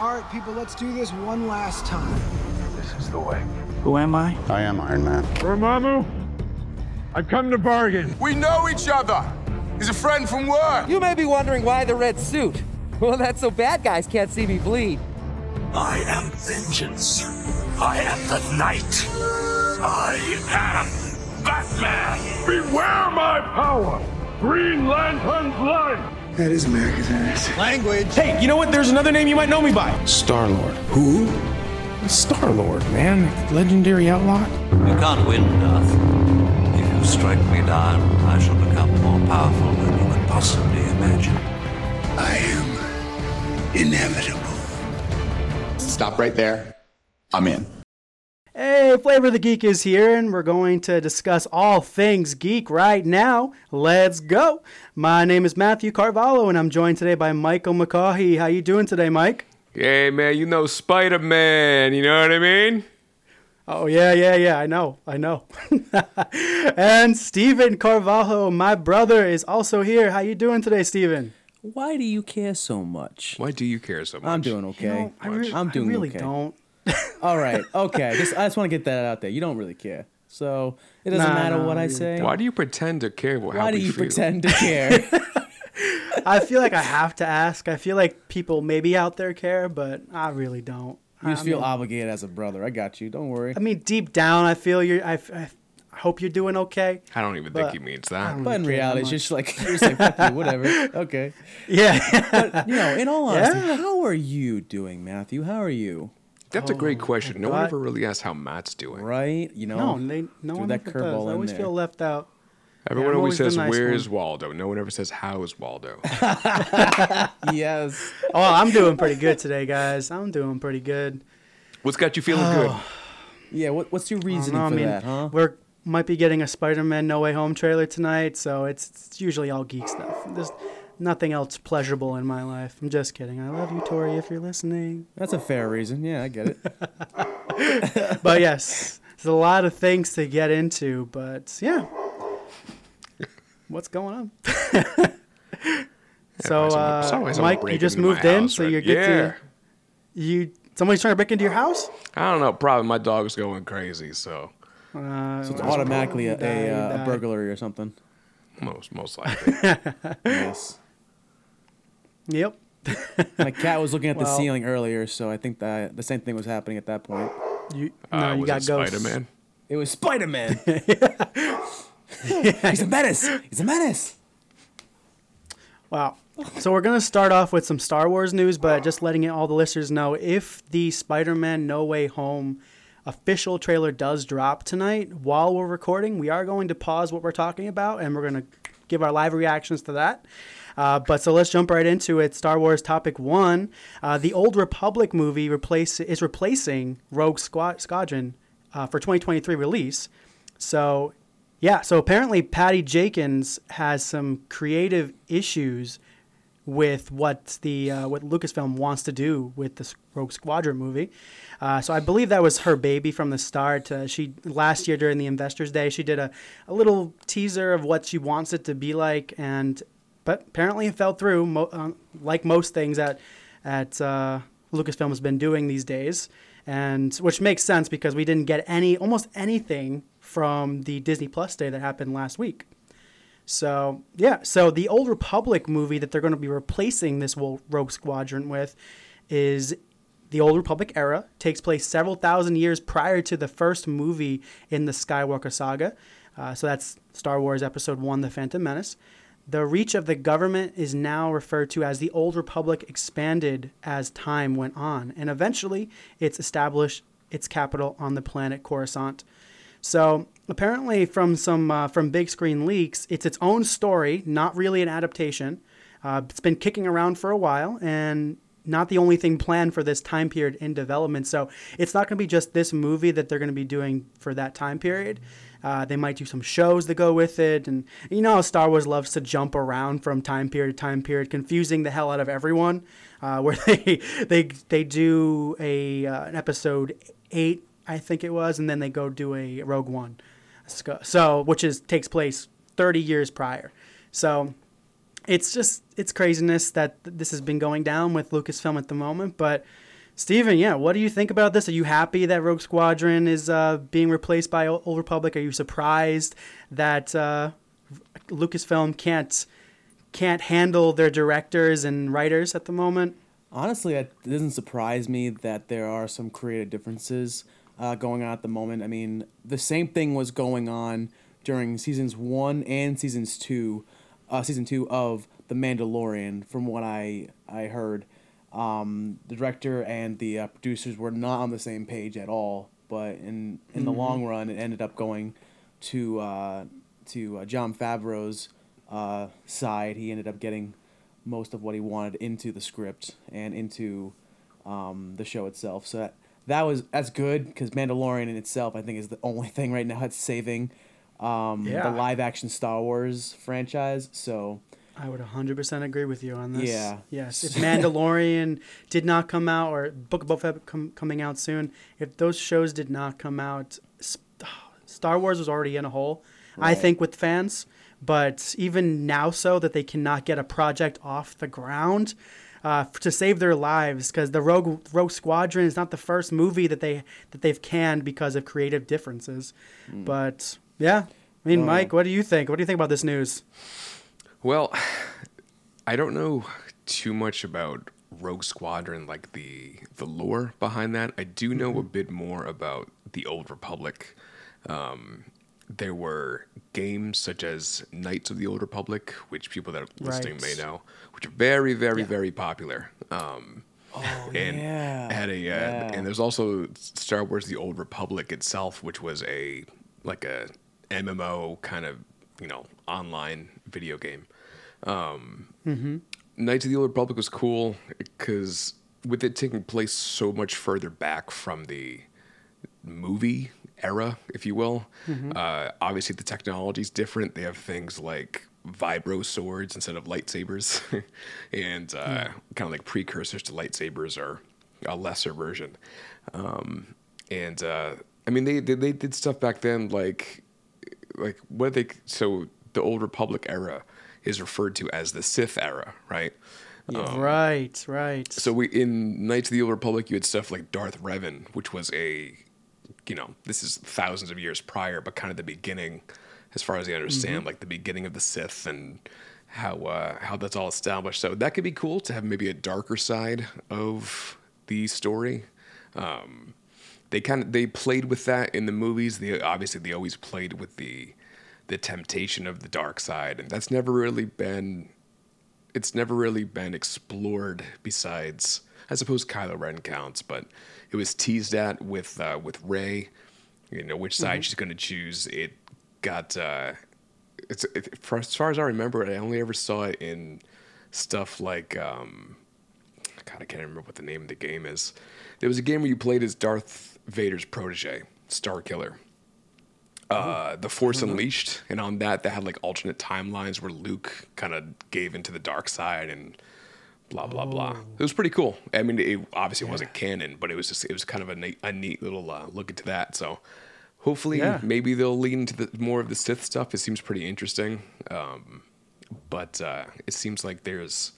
All right, people, let's do this one last time. This is the way. Who am I? I am Iron Man. Dormammu, I've come to bargain. We know each other. He's a friend from work. You may be wondering why the red suit. Well, that's so bad guys can't see me bleed. I am vengeance. I am the night. I am Batman. Beware my power. Green Lantern's blood. That is America's ass. Language. Hey, you know what? There's another name you might know me by. Star Lord. Who? Star Lord, man. Legendary outlaw. You can't win, Darth. If you strike me down, I shall become more powerful than you could possibly imagine. I am inevitable. Stop right there. I'm in. Hey, Flavor the Geek is here, and we're going to discuss all things geek right now. Let's go! My name is Matthew Carvalho, and I'm joined today by Michael McCaughey. How you doing today, Mike? Hey, man, you know Spider-Man, you know what I mean? Oh, yeah, yeah, yeah, I know, I know. and Steven Carvalho, my brother, is also here. How you doing today, Steven? Why do you care so much? Why do you care so much? I'm doing okay. You know, I, re- I'm doing I really okay. don't. All right, okay. Just I just want to get that out there. You don't really care, so it doesn't Nah, matter nah, what I I say. Why do you pretend to care how Why do we you feel? pretend to care? I feel like I have to ask. I feel like people maybe out there care, but I really don't. you just I feel mean, obligated as a brother. I got you. Don't worry. I mean, deep down, I feel you're. I, I hope you're doing okay. I don't even think he means that. But in really care that reality, it's just like you're just like you, whatever. Okay. Yeah. But you know, in all honesty, Yeah. how are you doing, Matthew? How are you? That's a great oh, question. No one ever really asks how Matt's doing. Right? You know, no, they, no one that ever does. I always there. feel left out. Everyone I'm always always says, nice "Where's one." Waldo?" No one ever says, "How's Waldo?" yes. Oh, I'm doing pretty good today, guys. I'm doing pretty good. What's got you feeling good? Yeah. What, what's your I don't reasoning know, for I mean, that, huh? we're might be getting a Spider-Man No Way Home trailer tonight, so it's, it's usually all geek stuff. There's nothing else pleasurable in my life. I'm just kidding. I love you, Tori, if you're listening. That's a fair reason. Yeah, I get it. But yes, there's a lot of things to get into, but yeah. What's going on? so, uh, someone- someone Mike, you just moved in, house, so right? you get yeah. to you. Somebody's trying to break into your house. I don't know. Probably my dog's going crazy. So Uh, So it's automatically a, a, uh, a burglary or something. most most likely. Yes. Yep. My cat was looking at the Well- ceiling earlier, so I think that the same thing was happening at that point. You, Uh, no, you was got it ghosts. Spider-Man? It was Spider Man. He's a menace. He's a menace. Wow. So we're gonna start off with some Star Wars news, but just letting all the listeners know if the Spider-Man No Way Home official trailer does drop tonight while we're recording, we are going to pause what we're talking about and we're gonna give our live reactions to that. Uh, but so let's jump right into it. Star Wars topic one: uh, the Old Republic movie replace is replacing Rogue Squad- Squadron uh, for 2023 release. So yeah, so apparently Patty Jenkins has some creative issues with what the uh, what Lucasfilm wants to do with the Rogue Squadron movie. Uh, so I believe that was her baby from the start. Uh, she last year during the Investors Day, she did a, a little teaser of what she wants it to be like, and but apparently it fell through, mo- uh, like most things at at uh, Lucasfilm has been doing these days, and which makes sense because we didn't get any almost anything from the Disney Plus day that happened last week. So yeah, so the Old Republic movie that they're going to be replacing this Rogue Squadron with is the Old Republic era. Takes place several thousand years prior to the first movie in the Skywalker saga. Uh, so that's Star Wars Episode One: The Phantom Menace. The reach of the government is now referred to as the Old Republic expanded as time went on, and eventually it's established its capital on the planet Coruscant. So apparently, from some uh, from big screen leaks, it's its own story, not really an adaptation. Uh, it's been kicking around for a while, and not the only thing planned for this time period in development. So it's not going to be just this movie that they're going to be doing for that time period. Uh, they might do some shows that go with it, and you know Star Wars loves to jump around from time period to time period, confusing the hell out of everyone. Uh, where they they they do a uh, an episode eight, I think it was, and then they go do a Rogue One, so which is takes place thirty years prior. So it's just it's craziness that this has been going down with Lucasfilm at the moment, but Steven, yeah, what do you think about this? Are you happy that Rogue Squadron is uh, being replaced by Old Republic? Are you surprised that uh, Lucasfilm can't can't handle their directors and writers at the moment? Honestly, it doesn't surprise me that there are some creative differences uh, going on at the moment. I mean, the same thing was going on during seasons one and seasons two, uh, season two of The Mandalorian. From what I I heard, um, the director and the uh, producers were not on the same page at all. But in in the Mhm. long run, it ended up going to uh, to uh, Jon Favreau's uh, side. He ended up getting most of what he wanted into the script and into um, the show itself. So that that was that's good because Mandalorian in itself, I think, is the only thing right now that's saving um, Yeah. the live action Star Wars franchise. So I would 100% agree with you on this. Yeah. Yes. If Mandalorian did not come out, or Book of Boba Fett com- coming out soon, if those shows did not come out, Star Wars was already in a hole, I think, with fans. But even now, so that they cannot get a project off the ground uh, f- to save their lives, because the Rogue Rogue Squadron is not the first movie that they that they've canned because of creative differences. But yeah, I mean, Oh, Mike, yeah. what do you think? What do you think about this news? Well, I don't know too much about Rogue Squadron, like the the lore behind that. I do know a bit more about the Old Republic. Um, there were games such as Knights of the Old Republic, which people that are listening Right. may know, which are very, very, Yeah. very popular. Um, and yeah, had a uh, yeah. and there's also Star Wars: The Old Republic itself, which was a like a MMO kind of you know online video game. Um, Mhm. Knights of the Old Republic was cool because with it taking place so much further back from the movie era, if you will. Mhm. Uh, obviously, the technology is different. They have things like vibro swords instead of lightsabers, and uh, Yeah. kind of like precursors to lightsabers are a lesser version. Um, and uh, I mean, they, they they did stuff back then like like what they so the old Republic era is referred to as the Sith era, right? Um, right, right. so we in Knights of the Old Republic, you had stuff like Darth Revan, which was a, you know, this is thousands of years prior, but kind of the beginning, as far as I understand, Mhm. like the beginning of the Sith and how uh, how that's all established. So that could be cool to have maybe a darker side of the story. Um, they kind of they played with that in the movies. They obviously they always played with the the temptation of the dark side, and that's never really been it's never really been explored besides I suppose Kylo Ren counts, but it was teased at with uh, with Rey, you know which side Mhm. she's going to choose. It got uh, it's it, for as far as I remember, I only ever saw it in stuff like um, God, I can't remember what the name of the game is. There was a game where you played as Darth Vader's protege, Starkiller. Uh, the Force Unleashed, and on that they had like alternate timelines where Luke kind of gave into the dark side and blah blah blah. It was pretty cool. I mean, it obviously wasn't canon, but it was just it was kind of a neat, a neat little uh, look into that. So hopefully, Yeah. maybe they'll lean into the more of the Sith stuff. It seems pretty interesting, um, but uh, it seems like there's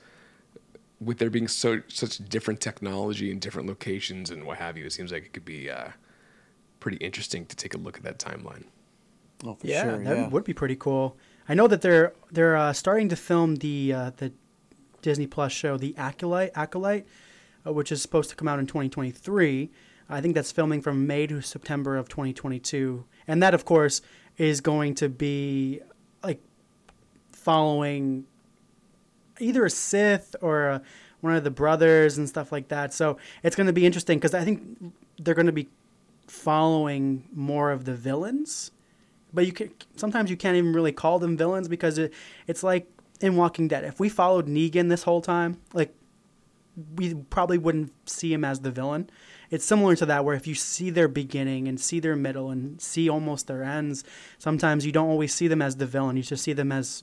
with there being so such different technology in different locations and what have you. It seems like it could be uh, pretty interesting to take a look at that timeline. Oh, for yeah, sure. that yeah. would be pretty cool. I know that they're they're uh, starting to film the uh, the Disney Plus show, The Acolyte, Acolyte, uh, which is supposed to come out in 2023. I think that's filming from May to September of 2022, and that, of course, is going to be like following either a Sith or a, one of the brothers and stuff like that. So it's going to be interesting because I think they're going to be following more of the villains but you can sometimes you can't even really call them villains because it, it's like in Walking Dead. If we followed Negan this whole time, like we probably wouldn't see him as the villain. It's similar to that where if you see their beginning and see their middle and see almost their ends, sometimes you don't always see them as the villain. You just see them as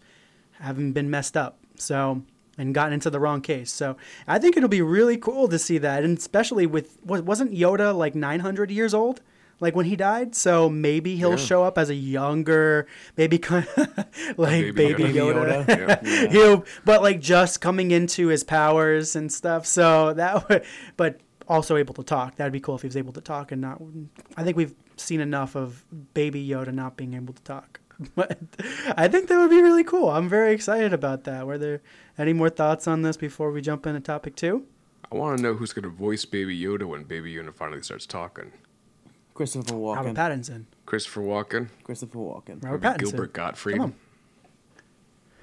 having been messed up. So and gotten into the wrong case. So I think it'll be really cool to see that, and especially with wasn't Yoda like 900 years old? Like when he died, so maybe he'll Yeah. show up as a younger, maybe kind of like baby baby, Yoda. Yoda. Yoda, yeah. He'll, but like just coming into his powers and stuff. So that would, but also able to talk. That'd be cool if he was able to talk and not. I think we've seen enough of Baby Yoda not being able to talk. But I think that would be really cool. I'm very excited about that. Were there any more thoughts on this before we jump into topic two? I want to know who's going to voice Baby Yoda when Baby Yoda finally starts talking. Christopher Walken. Robert Pattinson. Christopher Walken. Christopher Walken. Robert Maybe Pattinson. Gilbert Gottfried. Come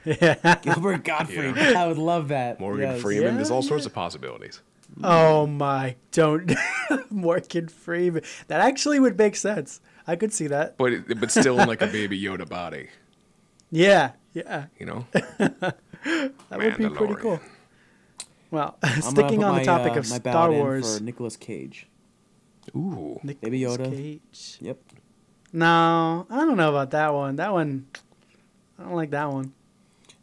on. Gilbert Gottfried. Yeah. I would love that. Morgan Yes. Freeman. There's all Yeah, sorts of possibilities. Oh my! Don't Morgan Freeman. That actually would make sense. I could see that. But but still in like a Baby Yoda body. Yeah, yeah. You know. That would be pretty cool. Well, I'm sticking on my, the topic uh, of my Star Wars. for Nicolas Cage. Ooh. Baby Nicolas Yoda. Cage. Yep. No, I don't know about that one. That one, I don't like that one.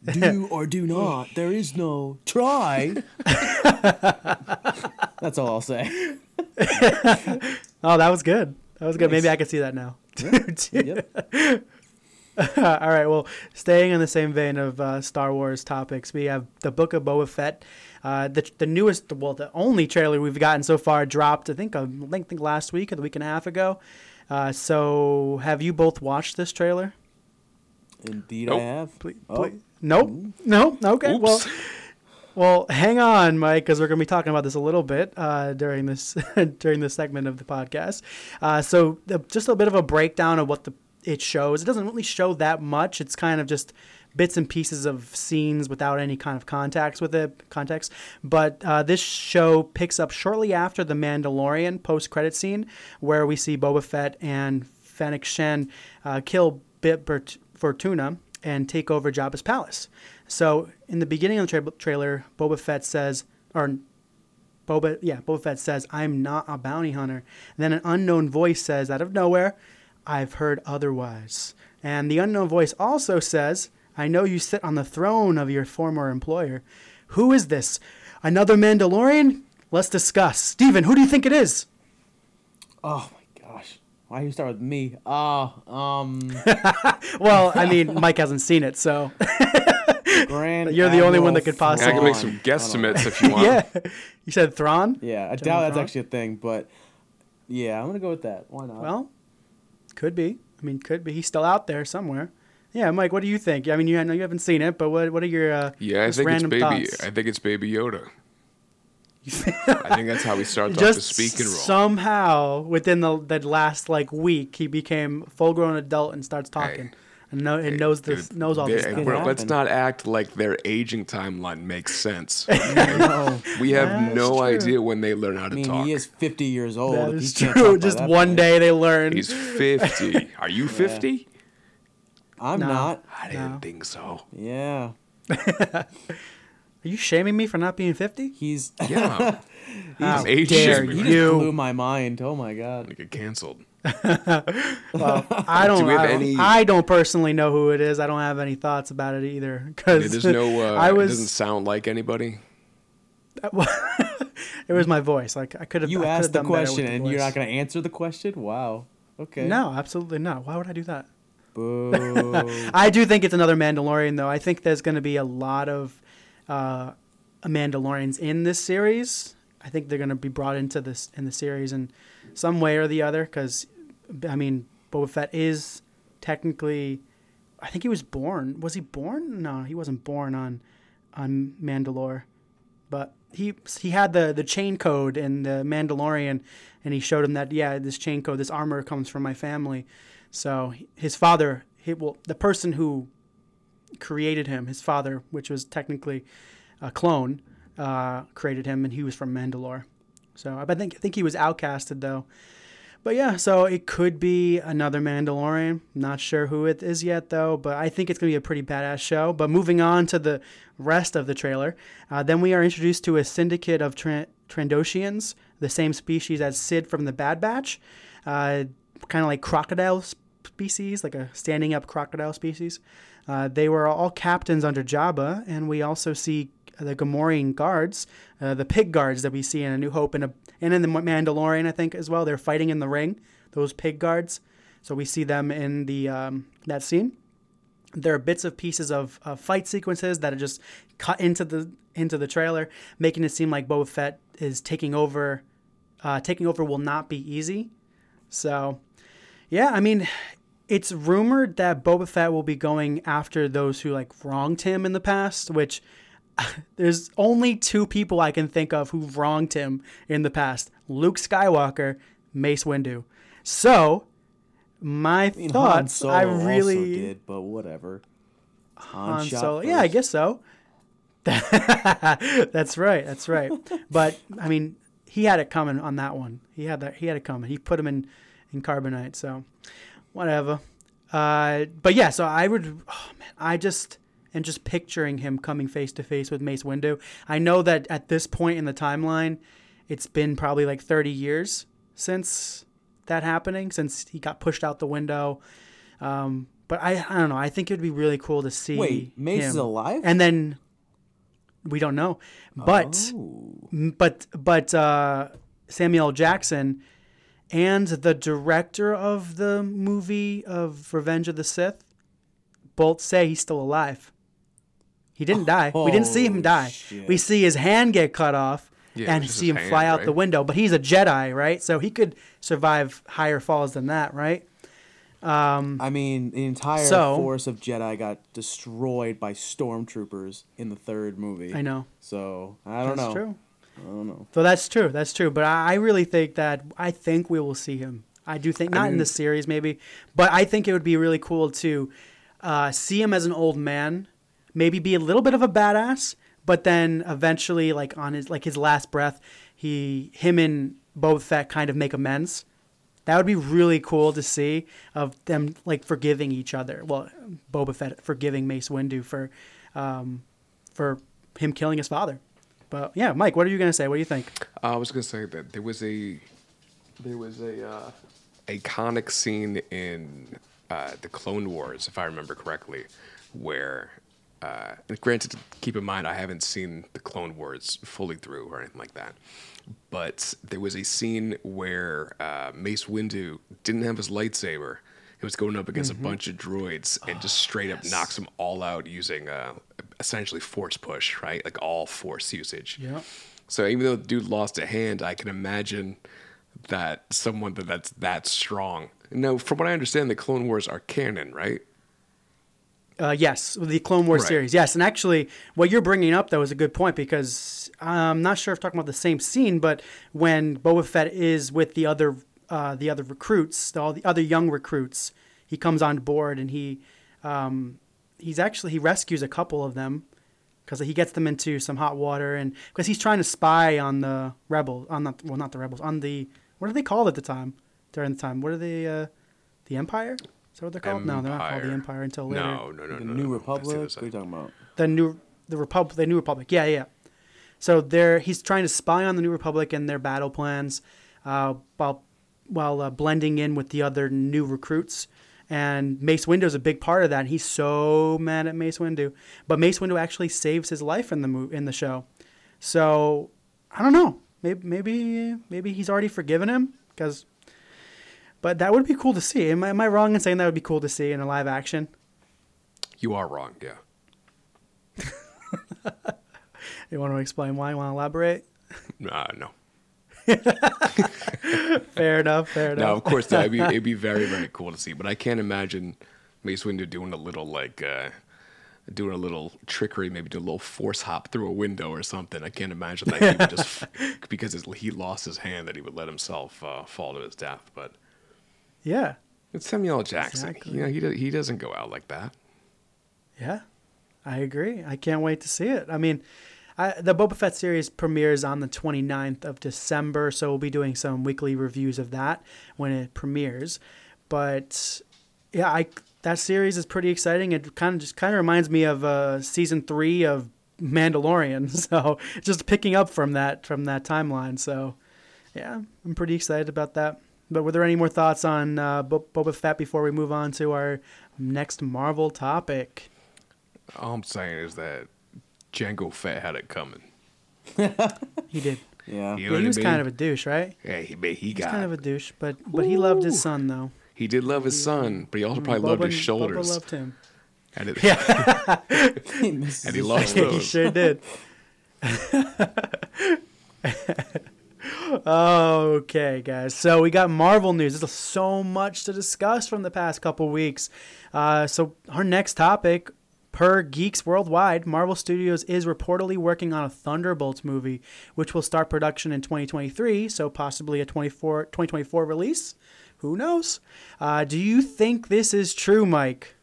Do or do not. There is no try. That's all I'll say. Oh, that was good. That was good. Maybe I can see that now. Yep. All right. Well, staying in the same vein of uh, Star Wars topics, we have the Book of Boba Fett. Uh, the the newest, well, the only trailer we've gotten so far dropped. I think uh, I think last week or the week and a half ago. Uh, so, have you both watched this trailer? Indeed, Nope. I have. Please, Oh. Nope. No. Okay. Oops. well, hang on, Mike, because we're going to be talking about this a little bit uh, during this during this segment of the podcast. Uh, so, the, just a bit of a breakdown of what the it shows. It doesn't really show that much. It's kind of just bits and pieces of scenes without any kind of context with it context. But uh, this show picks up shortly after the Mandalorian post credit scene, where we see Boba Fett and Fennec Shand uh, kill Bib Fortuna and take over Jabba's palace. So in the beginning of the tra- trailer, Boba Fett says, or Boba, yeah, Boba Fett says, "I'm not a bounty hunter." And then an unknown voice says, out of nowhere, "I've heard otherwise." And the unknown voice also says, "I know you sit on the throne of your former employer. Who is this? Another Mandalorian? Let's discuss." Steven, who do you think it is? Oh my gosh. Why you start with me? Ah, um, Well, I mean, Mike hasn't seen it, so Grand. You're the only one that could possibly. I possibly- can make some guesstimates if you want. yeah. You said Thrawn? Yeah, I General doubt that's Thrawn? actually a thing, but yeah, I'm gonna go with that. Why not? Well, could be. I mean, could be. He's still out there somewhere. Yeah, Mike. What do you think? I mean, you I know you haven't seen it, but what what are your uh, Yeah, I just think it's baby. thoughts? I think it's Baby Yoda. I think that's how he starts off Just the speaking role. somehow within the the last like week, he became full grown adult and starts talking. And know and knows this Dude, knows all this. It stuff. we're- let's happened. not act like their aging timeline makes sense. No. We have That's no true. idea when they learn how to I mean, talk. he is 50 years old. That if can't true. Just one point. day they learn. He's 50. Are you 50? I'm No. not. I didn't No. think so. Yeah. Are you shaming me for not being fifty? He's. Yeah. How He's age dare shaming. he just you? blew my mind. Oh my god. I get canceled. I don't. Do we have I, don't any- I don't personally know who it is. I don't have any thoughts about it either. Because There's no. Uh, I It was. doesn't sound like anybody. it was my voice. Like I could have. You I asked the done better with question the and you're not gonna answer the question. Wow. Okay. No, absolutely not. Why would I do that? Boo. I do think it's another Mandalorian, though. I think there's going to be a lot of uh, Mandalorians in this series. I think they're going to be brought into this in the series in some way or the other. Because, I mean, Boba Fett is technically, I think he was born. Was he born? No, he wasn't born on on Mandalore, but he he had the the chain code in the Mandalorian, and he showed him that yeah, this chain code, this armor comes from my family. So his father, he, well, the person who created him, his father, which was technically a clone, uh, created him, and he was from Mandalore. So I think I think he was outcasted though. But yeah, so it could be another Mandalorian. Not sure who it is yet though, but I think it's gonna be a pretty badass show. But moving on to the rest of the trailer, uh, then we are introduced to a syndicate of Tran- Trandoshians, the same species as Cid from the Bad Batch, uh, kind of like crocodile species, like a standing up crocodile species. Uh, they were all captains under Jabba, and we also see the Gamorrean guards, uh, the pig guards that we see in A New Hope and, a, and in the Mandalorian, I think as well. They're fighting in the ring, those pig guards. So we see them in the um, that scene. There are bits of pieces of, fight sequences that are just cut into the into the trailer, making it seem like Boba Fett is taking over uh, taking over will not be easy. So, yeah, I mean, it's rumored that Boba Fett will be going after those who like wronged him in the past, which there's only two people I can think of who've wronged him in the past: Luke Skywalker, Mace Windu. So, my I mean, Han thoughts, Solo I also really did, but whatever. Han, Han shot Solo. Yeah, I guess so. that's right. That's right. But I mean, he had it coming on that one. He had that. He had it coming. He put him in in carbonite. So whatever. Uh, but yeah. So I would. Oh man, I just am just picturing him coming face to face with Mace Windu. I know that at this point in the timeline, it's been probably like 30 years since that happening, since he got pushed out the window. Um, but I, I don't know. I think it'd be really cool to see. Wait, Mace him. is alive? And then we don't know, but Oh. but but uh, Samuel Jackson and the director of the movie of Revenge of the Sith both say he's still alive. He didn't die. We didn't see him die. shit. We see his hand get cut off Yeah, and see him hand, fly out right? the window. But he's a Jedi, right? So he could survive higher falls than that, right? Um, I mean, the entire So- force of Jedi got destroyed by stormtroopers in the third movie. I know. So I don't know. That's know. true. I don't know. So that's true. That's true. But I I really think that I think we will see him. I do think not in mean- the series maybe, but I think it would be really cool to uh, see him as an old man, maybe be a little bit of a badass, but then eventually, like on his like his last breath, he him and Boba Fett kind of make amends. That would be really cool to see of them like forgiving each other. Well, Boba Fett forgiving Mace Windu for um, for him killing his father. But yeah, Mike, what are you gonna say? What do you think? I was gonna say that there was a there was a uh, iconic scene in uh, the Clone Wars, if I remember correctly, where uh, and granted, keep in mind I haven't seen the Clone Wars fully through or anything like that, but there was a scene where uh, Mace Windu didn't have his lightsaber. He was going up against Mhm. a bunch of droids and just straight up knocks them all out using uh, essentially force push, right? Like all force usage. Yeah. So even though the dude lost a hand, I can imagine that someone that that's that strong. Now, from what I understand, the Clone Wars are canon, right? Uh, yes, the Clone Wars Right. series. Yes, and actually, what you're bringing up though is a good point because I'm not sure if talking about the same scene, but when Boba Fett is with the other uh, the other recruits, the, all the other young recruits, he comes on board and he um, he's actually he rescues a couple of them because he gets them into some hot water and because he's trying to spy on the rebels on the well not the rebels on the what are they called at the time during the time what are they uh, the Empire is that what they're called no they're not called the Empire. Empire until later No, no, no, The no. New no. Republic. What are you talking about? the new the republic the new republic yeah yeah so there he's trying to spy on the new republic and their battle plans uh, while while uh, blending in with the other new recruits and Mace Windu's a big part of that and he's so mad at Mace Windu but Mace Windu actually saves his life in the mo- in the show so I don't know maybe maybe maybe he's already forgiven him because but that would be cool to see am I, am I wrong in saying that would be cool to see in a live action You are wrong. Yeah. you want to explain why you want to elaborate Uh, no. fair enough fair enough No, of course, that'd be, it'd be very, very cool to see. But I can't imagine Mace Windu doing a little like uh, doing a little trickery, maybe do a little force hop through a window or something. I can't imagine that he would just because he lost his hand that he would let himself uh, fall to his death. But yeah it's Samuel L. Jackson. Exactly. You know, he do- he doesn't go out like that. Yeah, I agree. I can't wait to see it. I mean, I, the Boba Fett series premieres on the 29th of December, so we'll be doing some weekly reviews of that when it premieres. But yeah, I that series is pretty exciting. It kind of just kind of reminds me of uh, season three of Mandalorian. So just picking up from that from that timeline. So yeah, I'm pretty excited about that. But were there any more thoughts on uh, Bo- Boba Fett before we move on to our next Marvel topic? All I'm saying is that Jango Fett had it coming. He did. Yeah. You Yeah, he was I kind of a douche, right? Yeah, he he He's got. kind of a douche, but but he loved his son though. he did love his son, but he also probably Bubba, loved his Bubba shoulders. loved him. And, it, Yeah, and he lost those. he sure did. Okay, guys. So we got Marvel news. There's so much to discuss from the past couple weeks. Uh, so our next topic, per Geeks Worldwide, Marvel Studios is reportedly working on a Thunderbolts movie, which will start production in 2023. So possibly a 24, 2024 release. Who knows? Uh, do you think this is true, Mike?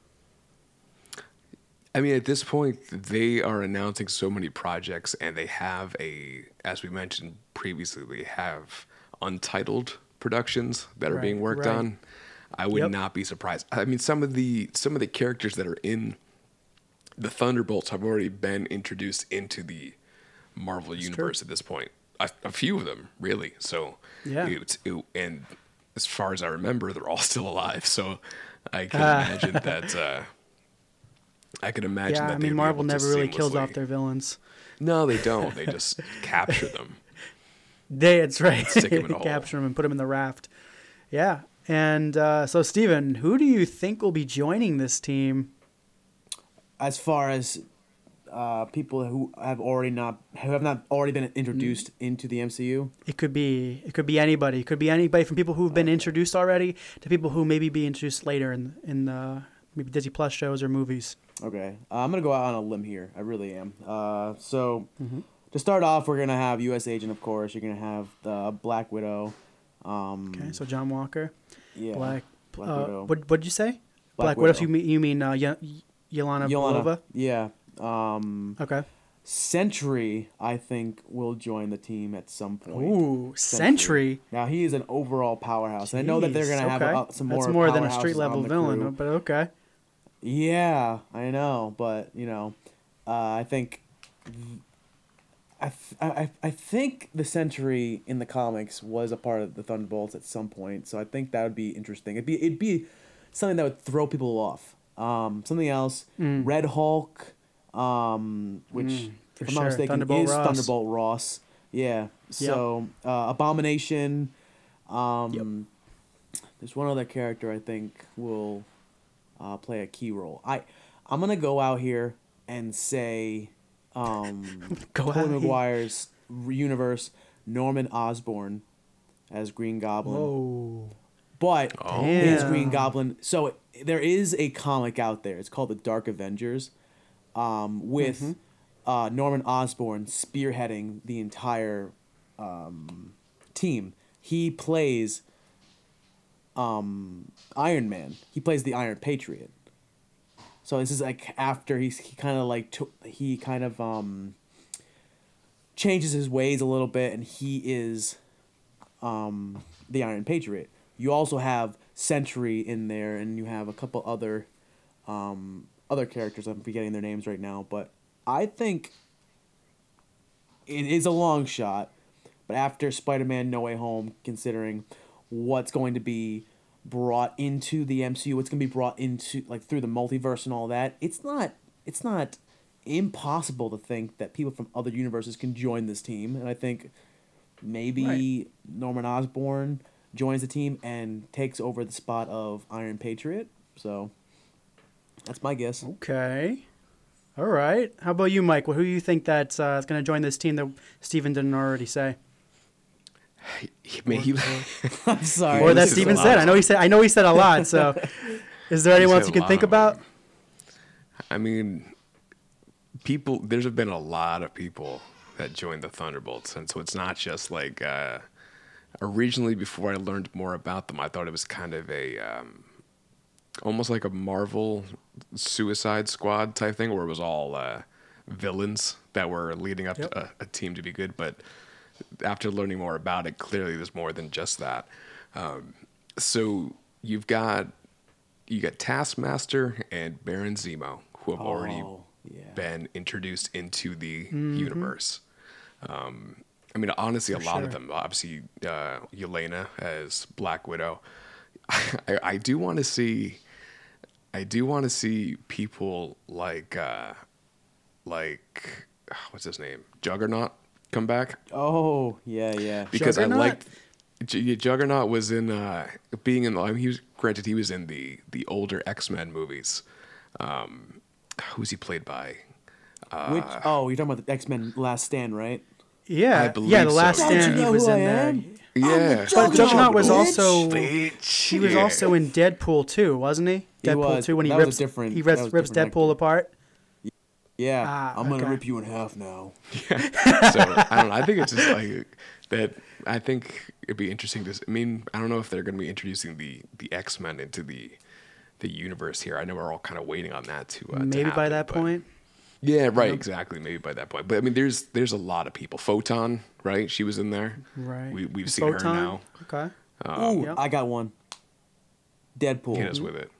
I mean, at this point, they are announcing so many projects, and they have a, as we mentioned previously, they have untitled productions that are Right, being worked right. on. I would Yep. not be surprised. I mean, some of the some of the characters that are in the Thunderbolts have already been introduced into the Marvel universe at this point. A, a few of them, really. So, Yeah. it's, it, and as far as I remember, they're all still alive. So, I can imagine that. Uh, I can imagine yeah, that. I mean, Marvel never really kills off their villains. No, they don't. They just capture them. They, it's right. Stick 'em in a hole. Capture them and put them in the raft. Yeah. And uh, so, Steven, who do you think will be joining this team? As far as uh, people who have already not who have not already been introduced into the MCU, It could be it could be anybody. It could be anybody from people who've been introduced already to people who maybe be introduced later in in uh, maybe Disney Plus shows or movies. Okay, uh, I'm gonna go out on a limb here. I really am. Uh, so to start off, we're gonna have U.S. Agent, of course. You're gonna have the Black Widow. Um, Okay, so John Walker, yeah, Black. Black uh, Widow. what what'd you say? Black Black, Widow. Widow. You mean you mean uh, Yelena, Belova? yeah. Um, Okay. Sentry, I think, will join the team at some point. Ooh, Sentry. Now he is an overall powerhouse. And I know that they're gonna have okay. uh, some more. That's more than a street level villain, crew. but okay. Yeah, I know, but you know, uh, I think, I, I I think the Sentry in the comics was a part of the Thunderbolts at some point, so I think that would be interesting. It'd be it'd be something that would throw people off. Um, something else, Mm. Red Hulk, um, which Mm, if I'm sure. not mistaken Thunderbolt is Ross. Thunderbolt Ross. Yeah. So uh, Abomination. Um, There's one other character I think will uh, play a key role. I I'm gonna go out here and say um, Go Tobey out here. Maguire's universe, Norman Osborn as Green Goblin. Whoa. But Oh. his Green Goblin. So there is a comic out there. It's called the Dark Avengers, um, with Mm-hmm. uh, Norman Osborn spearheading the entire um, team. He plays um, Iron Man. He plays the Iron Patriot. So this is like after he's he kind of like took he kind of um changes his ways a little bit, and he is um the Iron Patriot. You also have Sentry in there, and you have a couple other um other characters. I'm forgetting their names right now, but I think it is a long shot. But after Spider-Man: No Way Home, considering what's going to be brought into the MCU, what's going to be brought into like through the multiverse and all that, it's not it's not impossible to think that people from other universes can join this team. And I think maybe Right. Norman Osborn joins the team and takes over the spot of Iron Patriot. So that's my guess. Okay. All right. How about you, Mike? Well, who do you think that's uh, going to join this team that Steven didn't already say? He, man, he, I'm sorry. or that this Steven said. I know he said. I know he said a lot. So, is there anyone said else you can think of about? I mean, people. There's been a lot of people that joined the Thunderbolts, and so it's not just like. Uh, originally, before I learned more about them, I thought it was kind of a, um, almost like a Marvel Suicide Squad type thing, where it was all uh, villains that were leading up Yep. to a, a team to be good. But after learning more about it, clearly there's more than just that. Um, so you've got you got Taskmaster and Baron Zemo, who have already Oh, yeah. been introduced into the Mm-hmm. universe. Um, I mean, honestly, a lot of them. Obviously, uh, Yelena as Black Widow. I, I do want to see. I do want to see people like, uh, like, what's his name, Juggernaut, come back Oh yeah, yeah. because I liked J- Juggernaut was in uh, being in. the- I mean, he was granted he was in the the older X Men movies. Um, who's he played by? Which oh, you're talking about the X Men Last Stand, right? Yeah, I believe yeah. The so. Last Don't Stand, you he was who in I there. am? Yeah. But Juggernaut was also Bitch. he was Yeah. also in Deadpool too, wasn't he? He Deadpool was, two when he but that rips a different- he rips, rips different Deadpool actor. apart. Yeah, Ah, I'm gonna okay. rip you in half now. Yeah. so I don't know. I think it's just like that. I think it'd be interesting to. I mean, I don't know if they're going to be introducing the the X Men into the the universe here. I know we're all kind of waiting on that to uh, to Maybe by that but- point. Yeah, right. Exactly. Maybe by that point. But I mean, there's there's a lot of people. Photon, right? She was in there. Right. We we've seen Photon? her now. Okay. Ooh, Yep. I got one. Deadpool. Hit us with it.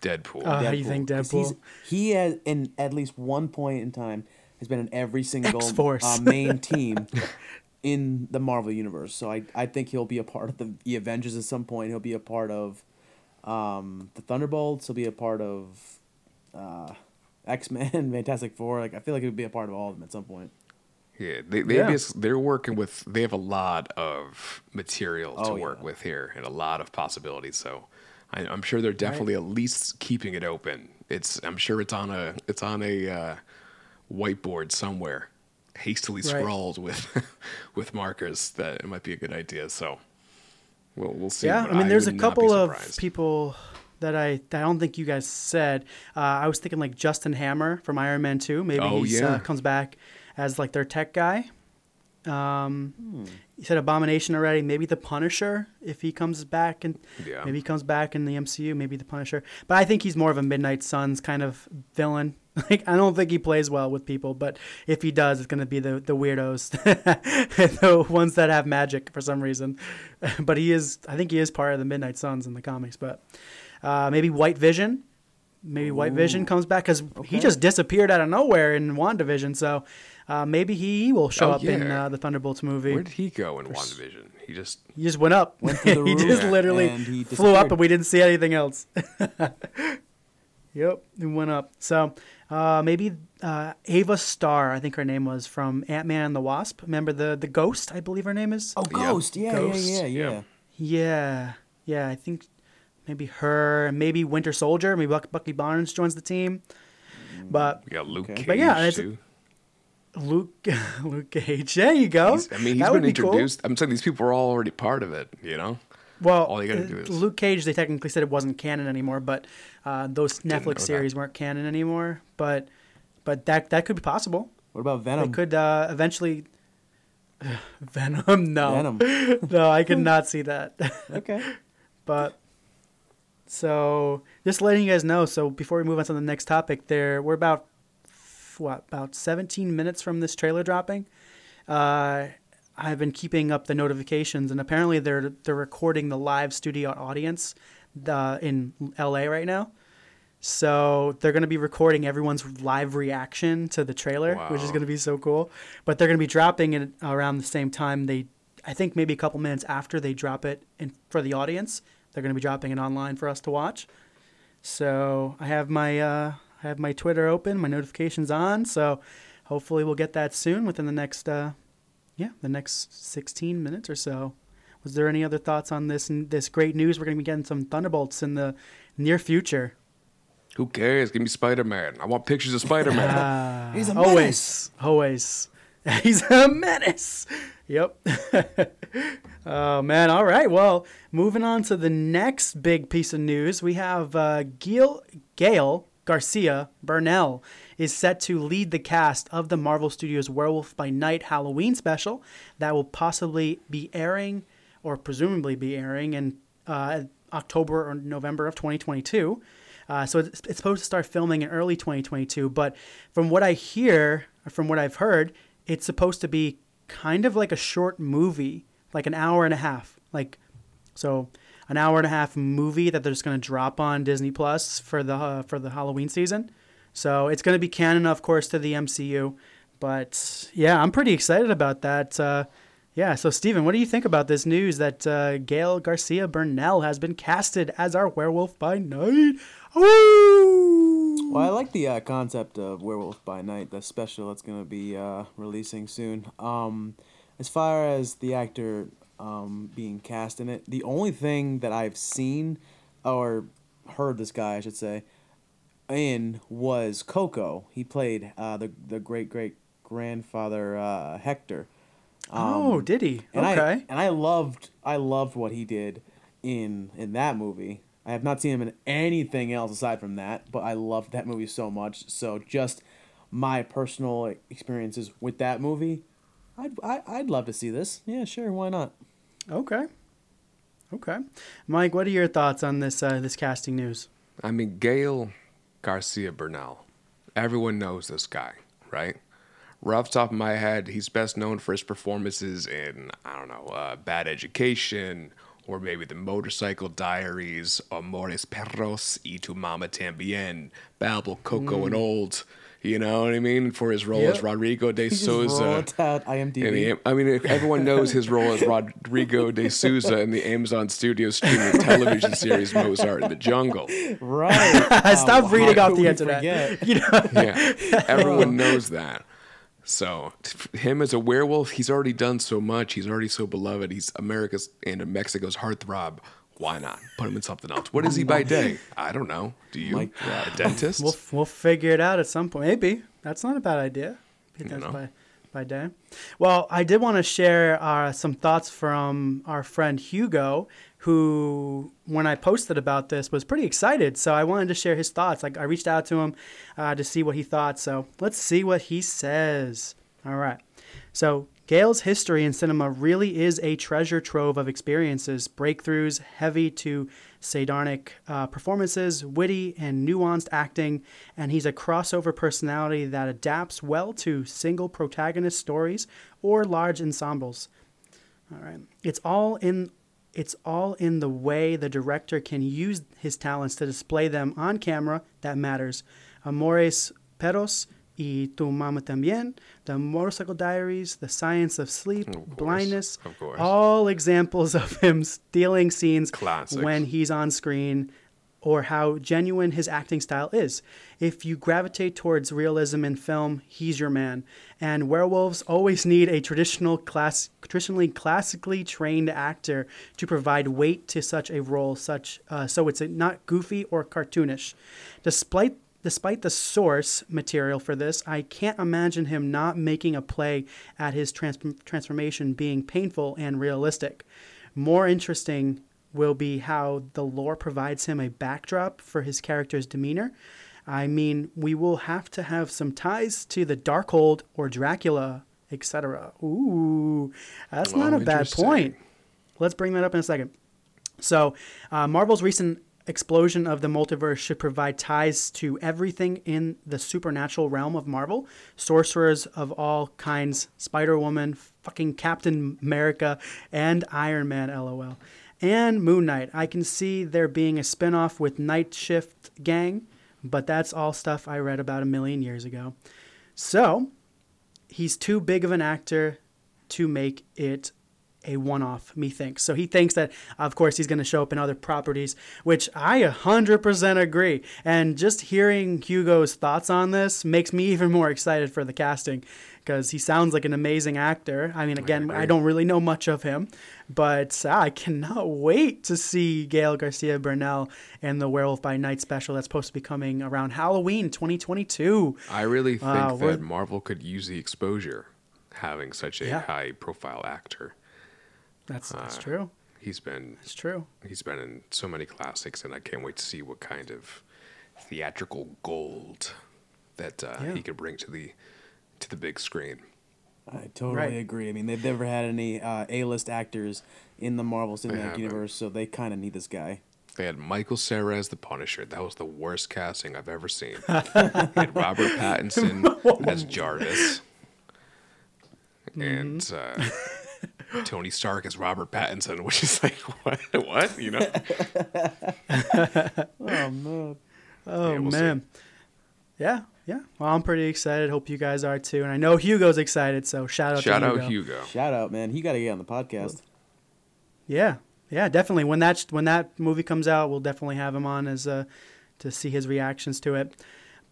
Deadpool. Uh, how you think 'Cause he's- Deadpool? He has, in at least one point in time, has been in every single uh, main team in the Marvel universe. So I, I think he'll be a part of the, the Avengers at some point. He'll be a part of um, the Thunderbolts. He'll be a part of uh, X Men, Fantastic Four. Like I feel like he'll be a part of all of them at some point. Yeah, they they Yeah. bas- they're working with they have a lot of material to Oh, yeah. work with here and a lot of possibilities. So I, I'm sure they're definitely at least keeping it open. It's I'm sure it's on a it's on a uh, whiteboard somewhere, hastily Right. scrawled with with markers. That it might be a good idea. So we'll we'll see. Yeah, but I mean, there's a not be couple of people that I that I don't think you guys said. Uh, I was thinking like Justin Hammer from Iron Man Two. Maybe Oh, he yeah. uh, comes back as like their tech guy. Um, You said Abomination already. Maybe the Punisher if he comes back and Yeah. maybe he comes back in the MCU. Maybe the Punisher, but I think he's more of a Midnight Suns kind of villain. Like I don't think he plays well with people, but if he does, it's gonna be the the weirdos, the ones that have magic for some reason. But he is, I think he is part of the Midnight Suns in the comics. But uh, maybe White Vision, maybe White Vision comes back because he just disappeared out of nowhere in WandaVision. So uh, maybe he will show Oh, up in uh, the Thunderbolts movie. Where did he go in WandaVision? He just He just went up. Went through the he just and literally he flew up, and we didn't see anything else. yep, he went up. So uh, maybe uh, Ava Starr, I think her name was from Ant Man and the Wasp. Remember the the ghost? I believe her name is. Oh, Ghost. Yeah, Ghost, yeah, yeah, yeah. yeah. Yeah, yeah. I think maybe her, maybe Winter Soldier, maybe Bucky Barnes joins the team. But we got Luke Okay. Cage But yeah, it's- too. Luke, Luke Cage. There you go. He's- I mean, he's That would been be cool. introduced. I'm saying these people are all already part of it. You know. Well, All you gotta uh, do is- Luke Cage. They technically said it wasn't canon anymore, but uh, those know Netflix that. series weren't canon anymore. But but that that could be possible. What about They Venom? could uh, eventually. Venom, no, Venom. no, I could not see that. Okay. but so just letting you guys know. So before we move on to the next topic, there we're about what about 17 minutes from this trailer dropping. Uh, I've been keeping up the notifications, and apparently they're they're recording the live studio audience uh, in LA right now. So they're going to be recording everyone's live reaction to the trailer, which is going to be so cool. But they're going to be dropping it around the same time. They, I think, maybe a couple minutes after they drop it in for the audience. They're going to be dropping it online for us to watch. So I have my uh, I have my Twitter open, my notifications on. So hopefully we'll get that soon within the next uh, yeah the next 16 minutes or so. Was there any other thoughts on this this great news? We're going to be getting some Thunderbolts in the near future. Who cares? Give me Spider Man. I want pictures of Spider Man. He's a menace. Always, always. He's a menace. Yep. oh man. All right. Well, moving on to the next big piece of news, we have uh, Gael Gael Garcia Bernal is set to lead the cast of the Marvel Studios Werewolf by Night Halloween special that will possibly be airing, or presumably be airing in uh, October or November of 2022. Uh, so it's, it's supposed to start filming in early 2022. But from what I hear, from what I've heard, it's supposed to be kind of like a short movie, like an hour and a half. Like, so an hour and a half movie that they're just going to drop on Disney Plus for the uh, for the Halloween season. So it's going to be canon, of course, to the MCU. But yeah, I'm pretty excited about that. Uh, yeah, so Steven, what do you think about this news that uh, Gael Garcia Bernal has been casted as our werewolf by night? Woo! Well, I like the uh, concept of Werewolf by Night, the special that's going to be uh, releasing soon. Um, as far as the actor um, being cast in it, the only thing that I've seen or heard this guy, I should say, in was Coco. He played uh, the the great great grandfather uh, Hector oh, did he? And okay. I, and I loved I loved what he did in in that movie. I have not seen him in anything else aside from that, but I loved that movie so much. So just my personal experiences with that movie, I'd I, I'd love to see this. Yeah, sure, why not? Okay. Okay, Mike, what are your thoughts on this uh, this casting news? I mean, Gael Garcia Bernal. Everyone knows this guy, right? Right off top of my head, he's best known for his performances in, I don't know, uh, Bad Education, or maybe The Motorcycle Diaries, Amores Perros, Y Tu Mama Tambien, Babel, Coco, Mm. and Old. You know what I mean? For his role Yep. as Rodrigo de He Souza. rolled out IMDb. in the- I mean, everyone knows his role as Rodrigo de Souza in the Amazon Studios streaming television series Mozart in the Jungle. Right. Stop Um, reading off the we internet. forget? You know. Yeah, everyone knows that. So him as a werewolf, he's already done so much. He's already so beloved. He's America's and Mexico's heartthrob. Why not put him in something else? What is he by day? I don't know. Do you? Mic a dentist? We'll we'll figure it out at some point. Maybe that's not a bad idea. Maybe You know. by by day. Well, I did want to share uh, some thoughts from our friend Hugo, who when I posted about this was pretty excited. So I wanted to share his thoughts. Like I reached out to him uh, to see what he thought. So let's see what he says. All right. So Gael's history in cinema really is a treasure trove of experiences, breakthroughs, heavy to sardonic uh, performances, witty and nuanced acting, and he's a crossover personality that adapts well to single protagonist stories or large ensembles. All right. It's all in it's all in the way the director can use his talents to display them on camera that matters. Amores Perros y Tu Mama También, The Motorcycle Diaries, The Science of Sleep, Blindness, of course. all examples of him stealing scenes when he's on screen or how genuine his acting style is. If you gravitate towards realism in film, he's your man. And werewolves always need a traditional class, traditionally classically trained actor to provide weight to such a role, such uh, so it's not goofy or cartoonish. Despite despite the source material for this, I can't imagine him not making a play at his trans- transformation being painful and realistic. More interesting will be how the lore provides him a backdrop for his character's demeanor. I mean, we will have to have some ties to the Darkhold or Dracula, etc. Ooh, that's not a bad point. Let's bring that up in a second. So, uh, Marvel's recent explosion of the multiverse should provide ties to everything in the supernatural realm of Marvel. Sorcerers of all kinds, Spider Woman, fucking Captain America, and Iron Man, lol. And Moon Knight. I can see there being a spin off with Night Shift Gang, but that's all stuff I read about a million years ago. So, he's too big of an actor to make it a one off, methinks. So he thinks that, of course, he's going to show up in other properties, which I 100% agree. And just hearing Hugo's thoughts on this makes me even more excited for the casting because he sounds like an amazing actor. I mean, again, I, agree. don't really know much of him, but uh, I cannot wait to see Gael Garcia Bernal in the Werewolf by Night special that's supposed to be coming around Halloween 2022. I really think Uh, that Marvel could use the exposure having such a Yeah. high profile actor. That's, that's Uh, true. He's been It's true. he's been in so many classics, and I can't wait to see what kind of theatrical gold that uh, Yeah. he could bring to the to the big screen. I totally Right. agree. I mean, they've never had any uh, A-list actors in the Marvel Cinematic haven't. Universe, so they kind of need this guy. They had Michael Cera as the Punisher. That was the worst casting I've ever seen. they had Robert Pattinson as Jarvis, and Mm-hmm. uh, Tony Stark as Robert Pattinson, which is like what? What? You know? Oh man. Oh Yeah, we'll see. man. Yeah, yeah. Well, I'm pretty excited. Hope you guys are too. And I know Hugo's excited, so shout out Shout to out Hugo. Hugo. Shout out, man. He got to get on the podcast. Yeah, yeah, definitely. When that when that movie comes out, we'll definitely have him on as uh, to see his reactions to it.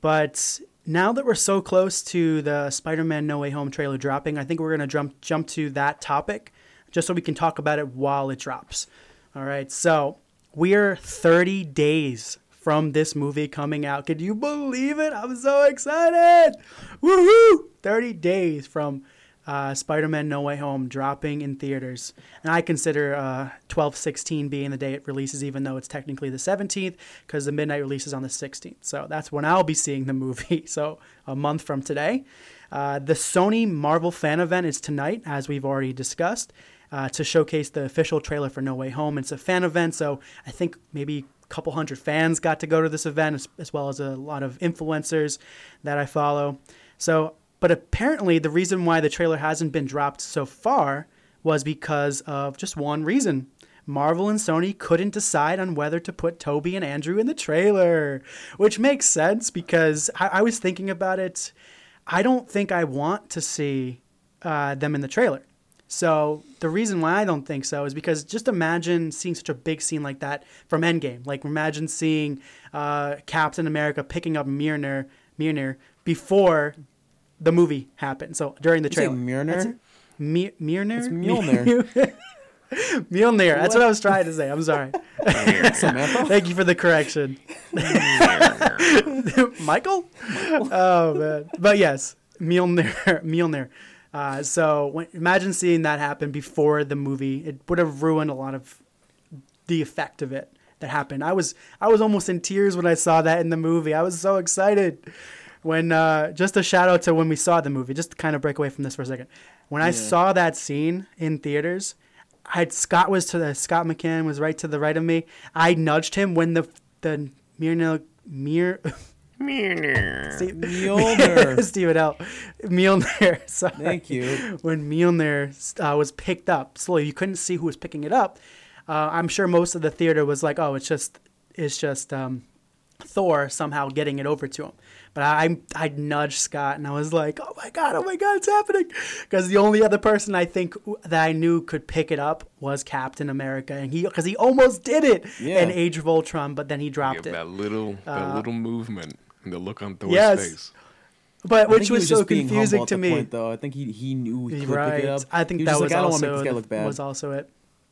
But now that we're so close to the Spider-Man No Way Home trailer dropping, I think we're gonna jump jump to that topic, just so we can talk about it while it drops. All right, so we're 30 days from this movie coming out. Could you believe it? I'm so excited! Woohoo! 30 days from uh, Spider-Man: No Way Home dropping in theaters, and I consider uh, 12/16 being the day it releases, even though it's technically the 17th, because the midnight release is on the 16th. So that's when I'll be seeing the movie. So a month from today. Uh, the Sony Marvel fan event is tonight, as we've already discussed, uh, to showcase the official trailer for No Way Home. It's a fan event, so I think maybe a couple hundred fans got to go to this event, as, as well as a lot of influencers that I follow. So, but apparently, the reason why the trailer hasn't been dropped so far was because of just one reason. Marvel and Sony couldn't decide on whether to put Tobey and Andrew in the trailer, which makes sense because I, I was thinking about it. I don't think I want to see uh, them in the trailer. So the reason why I don't think so is because just imagine seeing such a big scene like that from Endgame. Like imagine seeing uh, Captain America picking up Mjolnir, Mjolnir before the movie happened. So during the You say trailer, Mjolnir? That's. Mi- Mjolnir. It's Mjolnir. Mjolnir. That's what I was trying to say. I'm sorry. Samantha? Thank you for the correction. Michael? Oh man. But yes, Mjolnir. Mjolnir. Uh, so when, imagine seeing that happen before the movie. It would have ruined a lot of the effect of it that happened. I was I was almost in tears when I saw that in the movie. I was so excited. When uh, just a shout out to when we saw the movie, just to kind of break away from this for a second. When I Yeah. saw that scene in theaters, I had Scott was to the Scott McCann was right to the right of me. I nudged him when the the Mjolnir Mir Mjolnir Mjolnir. Stephen L. Mjolnir. Sorry. Thank you. When Mjolnir uh, was picked up slowly, you couldn't see who was picking it up. Uh, I'm sure most of the theater was like, "Oh, it's just, it's just um, Thor somehow getting it over to him." But I, I nudged Scott and I was like, "Oh my god, oh my god, it's happening!" Because the only other person I think that I knew could pick it up was Captain America, and he because he almost did it Yeah. in Age of Ultron, but then he dropped Yeah, it. that little, that Uh, little movement and the look on Thor's Yes. face. But I which think he was, so confusing to me. Point, though, I think he he knew he could right. pick it up. I think He was that just was like, I don't also make this guy the- look bad. was also it.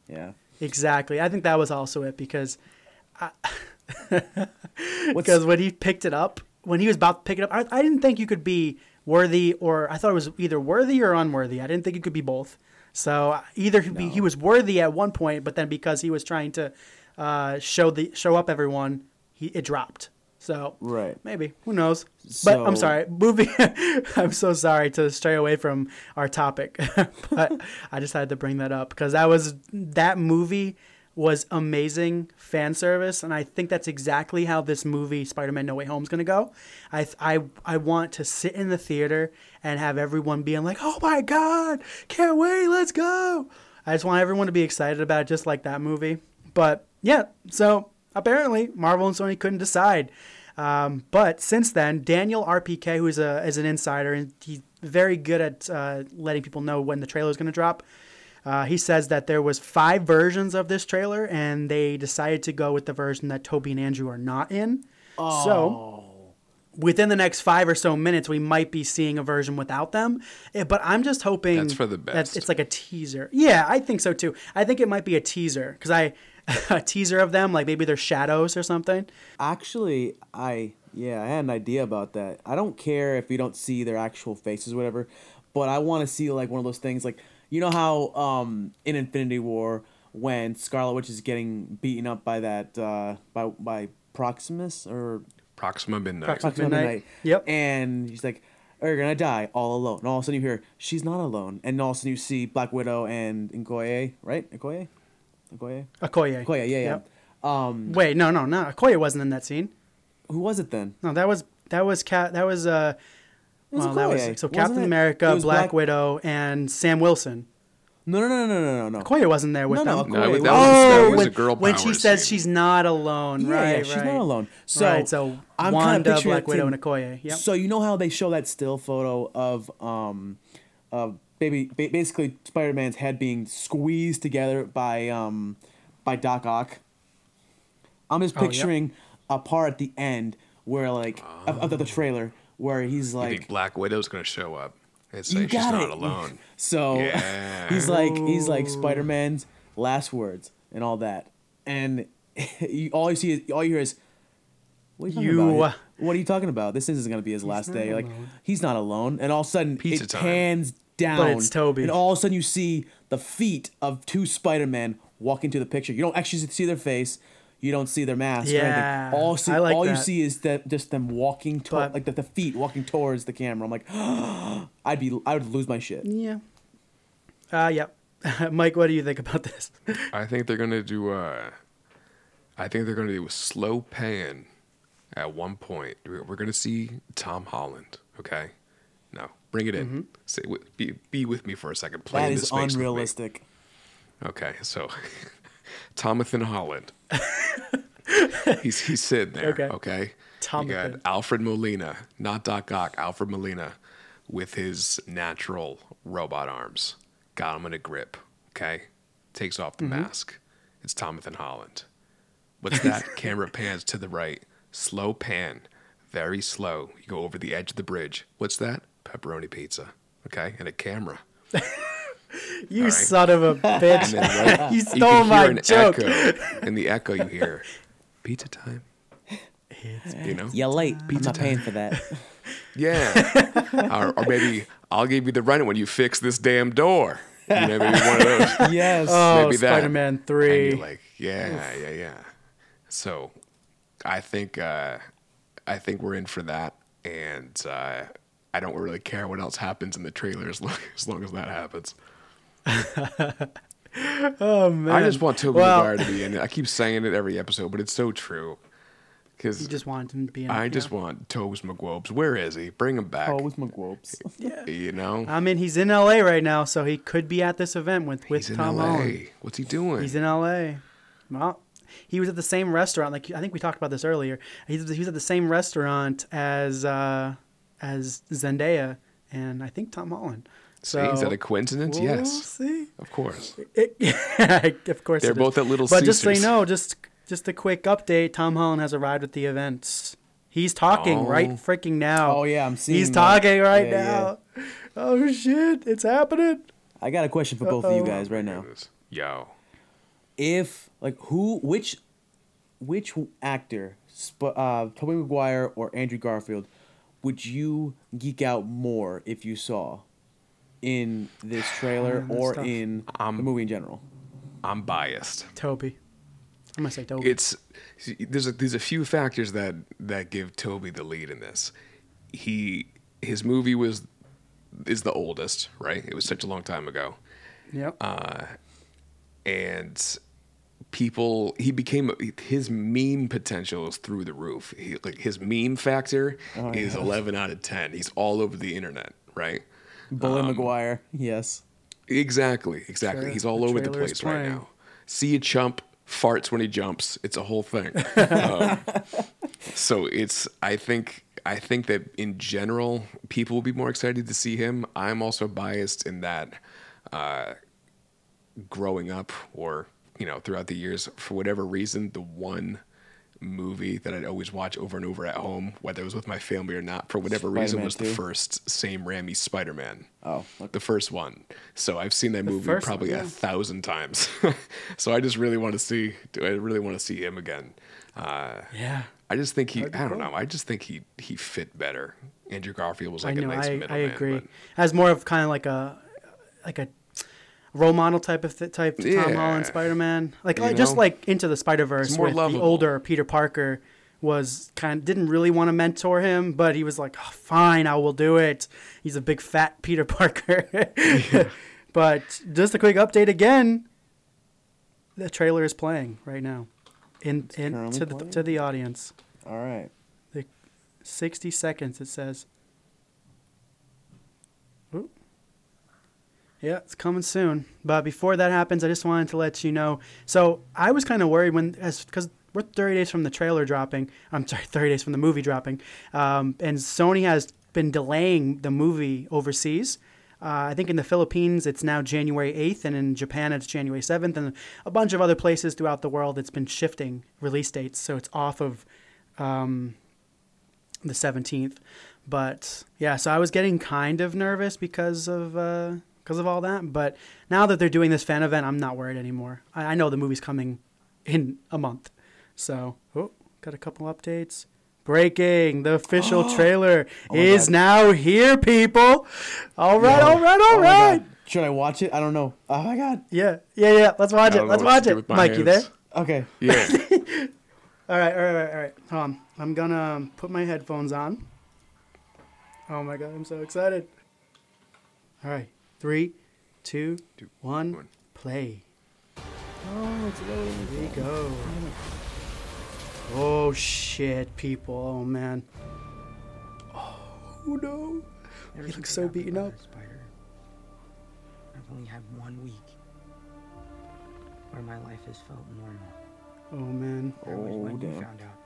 Yeah. Exactly. I think that was also it because because when he picked it up, when he was about to pick it up, I, I didn't think you could be worthy or I thought it was either worthy or unworthy. I didn't think it could be both. So either he, he was worthy at one point, but then because he was trying to uh, show the show up everyone, he it dropped. So Right. maybe who knows? But I'm sorry, moving. I'm so sorry to stray away from our topic, but I just had to bring that up because that was that movie was amazing fan service, and I think that's exactly how this movie Spider-Man: No Way Home is gonna go. I I I want to sit in the theater and have everyone being like, "Oh my god, can't wait, let's go!" I just want everyone to be excited about it, just like that movie. But yeah, so apparently Marvel and Sony couldn't decide. Um, but since then, Daniel RPK, who is a is an insider and he's very good at uh, letting people know when the trailer is going to drop. Uh, he says that there was five versions of this trailer, and they decided to go with the version that Tobey and Andrew are not in. Oh. So within the next five or so minutes, we might be seeing a version without them. Eh, But I'm just hoping That's for the that best. it's like a teaser. Yeah, I think so too. I think it might be a teaser because I a teaser of them, like maybe they're shadows or something. Actually, I yeah, I had an idea about that. I don't care if we don't see their actual faces, or whatever, but I want to see like one of those things, like you know how um in Infinity War when Scarlet Witch is getting beaten up by that uh by by Proximus or Proxima Midnight. Proxima Midnight. Midnight. Yep. And he's like, "Oh, you're gonna die all alone." And all of a sudden you hear, "She's not alone." And all of a sudden you see Black Widow and Okoye, right? Okoye, Okoye, Okoye. Okoye, yeah, yeah. Yep. Um, Wait, no, no, no. Okoye wasn't in that scene. who was it then? No, that was that was Cap. That was uh. It was well, that was so Captain it? It America, was Black, Black- Widow, and Sam Wilson. No, no, no, no, no, no, no. Okoye wasn't there with No, no, them. Okoye No, that was- that oh, was a when, girl when she power says scene. she's not alone, Yeah, right? yeah, she's right. not alone. So, right, so I'm kinda picturing Black Widow, and Okoye. Yep. So you know how they show that still photo of um, of baby basically Spider-Man's head being squeezed together by um, by Doc Ock. I'm just Oh, yep. picturing a part at the end where like of, of the trailer where he's You like think Black Widow's gonna show up and You say she's not it. alone? So Yeah. he's like he's like Spider Man's last words and all that, and you, all you see is all you hear is. What are you, talking You- about? What are you talking about? This isn't going to be his last not day. Like he's not alone, and all of a sudden Pizza it time. pans down. it's Tobey. And all of a sudden you see the feet of two Spider-Man walk into the picture. You don't actually see their face. You don't see their mask or Yeah, anything. All, see, I like all you see is that just them walking to But- like the, the feet walking towards the camera. I'm like, I'd be I would lose my shit. Yeah. Uh, yep. Mike, what do you think about this? I think they're gonna do. Uh, I think they're gonna do a slow pan. At one point, we're, we're gonna see Tom Holland. Okay, no, bring it in. Say, be be with me for a second. Play Mm-hmm. That in is this space with me. unrealistic. Okay, so Tomathan Holland. he's he's sitting there. Okay. Okay. You got Alfred Molina, not Doc Ock. Alfred Molina, with his natural robot arms, got him in a grip. Okay, takes off the mm-hmm. mask. It's Thomathan Holland. What's that? Camera pans to the right. Slow pan, very slow. You go over the edge of the bridge. What's that? Pepperoni pizza. Okay, and a camera. You right. son of a bitch. then right, you you stole can my hear an joke. echo. In the echo, you hear pizza time. You know? You're late. I'm not paying for that. Yeah. or, or maybe I'll give you the rent when you fix this damn door. You know, maybe one of those. yes. Oh, maybe that. Spider-Man And 3. you're like, yeah, yeah, yeah. So, I think uh, I think we're in for that, and uh, I don't really care what else happens in the trailer as long as, long as that happens. oh, man. I just want Tobey well, Maguire to be in it. I keep saying it every episode, but it's so true. You Because just want him to be in I it, just yeah. want Tobes McGuobes. Where is he? Bring him back. With my globes. You know, I mean, he's in LA right now, so he could be at this event with, with he's in Tom LA. Holland. What's he doing? He's in LA. Well, he was at the same restaurant. Like I think we talked about this earlier. He he was at the same restaurant as uh, as Zendaya and I think Tom Holland. See, is that a coincidence? we'll yes, see. of course. It- of course, They're it is. both at Little But just so you know, just just a quick update. Tom Holland has arrived at the events. He's talking right Oh. freaking now. Oh, yeah, I'm seeing He's that. talking right Yeah, now. Oh shit, it's happening. I got a question for both of you guys right now. Goodness. Yo, If like who which which actor, Sp- uh, Tobey Maguire or Andrew Garfield, would you geek out more if you saw in this trailer Man, or tough. in Um, the movie in general? I'm biased. Tobey. I'm gonna say Tobey. It's there's a, there's a few factors that that give Tobey the lead in this. He his movie was is the oldest, right? It was such a long time ago. yep. uh, and people he became his meme potential is through the roof he, like his meme factor Oh, is 11 out of 10 he's all over the internet right Bully um, Maguire, yes. exactly exactly. Trailer- he's all the over the trailer is place right now. See a chump farts when he jumps. It's a whole thing. Um, so it's i think i think that in general people will be more excited to see him. I'm also biased in that uh, growing up or you know throughout the years for whatever reason the one movie that I'd always watch over and over at home whether it was with my family or not for whatever reason Spider-Man was the first Sam Raimi Spider-Man Oh, okay. the first one so I've seen that movie probably one, a thousand times so I just really want to see I really want to see him again uh, yeah. I just think he I don't cool. know I just think he he fit better Andrew Garfield was I like know. a nice I, I agree. but- As more of kind of like a like a role model type of th- type Tom Yeah. Holland Spider Man. Like like, uh, just like Into the Spider Verse, with the older Peter Parker was kind of, didn't really want to mentor him, but he was like, oh, "Fine, I will do it." He's a big fat Peter Parker. but just a quick update again. The trailer is playing right now, in in to the playing? to the audience. All right. Sixty seconds. It says. Ooh. Yeah, it's coming soon. But before that happens, I just wanted to let you know. So I was kind of worried when, because we're 30 days from the trailer dropping. I'm sorry, 30 days from the movie dropping, um, and Sony has been delaying the movie overseas. Uh, I think in the Philippines it's now January 8th, and in Japan it's January 7th, and a bunch of other places throughout the world it's been shifting release dates, so it's off of um, the 17th. But yeah, so I was getting kind of nervous because of uh, because of all that. But now that they're doing this fan event, I'm not worried anymore. I, I know the movie's coming in a month. So oh, got a couple updates. Breaking. The official trailer Oh is God. now here, people. All right, Yo. all right, all Oh right. Should I watch it? I don't know. Oh my god. Yeah, yeah, yeah. Let's watch it. Let's watch it. with my Mike, you there? Okay. Yeah. All right, all right, all right, all right. Hold on. I'm gonna um, put my headphones on. Oh my god, I'm so excited. All right, three, two, one, play. Oh, it's loading. Here we go. Oh shit, people. Oh man. Oh no. He looks so beaten up. Spider. I've only had one week where my life has felt normal. Oh man. That was oh, when you damn. found out.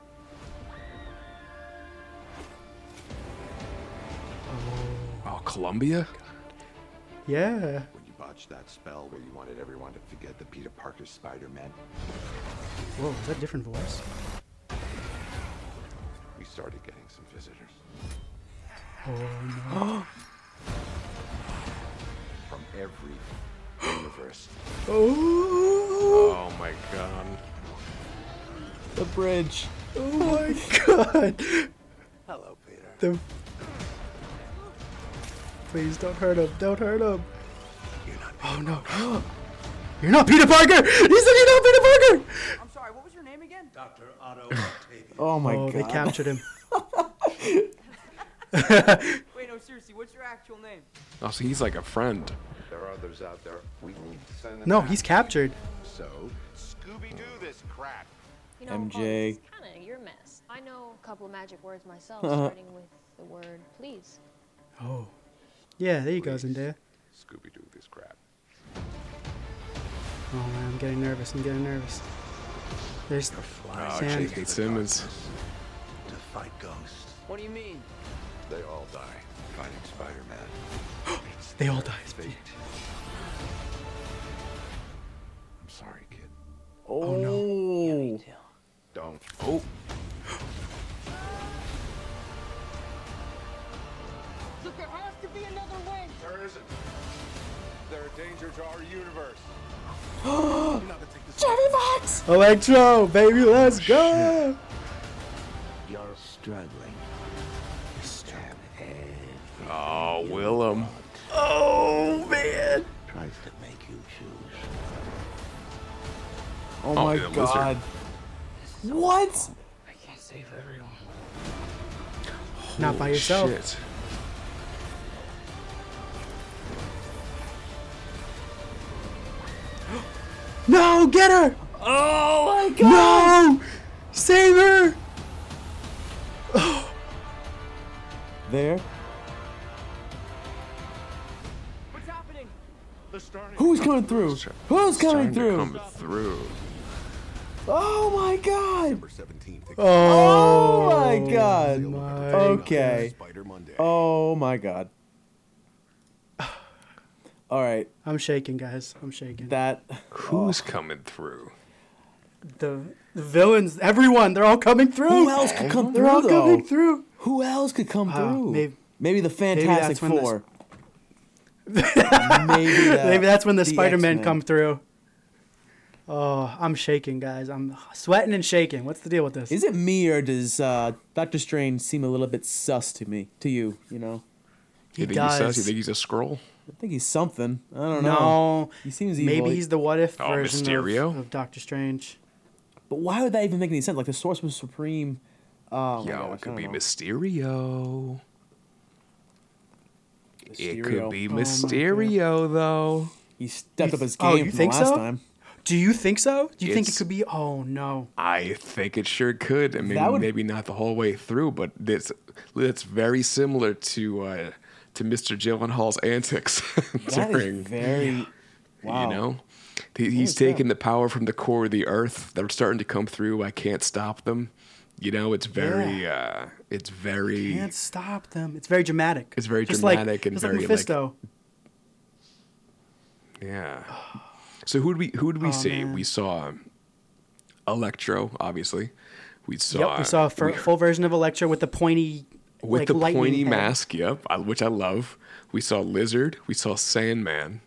Oh, oh Columbia? Yeah. When you botched that spell where you wanted everyone to forget the Peter Parker Spider-Man, Whoa, is that a different voice? we started getting some visitors. Oh no. From every universe. oh. Oh my god. The bridge. Oh my god. Hello, Peter. The... Please don't hurt him. Don't hurt him. Oh no. You're not Peter Parker! He said you're not Peter Parker! I'm sorry, what was your name again? Dr. Otto Octavius. Oh my oh, god. they captured him. Wait, no, seriously, what's your actual name? Oh, so he's like a friend. There are others out there. We need to send them No, back. he's captured. So, Scooby-Doo this crap. You know, MJ. Holmes, it's kind of your mess. I know a couple of magic words myself, starting with the word please. Oh. Yeah, there you go, Zendaya. Scooby-Doo this crap. Oh man, I'm getting nervous. I'm getting nervous. There's Oh, sand. J.K. Simmons. To fight ghosts. What do you mean? They all die fighting Spider-Man. It's They all their die. Fate. I'm sorry, kid. Oh, no. Don't. Oh. Way. There isn't. They're a danger to our universe. Jamie Foxx. Electro, baby, let's go! You're struggling. Stab every Oh, Willem. Oh man! tries to make you choose. Oh, Oh, my the lizard. god. What? I can't save everyone. Not by yourself. Shit. No, get her! Oh my god. No! Save her! There. What's happening? Who's coming through? Who's coming through? come through. Oh my god. Oh, Oh my god. Okay. Oh my god. All right. I'm shaking, guys. I'm shaking. That Who's coming through? the, the villains, everyone, they're all coming through. Who else could come They're through all though? coming through. Who else could come Uh, through? maybe- Maybe the Fantastic that's when the- Four. maybe, the- Maybe that's when the, the Spider-Man X-Men. come through. Oh, I'm shaking, guys. I'm sweating and shaking. What's the deal with this? Is it me or does uh, Doctor Strange seem a little bit sus to me? To you, you know? He you think does. he's sus? You think he's a Skrull? I think he's something. I don't know. no, He seems evil. maybe he's the what if Oh, version Mysterio? of, of Doctor Strange. But why would that even make any sense? Like the Sorcerer Supreme. Oh Yo, gosh, it could be know. Mysterio. It could Mysterio. be Oh. Mysterio, though. He stepped You up his th- oh, game you from think last so? time. Do you think so? Do you think it could be? Oh no. I think it sure could. I mean, would- maybe not the whole way through, but it's it's very similar to uh, to Mr. Gyllenhaal's antics That during is very. Wow. you know. He, he's taking the power from the core of the earth. They're starting to come through. I can't stop them. You know, it's very, uh, it's very, You Can't stop them. It's very dramatic. It's very just dramatic like, and just very, like like- Mephisto. yeah. So who'd we who'd we Oh, see? man. We saw Electro, obviously. We saw yep, we saw a we- full version of Electro with the pointy, with like, the lightning pointy head. mask. Yep, I, which I love. We saw Lizard. We saw Sandman.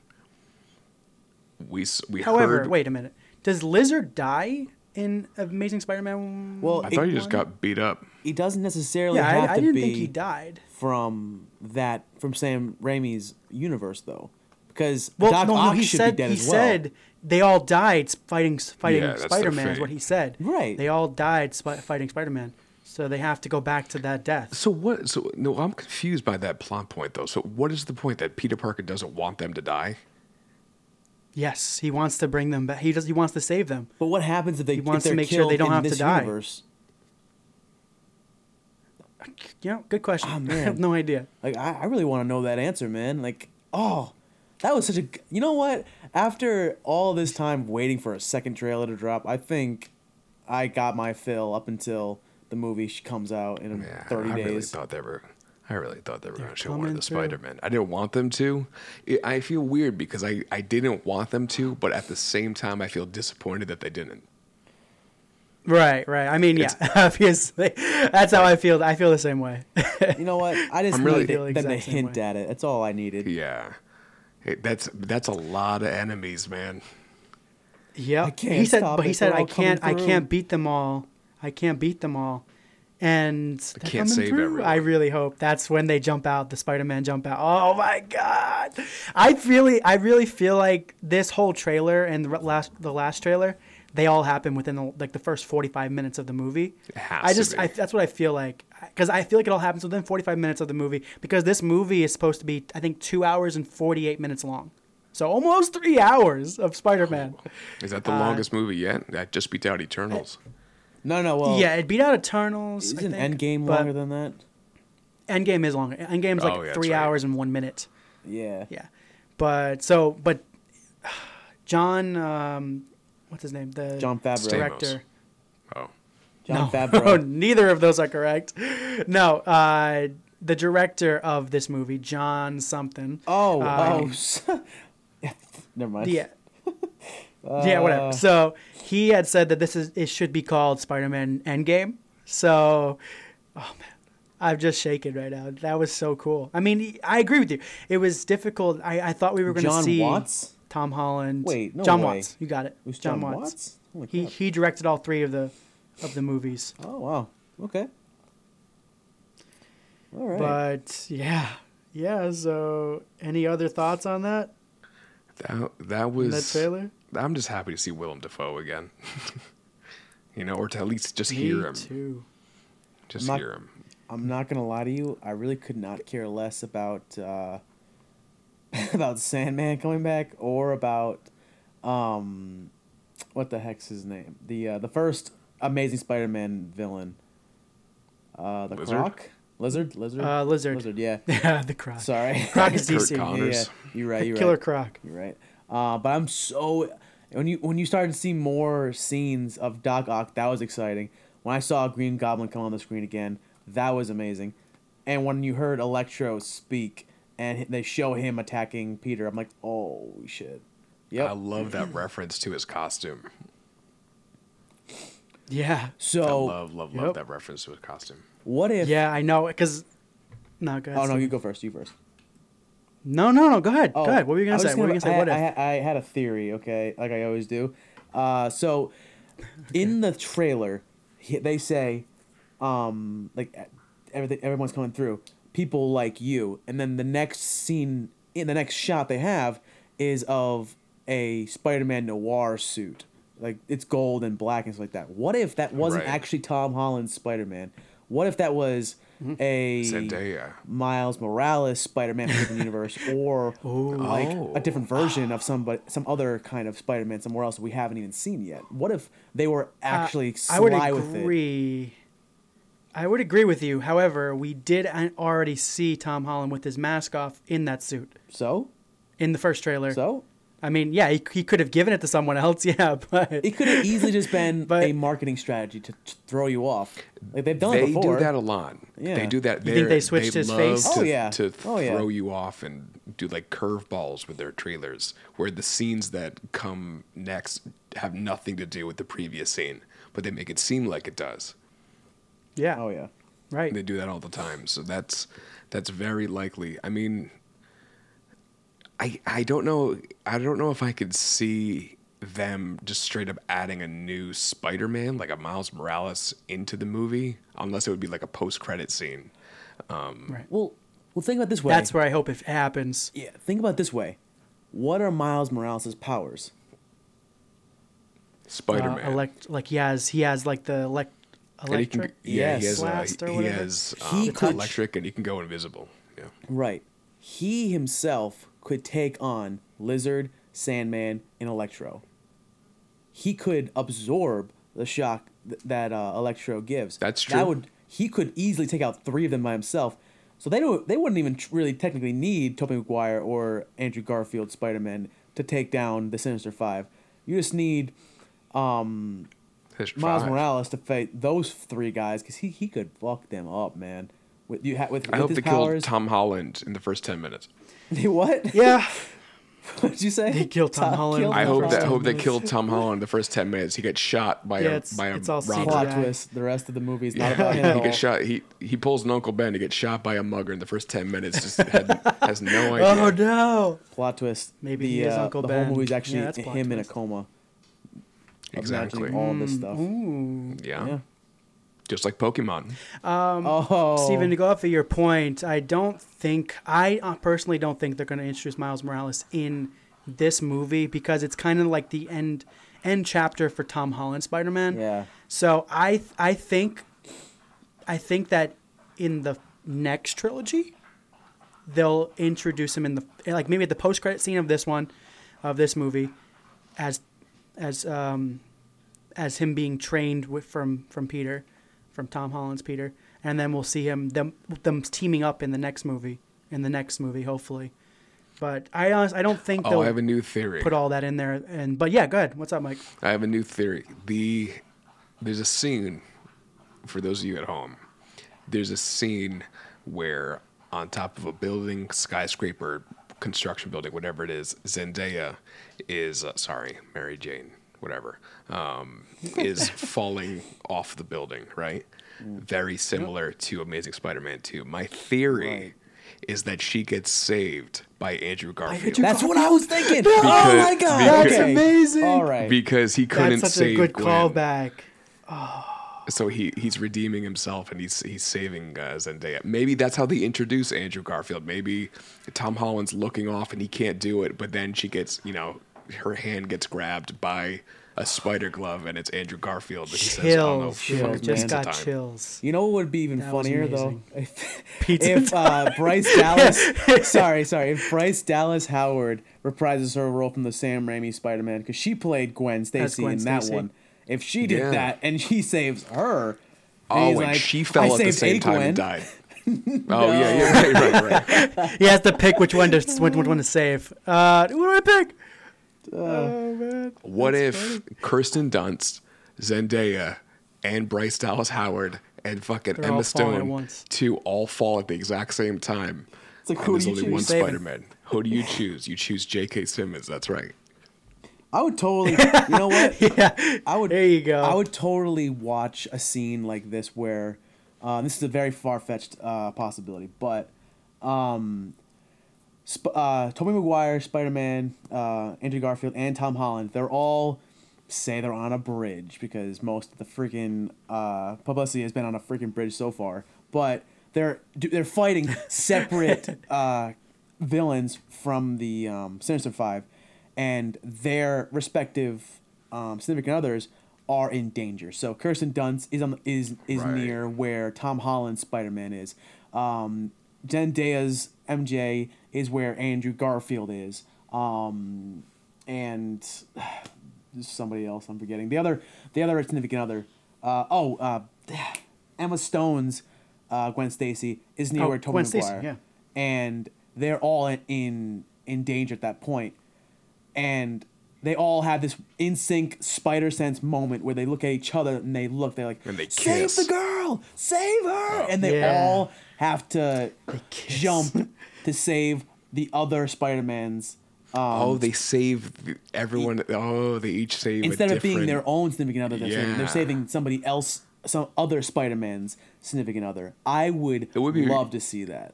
We we However, heard. wait a minute. Does Lizard die? in Amazing Spider-Man? Well, I thought he just got beat up. He doesn't necessarily Yeah, I- have I to didn't be think he died. from that from Sam Raimi's universe though, because Well, Doc no, no, Ock he should said be dead he as well. said they all died fighting fighting Yeah, Spider-Man. Is what he said. Right. They all died sp- fighting Spider-Man, so they have to go back to that death. So what? So no, I'm confused by that plot point though. So what is the point that Peter Parker doesn't want them to die? Yes, he wants to bring them back. He does. He wants to save them. But what happens if they He wants if to make sure they don't have to die. Universe? You know, good question. Oh I have no idea. Like I, I really want to know that answer, man. Like oh, that was such a. You know what? After all this time waiting for a second trailer to drop, I think I got my fill up until the movie sh- comes out in Yeah, thirty I really days. thought they were. I really thought they were going to show one of the. Spider Men. I didn't want them to. It, I feel weird because I, I didn't want them to, but at the same time, I feel disappointed that they didn't. Right, right. I mean, yeah, obviously, that's how I feel. I feel the same way. you know what? I just I'm really- needed Feel the them to hint way. at it. That's all I needed. Yeah, It- that's that's a lot of enemies, man. Yeah, he said, but he said, I can't, I can't beat them all. I can't beat them all. And they're can't coming save through. everyone. I really hope that's when they jump out. The Spider-Man jump out. Oh my god! I really, I really feel like this whole trailer and the last, the last trailer, they all happen within the, like the first forty-five minutes of the movie. It has I to just. I, that's what I feel like because I feel like it all happens within forty-five minutes of the movie because this movie is supposed to be, I think, two hours and forty-eight minutes long. So almost three hours of Spider-Man. Is that the Uh, longest movie yet? That just beat out Eternals. No, no. Well, yeah, it beat out Eternals. I Isn't think, Endgame but longer than that? Endgame is longer. Endgame's like Oh, yeah, three right. hours and one minute. Yeah. Yeah, but so but Jon, um, what's his name? The Jon Favreau. director. Oh, Jon no, Favreau. neither of those are correct. No, uh, the director of this movie, Jon something. Oh, Uh, oh. Never mind. Yeah. Yeah, whatever. Uh, So he had said that this is it should be called Spider-Man Endgame. So, oh man, I'm just shaking right now. That was so cool. I mean, I agree with you. It was difficult. I, I thought we were going to Jon see Watts? Tom Holland. Wait, no Jon way. Watts. You got it. Who's Jon, Jon Watts. Watts? He crap. he directed all three of the of the movies. Oh wow. Okay. All right. But yeah, yeah. So, any other thoughts on that? that that was that trailer? I'm just happy to see Willem Dafoe again. you know, or to at least just Me hear him. too. Just not- hear him. I'm not gonna lie to you. I really could not care less about uh, about Sandman coming back or about um, what the heck's his name? The uh, the first Amazing Spider-Man villain. Uh, the Lizard? Croc, lizard, lizard, Uh, Lizard. lizard. Yeah. Yeah, the Croc. Sorry. Croc is Kurt DC. Yeah, Connors. yeah. You're right. You're Killer right. Croc. You're right. Uh, but I'm so when you when you started to see more scenes of Doc Ock, that was exciting. When I saw Green Goblin come on the screen again, that was amazing. And when you heard Electro speak and they show him attacking Peter, I'm like, oh shit. Yep. I love that reference to his costume. Yeah. so I love, love, love Yep. that reference to his costume. what if? Yeah, I know. Because no, go ahead. Oh no, you go first. You first. No, no, no. Go ahead. Oh, go ahead. What were you gonna was say? just What were you gonna say? What I, if? I, I had a theory, okay, like I always do. Uh, so, in the trailer, they say, um, like everything, everyone's coming through. People like you, and then the next scene, in the next shot they have, is of a Spider-Man noir suit, like it's gold and black and stuff like that. What if that wasn't Right. actually Tom Holland's Spider-Man? What if that was a Zendaya. Miles Morales Spider-Man from a different universe, or like Oh. a different version of some but some other kind of Spider-Man somewhere else we haven't even seen yet. What if they were actually Uh, I would sly with it? agree. I would agree with you. However, we did a- already see Tom Holland with his mask off in that suit So, in the first trailer. so I mean, yeah, he, he could have given it to someone else. Yeah, but it could have easily just been But- a marketing strategy to, to throw you off. Like they've done They it before. do that a lot. Yeah. They do that. You think they They're- switched his face? Oh, to, Oh, yeah. To Oh, yeah. throw you off and do like curveballs with their trailers, where the scenes that come next have nothing to do with the previous scene, but they make it seem like it does. yeah, Oh yeah. right. They do that all the time. So that's that's very likely. I mean, I I don't know. I don't know if I could see them just straight up adding a new Spider-Man, like a Miles Morales, into the movie, unless it would be like a post-credit scene. Um, Right. Well, well, think about it this way. That's where I hope it happens. Yeah, think about it this way. What are Miles Morales' powers? Spider-Man. Uh, elect, like he has, he has like the elect, And he can- electric. yeah, he has, uh, blast or he whatever. has He um, could- electric, and he can go invisible. Yeah. Right. He himself could take on Lizard, Sandman, and Electro. He could absorb the shock th- that uh, Electro gives. That's true. That would he could easily take out three of them by himself. So they don't they wouldn't even really technically need Tobey Maguire or Andrew Garfield Spider Man to take down the Sinister Five. You just need um, Miles Morales to fight those three guys because he, he could fuck them up, man. With you ha- with, I with hope his they kill powers. Tom Holland in the first ten minutes. They what? Yeah. what did you say? He killed Tom Holland. killed I him hope that I ten hope they killed Tom Holland in the first ten minutes. He gets shot by Yeah, a it's- by a it's all robber. plot twist. The rest of the movie is not Yeah, about him he gets shot. He he pulls an Uncle Ben to get shot by a mugger in the first ten minutes. Just had, has no idea. Oh no! Plot twist. Maybe the, he is uh, Uncle the Ben. whole movie's Yeah, actually that's plot him in a coma. Exactly. Imagining all this stuff. Ooh. Yeah. Yeah. Just like Pokemon. Um, Oh, Steven, to go off of your point, I don't think I uh, personally don't think they're going to introduce Miles Morales in this movie because it's kind of like the end end chapter for Tom Holland Spider Man. Yeah. So I I think I think that in the next trilogy they'll introduce him in the like maybe at the post credit scene of this one of this movie as as um as him being trained with from from Peter from Tom Holland's Peter and then we'll see him them them teaming up in the next movie in the next movie hopefully but I honest, I don't think Oh, they'll I have a new theory. put all that in there and but yeah go ahead what's up Mike I have a new theory. The there's a scene for those of you at home. There's a scene where on top of a building, skyscraper, construction building, whatever it is, Zendaya is uh, sorry, Mary Jane, whatever, um, is falling off the building. Right, very similar to Amazing Spider-Man 2. My theory. Is that she gets saved by Andrew Garfield? That's what I was thinking. oh my god. because- okay. amazing. All right. because he couldn't that's such save a good Gwen. callback So he he's redeeming himself and he's he's saving uh, Zendaya. Maybe that's how they introduce Andrew Garfield. Maybe Tom Holland's looking off and he can't do it, but then she gets you know her hand gets grabbed by a spider glove and it's Andrew Garfield. And he says, "Oh no, chills dude. just got time." chills You know what would be even That funnier though? If, Pizza if uh, Bryce Dallas, sorry, sorry, if Bryce Dallas Howard reprises her role from the Sam Raimi Spider-Man because she played Gwen Stacy Gwen in that Stacy. one. If she did Yeah. that and she saves her, Oh, and like, she "I fell at the same time Gwen." and died. Oh yeah, yeah, right, right, right. he has to pick which one to which one to save uh who do I pick oh man What if Kirsten Dunst, Zendaya, and Bryce Dallas Howard and fucking They're Emma Stone to all fall at the exact same time? It's like, who do you only choose? one Spider-Man. Who do you choose? You choose J.K. Simmons. That's right. I would totally. You know what? yeah I would. there you go I would totally watch a scene like this where, uh, this is a very far fetched uh, possibility, but, um, Sp- uh, Tobey Maguire, Spider Man, uh, Andrew Garfield, and Tom Holland, they're all say they're on a bridge because most of the freaking uh, publicity has been on a freaking bridge so far, but they're they're fighting separate uh, villains from the um, Sinister Five, and their respective um, significant others are in danger. So Kirsten Dunst is on the, is is Right. near where Tom Holland's Spider Man is. Um, Zendaya's MJ is where Andrew Garfield is. Um, and somebody else I'm forgetting. The other the other significant other. Uh, oh, uh, Emma Stone's uh, Gwen Stacy is near Oh, where Tobey Gwen Stacy, yeah. And they're all in, in in danger at that point. And they all have this in sync spider sense moment where they look at each other and they look, they're like, And they kiss. save the girl, save her, and they Yeah. all have to jump to save the other Spider Mans. Um, oh, they save the- everyone. Oh, they each save a instead of being their own significant other, they're, saving, they're saving somebody else, some other Spider Man's significant other. I would, It would be- love to see that.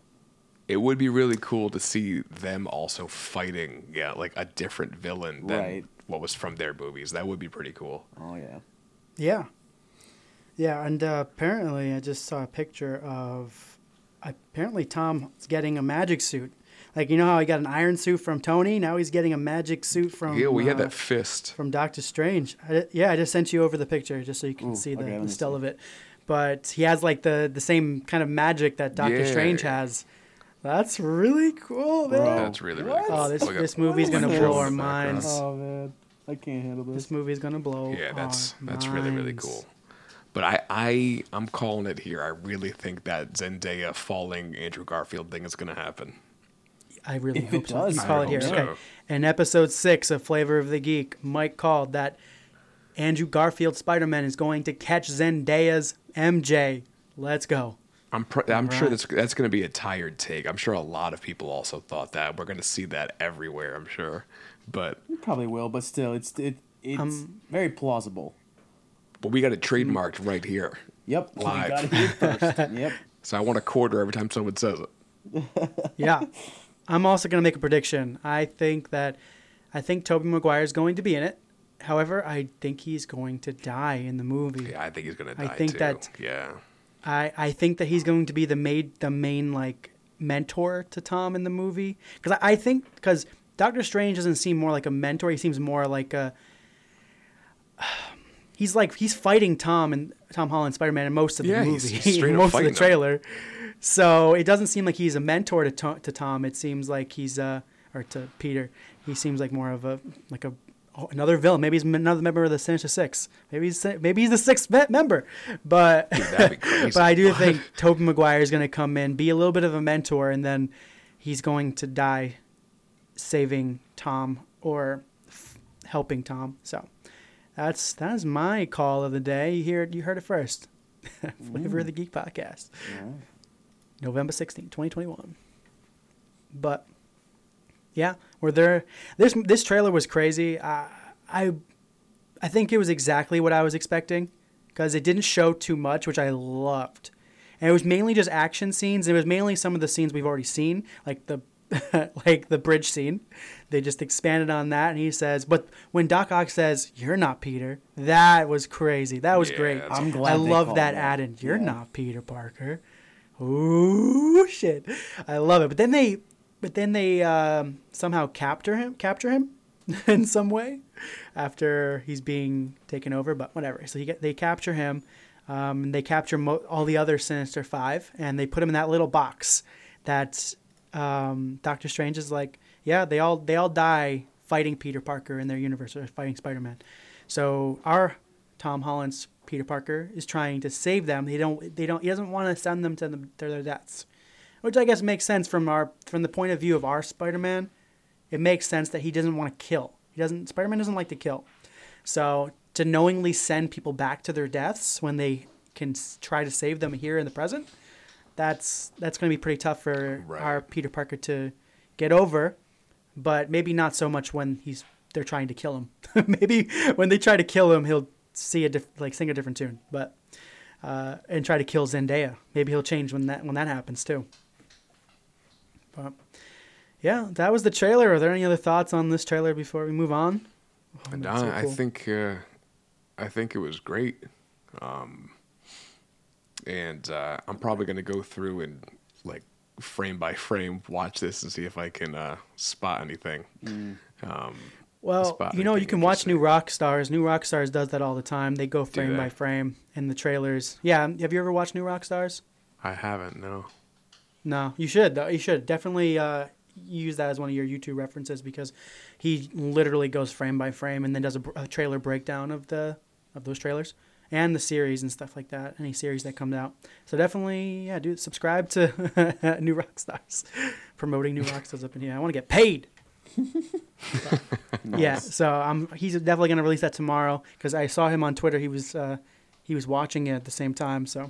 it would be really cool to see them also fighting, yeah, like a different villain than Right. what was from their movies. That would be pretty cool. Oh yeah. Yeah. Yeah, and uh, apparently I just saw a picture of apparently Tom's getting a magic suit. Like you know how he got an iron suit from Tony, now he's getting a magic suit from yeah, we had uh, that fist. from Doctor Strange. I, yeah, I just sent you over the picture just so you can Ooh, see the, okay, the still see. of it. But he has like the the same kind of magic that Doctor Yeah. Strange has. That's really cool, man. That's really really cool. Oh, this Look at- this movie's gonna blow our in the background. minds. Oh man, I can't handle this. This movie's gonna blow. Yeah, that's our that's really really cool. But I I I'm calling it here. I really think that Zendaya falling Andrew Garfield thing is gonna happen. I really If hope it so. does, You I call it here. so. Okay. In episode six of Flavor of the Geek, Mike called that Andrew Garfield Spider Man is going to catch Zendaya's MJ. Let's go. I'm pr- I'm sure that's that's going to be a tired take. I'm sure a lot of people also thought that. We're going to see that everywhere. I'm sure, but You probably will, but still, it's it it's Um, very plausible. But we got it trademarked right here. Yep. we Live. got it here first. yep. So I want a quarter every time someone says it. Yeah. I'm also going to make a prediction. I think that I think Tobey Maguire is going to be in it. However, I think he's going to die in the movie. Yeah, I think he's going to die I think too. that- yeah, I, I think that he's going to be the main the main like mentor to Tom in the movie because I, I think because Doctor Strange doesn't seem more like a mentor. He seems more like a he's like he's fighting Tom and Tom Holland Spider Man in most of the Yeah, he's movie, up most of the trailer. So it doesn't seem like he's a mentor to Tom, to Tom. It seems like he's uh or to Peter. He seems like more of a like a oh, another villain. Maybe he's another member of the Sinister Six. Maybe he's maybe he's the sixth me- member. But crazy. but I do think Tobey Maguire is going to come in, be a little bit of a mentor, and then he's going to die saving Tom or f- helping Tom. So that's that's my call of the day. You hear you heard it first. Flavor of the mm. Geek podcast. November 16, 2021. But yeah, were there this this trailer was crazy. I I I think it was exactly what I was expecting because it didn't show too much, which I loved. And it was mainly just action scenes. It was mainly some of the scenes we've already seen, like the like the bridge scene. They just expanded on that, and he says, "But when Doc Ock says you're not Peter, that was crazy. That was Yeah, great. I'm glad I they love that that. added. You're Yeah. not Peter Parker. Ooh shit, I love it. But then they, but then they um, somehow capture him, capture him in some way after he's being taken over. But whatever. So you get they capture him. Um, and they capture mo- all the other Sinister Five, and they put him in that little box. That um, Doctor Strange is like, yeah, they all they all die fighting Peter Parker in their universe or fighting Spider Man. So our Tom Holland's Peter Parker is trying to save them. They don't. They don't. He doesn't want to send them to, the, to their deaths, which I guess makes sense from our from the point of view of our Spider Man. It makes sense that he doesn't want to kill. He doesn't. Spider Man doesn't like to kill. So to knowingly send people back to their deaths when they can try to save them here in the present, that's that's going to be pretty tough for Right. our Peter Parker to get over. But maybe not so much when he's they're trying to kill him. maybe when they try to kill him, he'll see a diff- like sing a different tune. But uh, and try to kill Zendaya. Maybe he'll change when that when that happens too. But yeah, that was the trailer. Are there any other thoughts on this trailer before we move on? Oh, so I, I think uh, I think it was great. Um, and uh, I'm probably gonna go through and like frame by frame watch this and see if I can uh, spot anything. Um, Well, you know, you can watch. New Rockstars. New Rockstars does that all the time. They go frame they? by frame in the trailers. Yeah, have you ever watched New Rockstars? I haven't. No. No, you should. Though. You should definitely uh, use that as one of your YouTube references because he literally goes frame by frame and then does a, a trailer breakdown of the of those trailers and the series and stuff like that. Any series that comes out. So definitely, yeah, do subscribe to New Rockstars, promoting New Rockstars up in here. I want to get paid. Yeah, so I'm he's definitely gonna release that tomorrow because I saw him on Twitter. He was uh, he was watching it at the same time. So,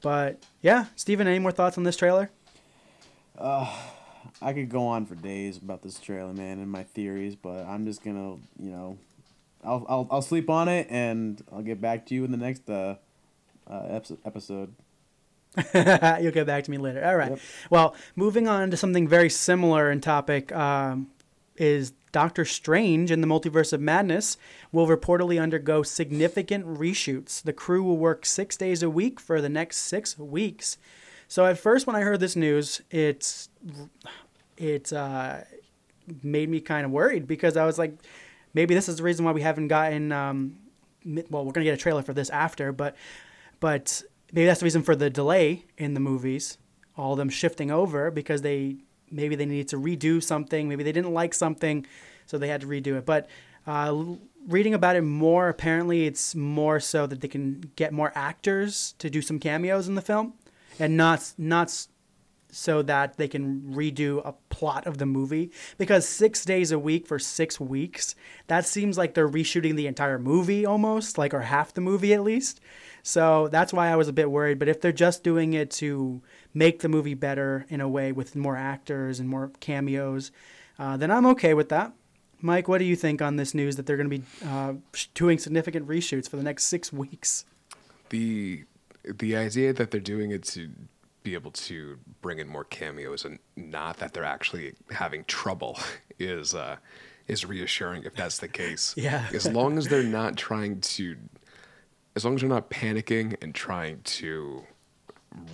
but yeah, Steven, any more thoughts on this trailer? I could go on for days about this trailer, man, and my theories, but I'm just gonna, you know, I'll I'll, I'll sleep on it and I'll get back to you in the next uh, uh episode. You'll get back to me later. All right. Well, moving on to something very similar in topic um, is Doctor Strange in the Multiverse of Madness will reportedly undergo significant reshoots. The crew will work six days a week for the next six weeks. So at first, when I heard this news, it's it uh, made me kind of worried because I was like, maybe this is the reason why we haven't gotten. Um, well, we're gonna get a trailer for this after, but but maybe that's the reason for the delay in the movies. All of them shifting over because they maybe they needed to redo something, maybe they didn't like something, so they had to redo it. But uh, reading about it more, apparently it's more so that they can get more actors to do some cameos in the film, and not not so that they can redo a plot of the movie. Because six days a week for six weeks that seems like they're reshooting the entire movie almost like or half the movie at least. So that's why i was a bit worried. But if they're just doing it to make the movie better in a way with more actors and more cameos uh, then i'm okay with that. Mike what do you think on this news that they're going to be uh, doing significant reshoots for the next six weeks? The the idea that they're doing it to be able to bring in more cameos and not that they're actually having trouble is uh, is reassuring if that's the case. Yeah. as long as they're not trying to, as long as they're not panicking and trying to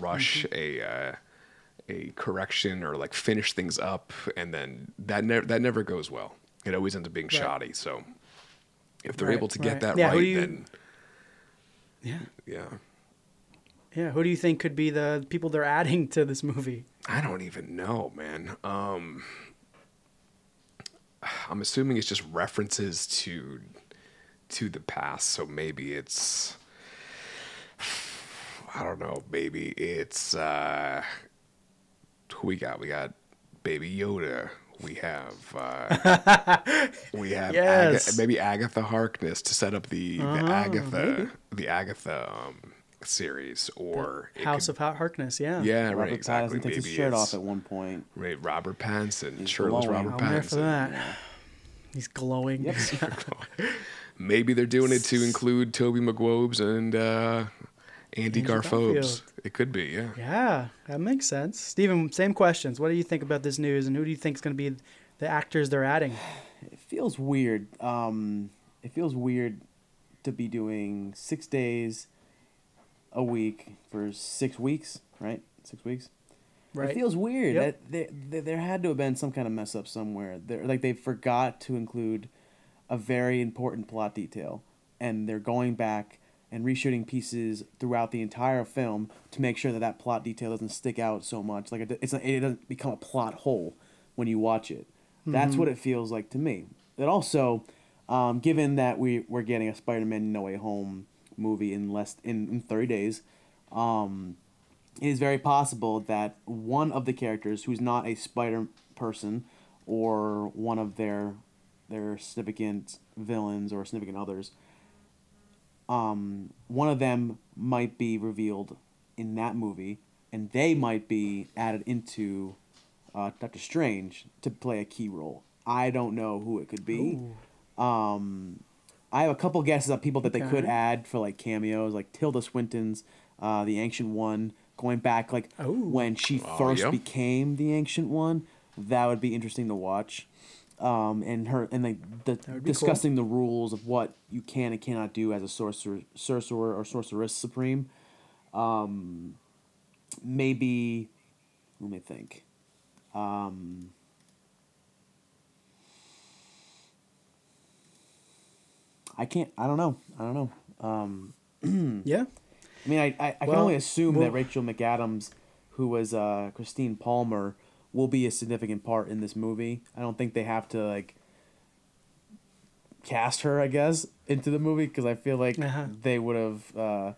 rush a. Uh, a correction or like finish things up and then that never that never goes well it always ends up being Right. shoddy so if they're Right, able to get right. that Yeah, right you- then yeah yeah yeah who do you think could be the people they're adding to this movie I don't even know, man. Um, I'm assuming it's just references to to the past, so maybe it's I don't know, maybe it's uh who we got? We got Baby Yoda. We have uh we have Yes. Aga- maybe Agatha Harkness to set up the, the Agatha maybe. the Agatha um series or it House could- of Harkness, yeah. yeah, right, Robert exactly. Pattinson takes his shirt off at one point. Right, Robert Pattinson, shirtless glowing. Robert I'm there for Pattinson. that. He's glowing. Maybe they're doing it to include Toby McGuobes and uh, Andy Andrew Garfobes. Garfield. It could be, yeah. Yeah, that makes sense. Stephen, same questions. What do you think about this news, and who do you think is going to be the actors they're adding? It feels weird. Um, it feels weird to be doing six days a week for six weeks, right? Six weeks. Right. It feels weird. Yep. That there, there, there had to have been some kind of mess up somewhere. There, like they forgot to include a very important plot detail, and they're going back and reshooting pieces throughout the entire film to make sure that that plot detail doesn't stick out so much. Like it, it's it doesn't become a plot hole when you watch it. That's Mhm. what it feels like to me. It also, um, given that we we're getting a Spider-Man No Way Home movie in less in, in thirty days, um, it is very possible that one of the characters who's not a spider person or one of their their significant villains or significant others um, one of them might be revealed in that movie and they might be added into uh, Doctor Strange to play a key role. I don't know who it could be. Um, I have a couple guesses of people that they could add for like cameos, like Tilda Swinton's uh, the Ancient One, going back like when she Oh, first yeah. became the Ancient One. That would be interesting to watch. Um, and her and like the would be cool. discussing the rules of what you can and cannot do as a sorcerer, sorcerer or sorceress supreme. Um, maybe, let me think. Um, I can't. I don't know. I don't know. Um, yeah. I mean, I I, I can only assume well- that Rachel McAdams, who was uh, Christine Palmer, will be a significant part in this movie. I don't think they have to like cast her, I guess, into the movie because I feel like Uh-huh. they would have uh,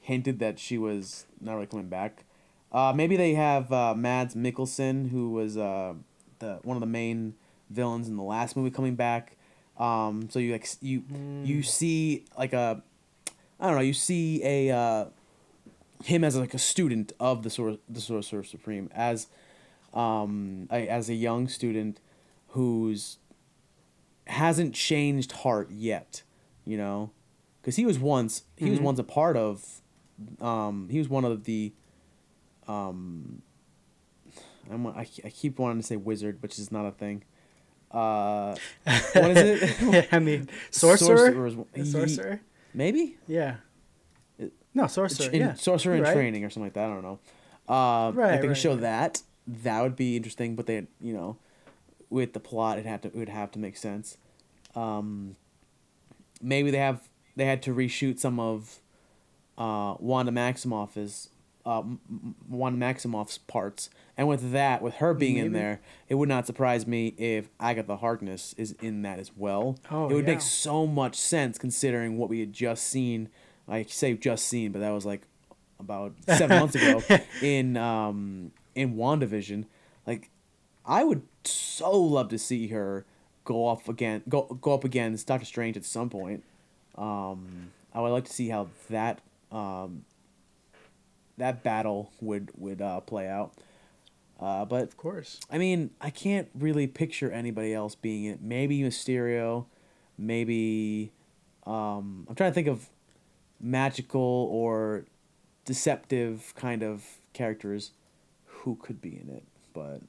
hinted that she was not really coming back. Uh, maybe they have uh, Mads Mikkelsen, who was uh, the one of the main villains in the last movie, coming back. Um, so you like you you see like a I don't know you see a uh, him as like a student of the Sor- the Sorcerer Supreme as um, a, as a young student who's hasn't changed heart yet, you know, because he was once he was Mhm. once a part of, um, he was one of the um, I'm, I, I keep wanting to say wizard, which is not a thing. Uh, what is it? I mean, sorcerer. Sorcerer's- A sorcerer. Maybe. Yeah. No, sorcerer. in, yeah. sorcerer in Right. training or something like that. I don't know. Uh, Right, if they right, show right. that, that would be interesting. But they, you know, with the plot, it had to it would have to make sense. Um, maybe they have they had to reshoot some of uh, Wanda Maximoff's uh, M- Maximoff's parts, and with that, with her being in there, it would not surprise me if Agatha Harkness is in that as well. Oh, it would yeah. make so much sense considering what we had just seen. I say just seen, but that was like about seven months ago in um in WandaVision. Like I would so love to see her go off again go go up against Doctor Strange at some point. Um I would like to see how that um that battle would would uh, play out. Uh, but of course, I mean, I can't really picture anybody else being in it. Maybe Mysterio, maybe um, I'm trying to think of magical or deceptive kind of characters who could be in it, but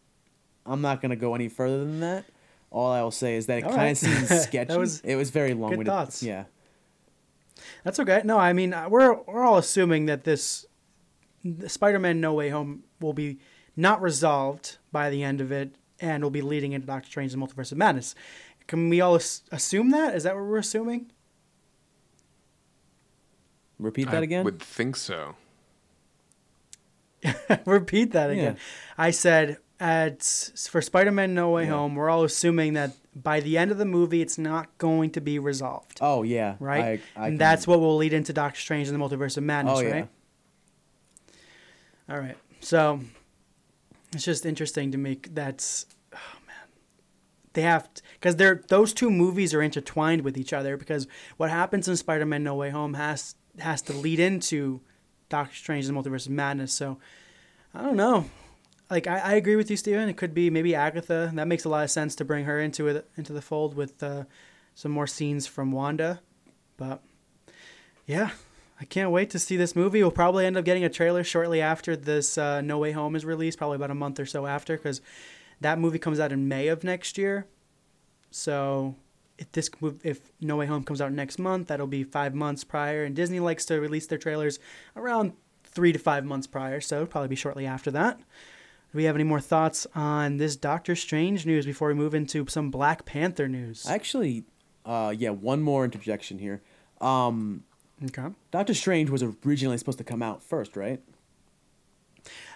I'm not gonna go any further than that. All I will say is that it kind right. of seems sketchy. was it was very long. good thoughts. Yeah. That's okay. No, I mean uh, we're we're all assuming that this Spider-Man No Way Home will be not resolved by the end of it, and will be leading into Doctor Strange: and The Multiverse of Madness. Can we all as- assume that? Is that what we're assuming? Repeat that I again. would think so. Repeat that again. Yeah. I said at for Spider-Man No Way Yeah. Home, we're all assuming that by the end of the movie, it's not going to be resolved. Oh yeah. right? I, I and can- that's what will lead into Doctor Strange and the Multiverse of Madness, Oh, yeah. All right. So it's just interesting to me. That's oh man, they have because they're those two movies are intertwined with each other because what happens in Spider-Man No Way Home has has to lead into Doctor Strange the Multiverse of Madness. So I don't know. Like I, I agree with you, Steven. It could be maybe Agatha. That makes a lot of sense to bring her into it into the fold with uh, some more scenes from Wanda. But yeah, I can't wait to see this movie. We'll probably end up getting a trailer shortly after this uh, No Way Home is released, probably about a month or so after, because that movie comes out in May of next year. So if this if No Way Home comes out next month, that'll be five months prior. And Disney likes to release their trailers around three to five months prior, so it'll probably be shortly after that. Do we have any more thoughts on this Doctor Strange news before we move into some Black Panther news? Actually, uh, yeah, one more interjection here. Um, okay. Doctor Strange was originally supposed to come out first, right?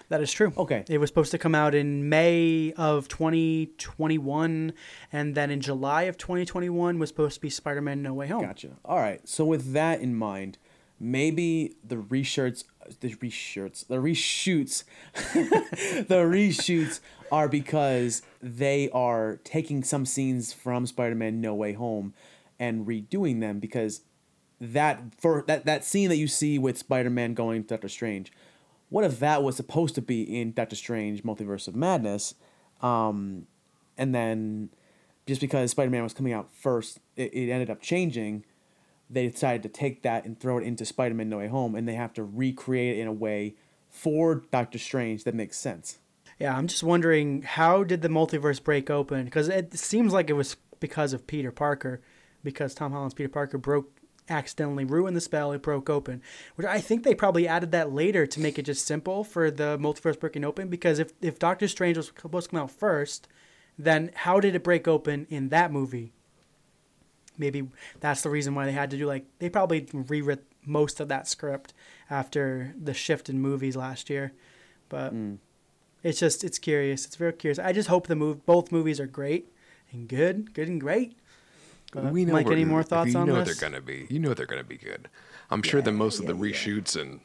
That is true. Okay. It was supposed to come out in May of 2021, and then in July of 2021 was supposed to be Spider-Man: No Way Home. Gotcha. All right. So with that in mind, maybe the reshirts, the reshirts, the reshoots, the reshoots are because they are taking some scenes from Spider-Man: No Way Home and redoing them because that for that that scene that you see with Spider-Man going to Doctor Strange, what if that was supposed to be in Doctor Strange: Multiverse of Madness, um, and then just because Spider-Man was coming out first, it, it ended up changing. They decided to take that and throw it into Spider-Man: No Way Home, and they have to recreate it in a way for Doctor Strange that makes sense. Yeah, I'm just wondering how did the multiverse break open? Because it seems like it was because of Peter Parker, because Tom Holland's Peter Parker broke accidentally ruined the spell. It broke open, which I think they probably added that later to make it just simple for the multiverse breaking open. Because if if Doctor Strange was supposed to come out first, then how did it break open in that movie? Maybe that's the reason why they had to do like they probably rewrote most of that script after the shift in movies last year, but hmm. it's just it's curious. It's very curious. I just hope the move both movies are great and good, good and great. But we know Mike, we're- any more thoughts you on know this? they're gonna be. You know they're gonna be good. I'm sure that most of the reshoots and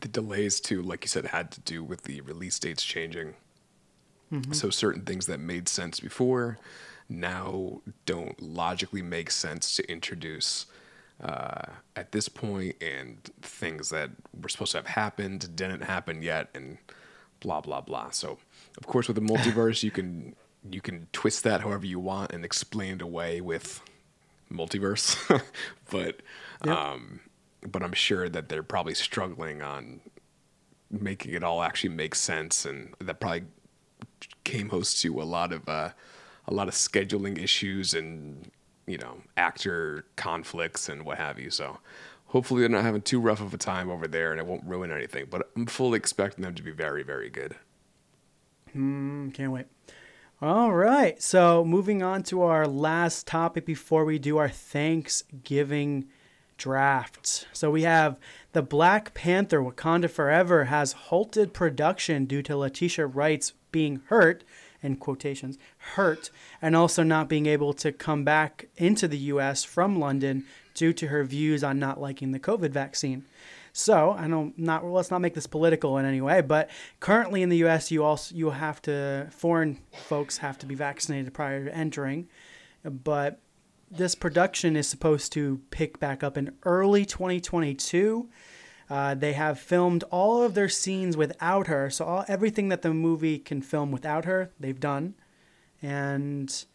the delays too, like you said, had to do with the release dates changing. Mhm. So certain things that made sense before now don't logically make sense to introduce uh, at this point, and things that were supposed to have happened didn't happen yet, and blah blah blah. So, of course, with the multiverse, you can you can twist that however you want and explain it away with multiverse, but Yep. um, but I'm sure that they're probably struggling on making it all actually make sense, and that probably came host to a lot of uh, a lot of scheduling issues and you know actor conflicts and what have you. So hopefully they're not having too rough of a time over there, and it won't ruin anything. But I'm fully expecting them to be very very good. Hmm, can't wait. All right. So moving on to our last topic before we do our Thanksgiving draft. So we have the Black Panther Wakanda Forever has halted production due to Letitia Wright's being hurt, in quotations, hurt, and also not being able to come back into the US from London due to her views on not liking the COVID vaccine. So I don't not let's not make this political in any way, but currently in the U.S. you also you have to foreign folks have to be vaccinated prior to entering, but this production is supposed to pick back up in early 2022. Uh, they have filmed all of their scenes without her, so all, everything that the movie can film without her, they've done, and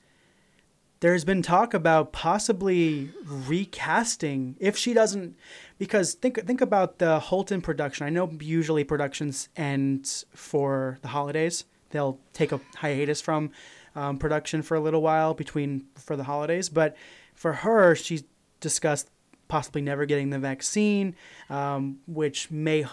there's been talk about possibly recasting if she doesn't because think think about the Holton production. I know usually productions end for the holidays. They'll take a hiatus from um, production for a little while between for the holidays, but for her, she's discussed possibly never getting the vaccine, um, which may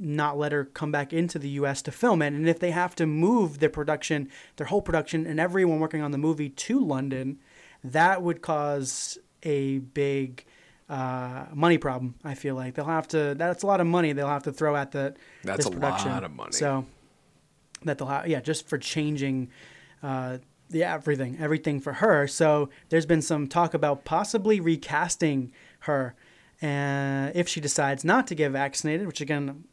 not let her come back into the U.S. to film it. And if they have to move their production, their whole production, and everyone working on the movie to London, that would cause a big uh, money problem. I feel like they'll have to. That's a lot of money they'll have to throw at the That's this a production. lot of money. So that they'll have, yeah, just for changing. Uh, the everything, everything for her. So there's been some talk about possibly recasting her, and if she decides not to get vaccinated, which again,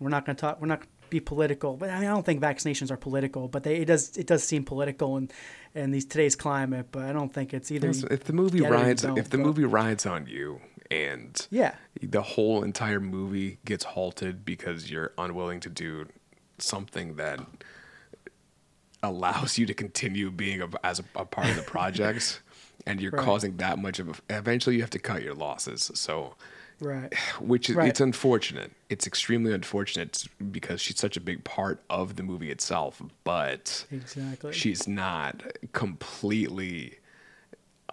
we're not going to talk. We're not be political, but I, mean, I don't think vaccinations are political. But they, it does it does seem political in in these today's climate. But I don't think it's either. If the movie get it or you rides, if the but- movie rides on you, and Yeah. the whole entire movie gets halted because you're unwilling to do something that allows you to continue being a, as a, a part of the project, and you're Right. causing that much of a. Eventually, you have to cut your losses. So. Right. Which is Right. it's unfortunate. It's extremely unfortunate because she's such a big part of the movie itself, but Exactly. she's not completely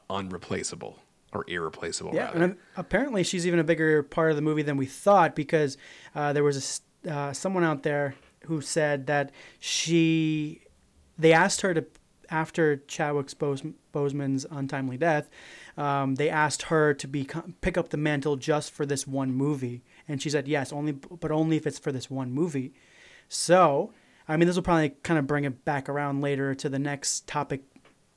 unreplaceable or irreplaceable. Yeah, rather. and apparently she's even a bigger part of the movie than we thought because uh, there was a uh, someone out there who said that she they asked her to after Chadwick Bos- Boseman's untimely death, um, they asked her to be pick up the mantle just for this one movie, and she said yes, only but only if it's for this one movie. So, I mean, this will probably kind of bring it back around later to the next topic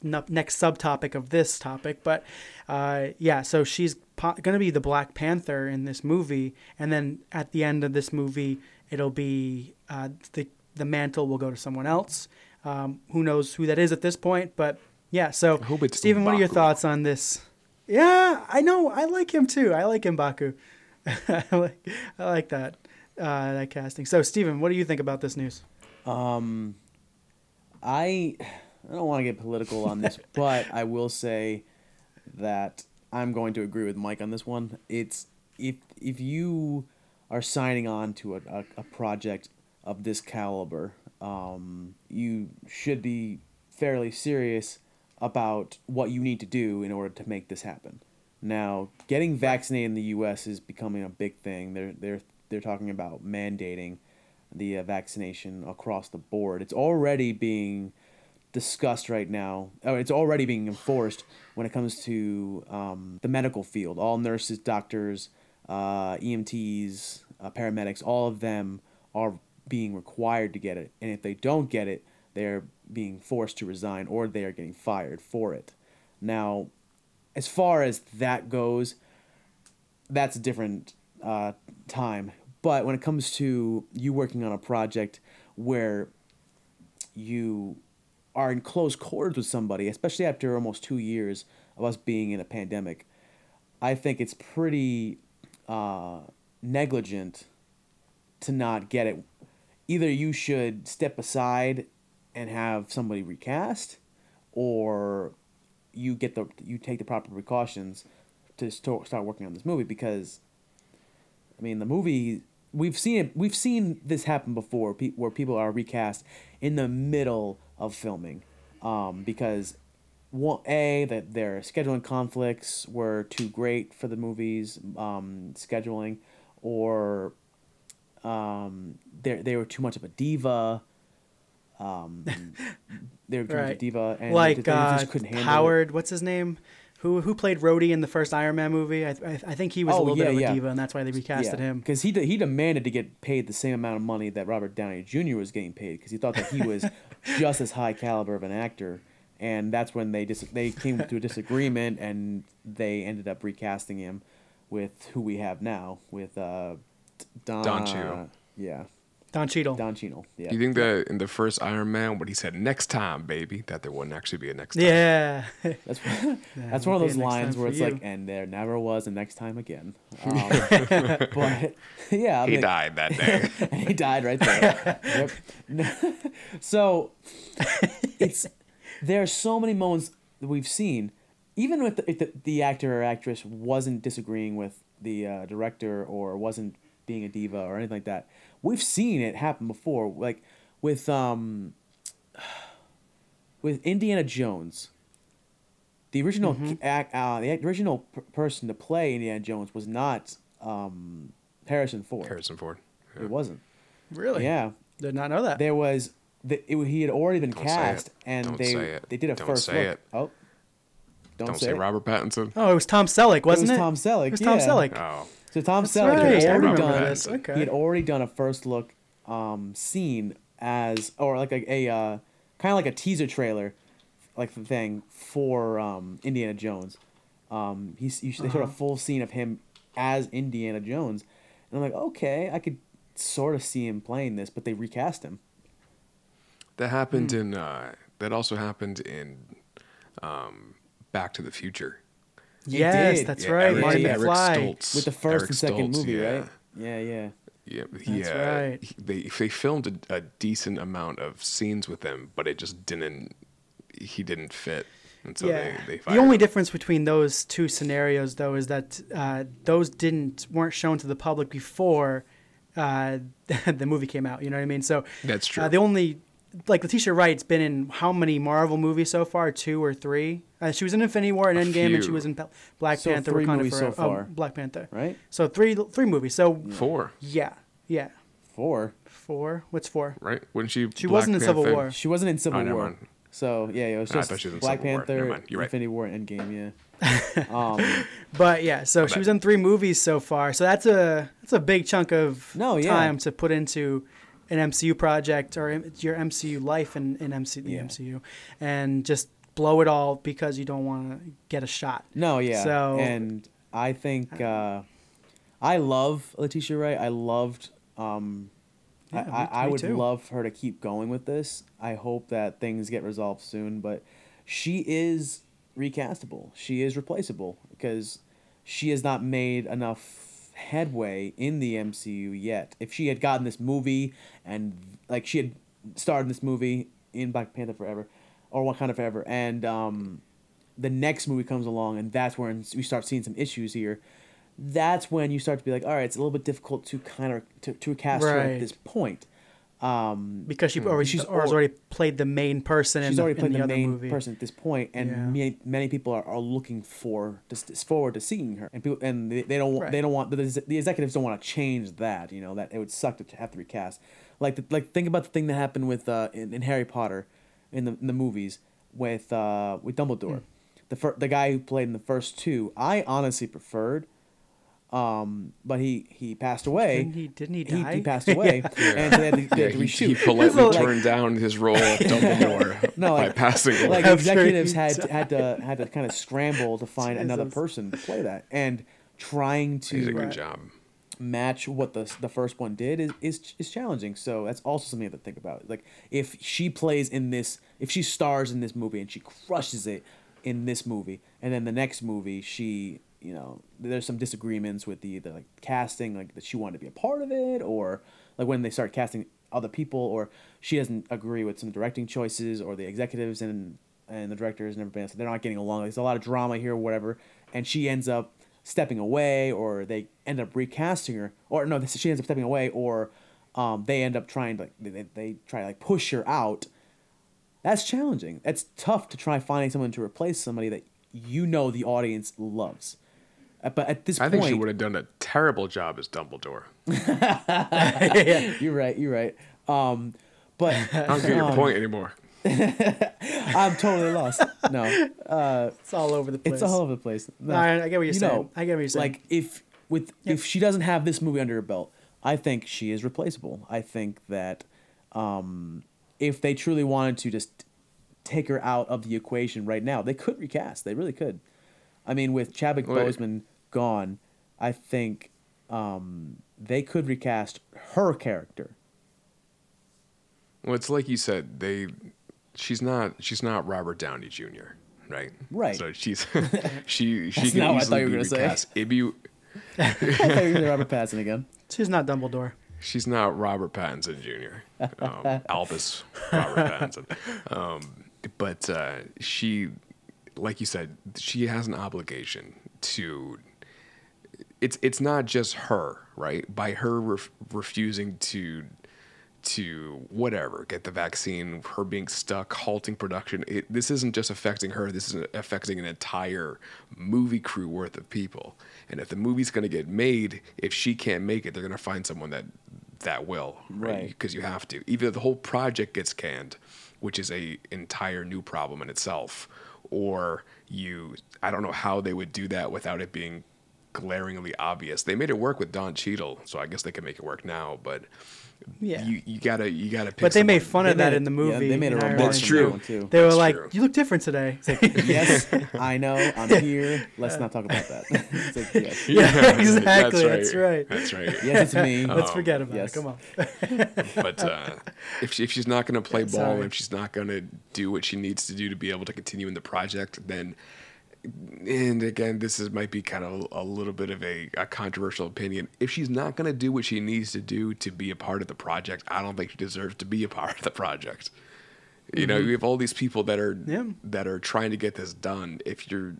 next subtopic of this topic. But uh, yeah, so she's po- going to be the Black Panther in this movie, and then at the end of this movie, it'll be uh, the the mantle will go to someone else. Um, who knows who that is at this point? But yeah, so Stephen, what are your thoughts on this? Yeah, I know. I like him too. I like Mbaku. I like I like that uh, that casting. So Stephen, what do you think about this news? Um, I I don't want to get political on this, but I will say that I'm going to agree with Mike on this one. It's if if you are signing on to a, a, a project of this caliber, um, you should be fairly serious about what you need to do in order to make this happen. Now, getting vaccinated in the U.S. is becoming a big thing. They're they're they're talking about mandating the uh, vaccination across the board. It's already being discussed right now. Oh, it's already being enforced when it comes to um, the medical field. All nurses, doctors, uh, EMTs, uh, paramedics, all of them are being required to get it. And if they don't get it, they're being forced to resign or they are getting fired for it. Now, as far as that goes, that's a different uh, time. But when it comes to you working on a project where you are in close quarters with somebody, especially after almost two years of us being in a pandemic, I think it's pretty uh, negligent to not get it. Either you should step aside and have somebody recast, or you get the you take the proper precautions to start working on this movie because, I mean, the movie we've seen it. We've seen this happen before, where people are recast in the middle of filming, um, because one a that their scheduling conflicts were too great for the movies um, scheduling, or um, they they were too much of a diva. Um, they were too much a Right. diva, and like they, they uh, just couldn't handle it. Howard, what's his name? Who who played Rhodey in the first Iron Man movie? I, I, I think he was a Oh, little yeah, bit of a yeah. diva, and that's why they recasted him. because he de- he demanded to get paid the same amount of money that Robert Downey Jr. was getting paid because he thought that he was just as high caliber of an actor, and that's when they dis- they came to a disagreement and they ended up recasting him with who we have now with uh, Don Don Cheadle. Yeah, Don Cheadle. Don Cheadle. Yeah. You think that in the first Iron Man, when he said "next time, baby," that there wouldn't actually be a next time? Yeah. That's that's one of those lines where it's you. like, and there never was a next time again. Um, but yeah, I he mean- died that day. he died right there. yep. so it's there are so many moments that we've seen, even with the, if the, the actor or actress wasn't disagreeing with the uh, director or wasn't being a diva or anything like that. We've seen it happen before, like with um with Indiana Jones. The original Mm-hmm. act, uh, the original p- person to play Indiana Jones was not um, Harrison Ford. Harrison Ford. It wasn't. Really? Yeah. Did not know that. There was the, it, he had already been Don't say cast, it. and Don't they say it. they did a Don't first say look. it. Oh, don't, Don't say, say it. Robert Pattinson. Oh, it was Tom Selleck, wasn't it? it Tom Selleck. It was Tom. Selleck. Oh, So Tom That's Selleck right, had already done this. Okay. he had already done a first look um, scene as or like a, a uh, kind of like a teaser trailer like thing for um, Indiana Jones. Um, he's you, they showed Uh-huh. a full scene of him as Indiana Jones, and I'm like, okay, I could sort of see him playing this, but they recast him. that happened Hmm. in. Uh, that also happened in um, Back to the Future. Yes, did. that's Yeah, right. Eric- Marty Eric McFly. Stoltz. with the first Eric and second Stoltz, movie, yeah. right? Yeah, yeah. Yeah, he, That's uh, right. he- they they filmed a, a decent amount of scenes with him, but it just didn't. He didn't fit, and so yeah. they they the only him. difference between those two scenarios, though, is that uh, those didn't weren't shown to the public before uh, the movie came out. You know what I mean? So That's true. Uh, the only like Letitia Wright's been in how many Marvel movies so far? Two or three? Uh, she was in Infinity War and A Endgame, and she was in Pe- Black So Panther. three Wakanda movies so Forever- oh, far. Black Panther. Right? So three three movies. So Four, yeah, yeah, Four. four. What's four? right? Wasn't she? She Black wasn't in Civil War. She wasn't in Civil Oh, War. mind. So yeah, it was just thought she was Black Civil Panther, mind. You're right. Infinity War, Endgame. Yeah. um, But yeah, so she bad. was in three movies so far. So that's a that's a big chunk of No, yeah. time to put into an MCU project or your MCU life in, in MC, the Yeah. MCU, and just blow it all because you don't want to get a shot. no, yeah. So and I think uh, I love Letitia Wright. I loved. Um, Yeah, I, me- I, would too. love her to keep going with this. I hope that things get resolved soon. But she is recastable. She is replaceable because she has not made enough headway in the MCU yet. If she had gotten this movie and like she had starred in this movie in Black Panther Forever or Wakanda Forever, and um, the next movie comes along and that's when we start seeing some issues here. That's when you start to be like, all right, it's a little bit difficult to kind of to, to cast her at this point. Um, because she already, she's she's or already played the main person she's the, already in played the, the, main movie. person at this point, and Yeah. many, many people are, are looking for just forward to seeing her, and people and they, they don't want Right. they don't want the, the executives don't want to change that. You know that it would suck to have to recast. Like the, like think about the thing that happened with uh, in, in Harry Potter, in the in the movies with uh, with Dumbledore, Hmm. the fir- the guy who played in the first two. I honestly preferred. Um, but he he passed away. Didn't he- didn't he die? He, passed away, and they had to, they Yeah, had to he, reshoot. he politely Like- turned down his role of Dumbledore No, by like- passing away. like After executives had died. had to had to kind of scramble to find another person to play that, and trying he a to good job. match what the the first one did is, is is challenging. So that's also something you have to think about. Like if she plays in this, if she stars in this movie and she crushes it in this movie, and then the next movie she, you know, there's some disagreements with the the like casting, like that she wanted to be a part of it, or like when they start casting other people, or she doesn't agree with some directing choices, or the executives and and the directors and everybody else, they're not getting along. There's a lot of drama here, or whatever, and she ends up stepping away, or they end up recasting her, or no, she ends up stepping away, or um, they end up trying to like they, they try to like push her out. That's challenging. It's tough to try finding someone to replace somebody that you know the audience loves. Uh, But at this I point, I think she would have done a terrible job as Dumbledore. you're right. You're right. Um, but I don't get your um, point anymore. I'm totally lost. No, uh, it's all over the place. It's all over the place. No, I- I get what you're you saying. know, I get what you're saying. Like if with if she doesn't have this movie under her belt, I think she is replaceable. I think that um, if they truly wanted to just take her out of the equation right now, they could recast. They really could. I mean, with Chadwick Wait. Boseman gone, I think um, they could recast her character. Well, it's like you said. They, she's not. She's not Robert Downey Jr. Right. Right. So she's she she That's can not what I thought easily you were be gonna say. recast. If you, I thought you were gonna say Robert Pattinson again. She's not Dumbledore. she's not Robert Pattinson Jr. Um, Albus Robert Pattinson. Um, but uh, she, like you said, she has an obligation to. It's it's not just her, right? By her ref- refusing to to whatever get the vaccine, her being stuck, halting production. It, this isn't just affecting her. This is affecting an entire movie crew worth of people. And if the movie's going to get made, if she can't make it, they're going to find someone that that will, Right. Because you have to. Either the whole project gets canned, which is a entire new problem in itself, or you. I don't know how they would do that without it being glaringly obvious. They made it work with Don Cheadle, so I guess they can make it work now. But Yeah. you, you gotta you gotta pick. But they made someone- fun of They that made in the it- yeah, movie. they made a in remark That's true. 2. one, too. They were That's like, true. "You look different today." It's like, yes, I know. I'm here. Let's not talk about that. It's like, yes. Yeah, exactly, that's That's right. right. That's right. Yes, it's me. Let's Um, forget about yes. it. Come on. but uh, if she, if she's not going to play Yeah, ball, sorry. if she's not going to do what she needs to do to be able to continue in the project, then and again, this is might be kind of a little bit of a, a controversial opinion. If she's not going to do what she needs to do to be a part of the project, I don't think she deserves to be a part of the project. You know, Mhm. you have all these people that are Yeah. that are trying to get this done. If you're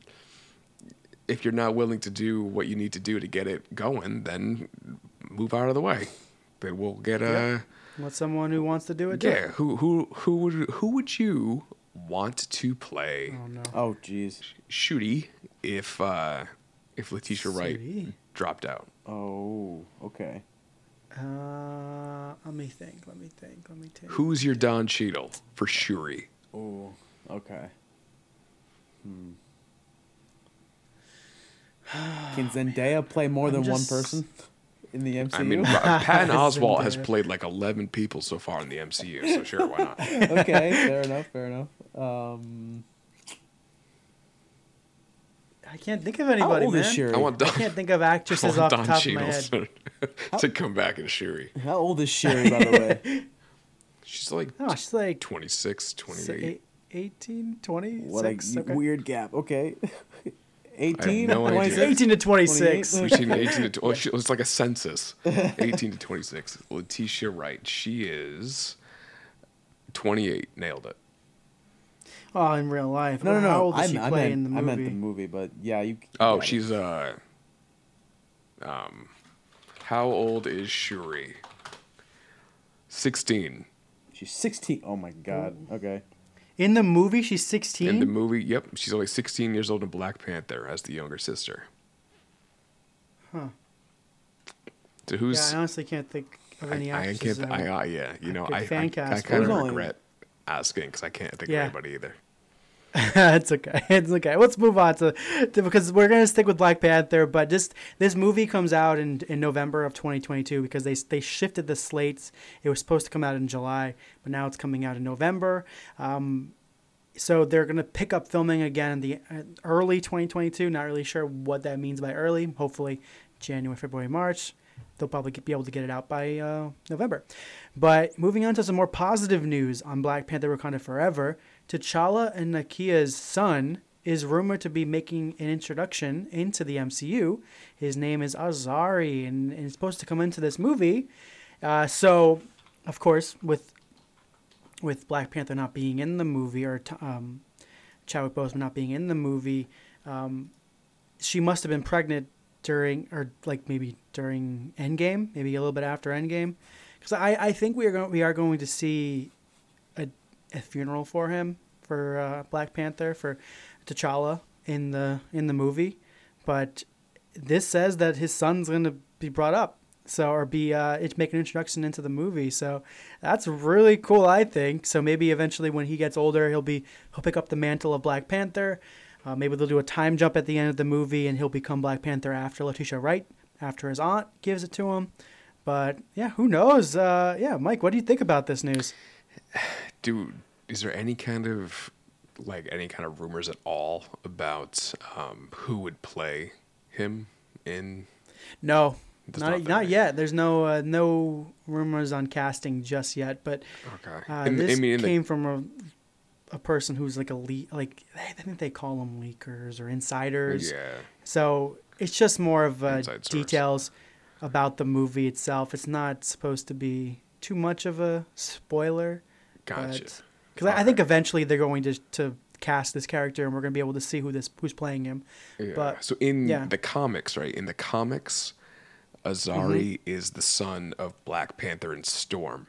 if you're not willing to do what you need to do to get it going, then move out of the way. Then we'll get a Yep. Let someone who wants to do it. do yeah. it. Who who who would who would you want to play Oh no. Oh, jeez. Shooty if uh if Letitia Wright Shooty? dropped out? Oh, okay. Uh, let me think. Let me think. Let me think. Who's your Don Cheadle for Shuri? Oh, okay. Hmm. Can Zendaya play more I'm than just- one person in the MCU? I mean, Ro- Patton Oswalt has played like eleven people so far in the MCU, so sure, why not? okay, fair enough, fair enough. Um, I can't think of anybody, old man. is Shuri? I want Don, I can't think of I actresses want off the top Cheadle of my head. to, to come back in Shuri. how old is Shuri, by the way? She's like Oh, she's like 26, s- 28. 18, 20, What a okay. weird gap. Okay. 18? no 26? 18 to 26. 28? Between 18 to tw- she, it's like a census. 18 to 26. Letitia Wright. She is 28. Nailed it. Oh, in real life. No, no, no. How old does I, she I play meant, in the movie? I meant the movie, but yeah, you. Oh, yeah. she's uh um how old is Shuri? 16. She's 16. Oh my god. Okay. In the movie, she's 16. In the movie, yep, she's only 16 years old in Black Panther as the younger sister. Huh. So who's yeah, I honestly can't think of any I, I can't. I, uh, yeah, you know, could I, I, I kind of regret asking because I can't think Yeah. of anybody either. it's okay. It's okay. Let's move on to, to because we're gonna stick with Black Panther, but just this movie comes out in in November of 2022 because they they shifted the slates. It was supposed to come out in July, but now it's coming out in November. Um, so they're gonna pick up filming again in the uh, early 2022. Not really sure what that means by early. Hopefully, January, February, March. They'll probably be able to get it out by uh, November. But moving on to some more positive news on Black Panther: Wakanda Forever. T'Challa and Nakia's son is rumored to be making an introduction into the MCU. His name is Azari, and, and is supposed to come into this movie. Uh, so, of course, with with Black Panther not being in the movie, or um, Chadwick Boseman not being in the movie, um, she must have been pregnant during, or like maybe during Endgame, maybe a little bit after Endgame, because I, I think we are going we are going to see a, funeral for him for uh, Black Panther for T'Challa in the in the movie, but this says that his son's going to be brought up so or be uh it make an introduction into the movie. So that's really cool i think. So maybe eventually when he gets older he'll be he'll pick up the mantle of black panther. Uh, maybe they'll do a time jump at the end of the movie and he'll become black panther after letitia wright after his aunt gives it to him. But yeah who knows? Uh yeah mike what do you think about this news Dude, is there any kind of like any kind of rumors at all about um, who would play him in? no There's not, nothing, not yet. There's no uh, no rumors on casting just yet, but Okay. uh, In- I this mean, in the- came from a, a person who's like a leak, like I think they call them leakers or insiders. Yeah. So it's just more of uh, details about the movie itself. It's not supposed to be too much of a spoiler. Gotcha. Because I I think eventually they're going to to cast this character, and we're going to be able to see who this who's playing him. Yeah. But so in yeah. the comics, right? In the comics, Azari is the son of Black Panther and Storm.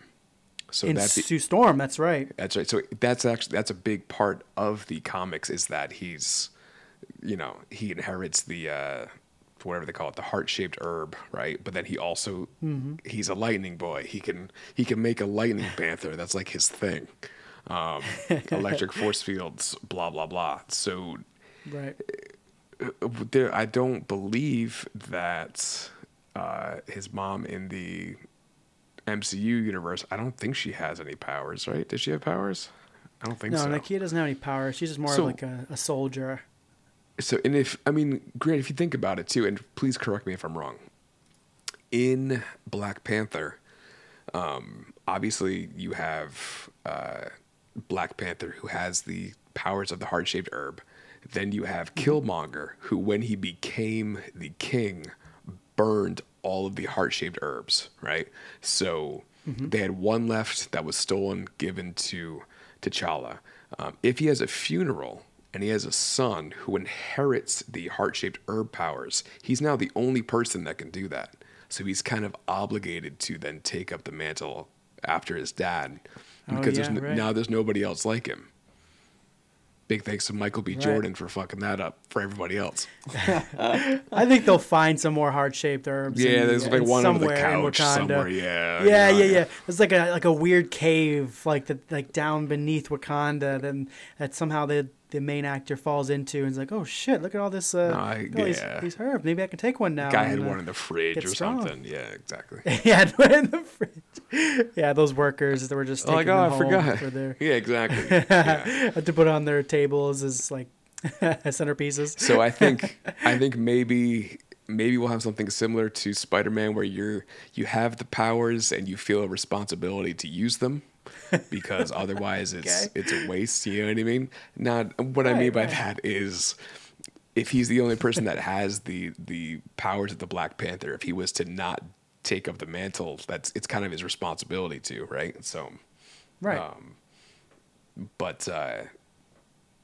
So in that be- Sue Storm, that's right. That's right. So that's actually that's a big part of the comics is that he's, you know, he inherits the uh, whatever they call it, the heart shaped herb, right? But then he also Mhm. he's a lightning boy. He can he can make a lightning panther. That's like his thing. Um, electric force fields, blah blah blah. So Right. uh, there, I don't believe that uh, his mom in the MCU universe. I don't think she has any powers, right? Does she have powers? I don't think no, so. No, Nakia doesn't have any powers. She's just more So- like a, a soldier. So, and if I mean, Grant, if you think about it too, and please correct me if I'm wrong. In Black Panther, um, obviously you have uh, Black Panther who has the powers of the heart-shaped herb. Then you have Killmonger, who, when he became the king, burned all of the heart-shaped herbs. Right. So Mhm. they had one left that was stolen, given to T'Challa. Um, if he has a funeral and he has a son who inherits the heart shaped herb powers, he's now the only person that can do that. So he's kind of obligated to then take up the mantle after his dad Oh, because yeah, there's n- right. now there's nobody else like him. Big thanks to Michael B. Right. Jordan for fucking that up for everybody else. I think they'll find some more heart shaped herbs. Yeah, in- there's, like, one under the couch somewhere, yeah, yeah, yeah, yeah, yeah. There's like a like a weird cave, like the like down beneath Wakanda, then that somehow the the main actor falls into, and is like, oh shit, look at all this, uh, look all these, herbs. Maybe I can take one now. Guy and, had uh, one in the fridge or strong." something. Yeah, exactly. yeah, had one in the fridge. Yeah, those workers that were just Oh, taking like, oh, I forgot. for their Yeah, exactly. Yeah. to put on their tables as like centerpieces. So I think I think maybe maybe we'll have something similar to Spider-Man where you're you have the powers and you feel a responsibility to use them because otherwise it's Okay. it's a waste, you know what I mean? Not what I mean by right. that is if he's the only person that has the the powers of the Black Panther, if he was to not take up the mantle, that's it's kind of his responsibility to, right? So Right. um, but uh,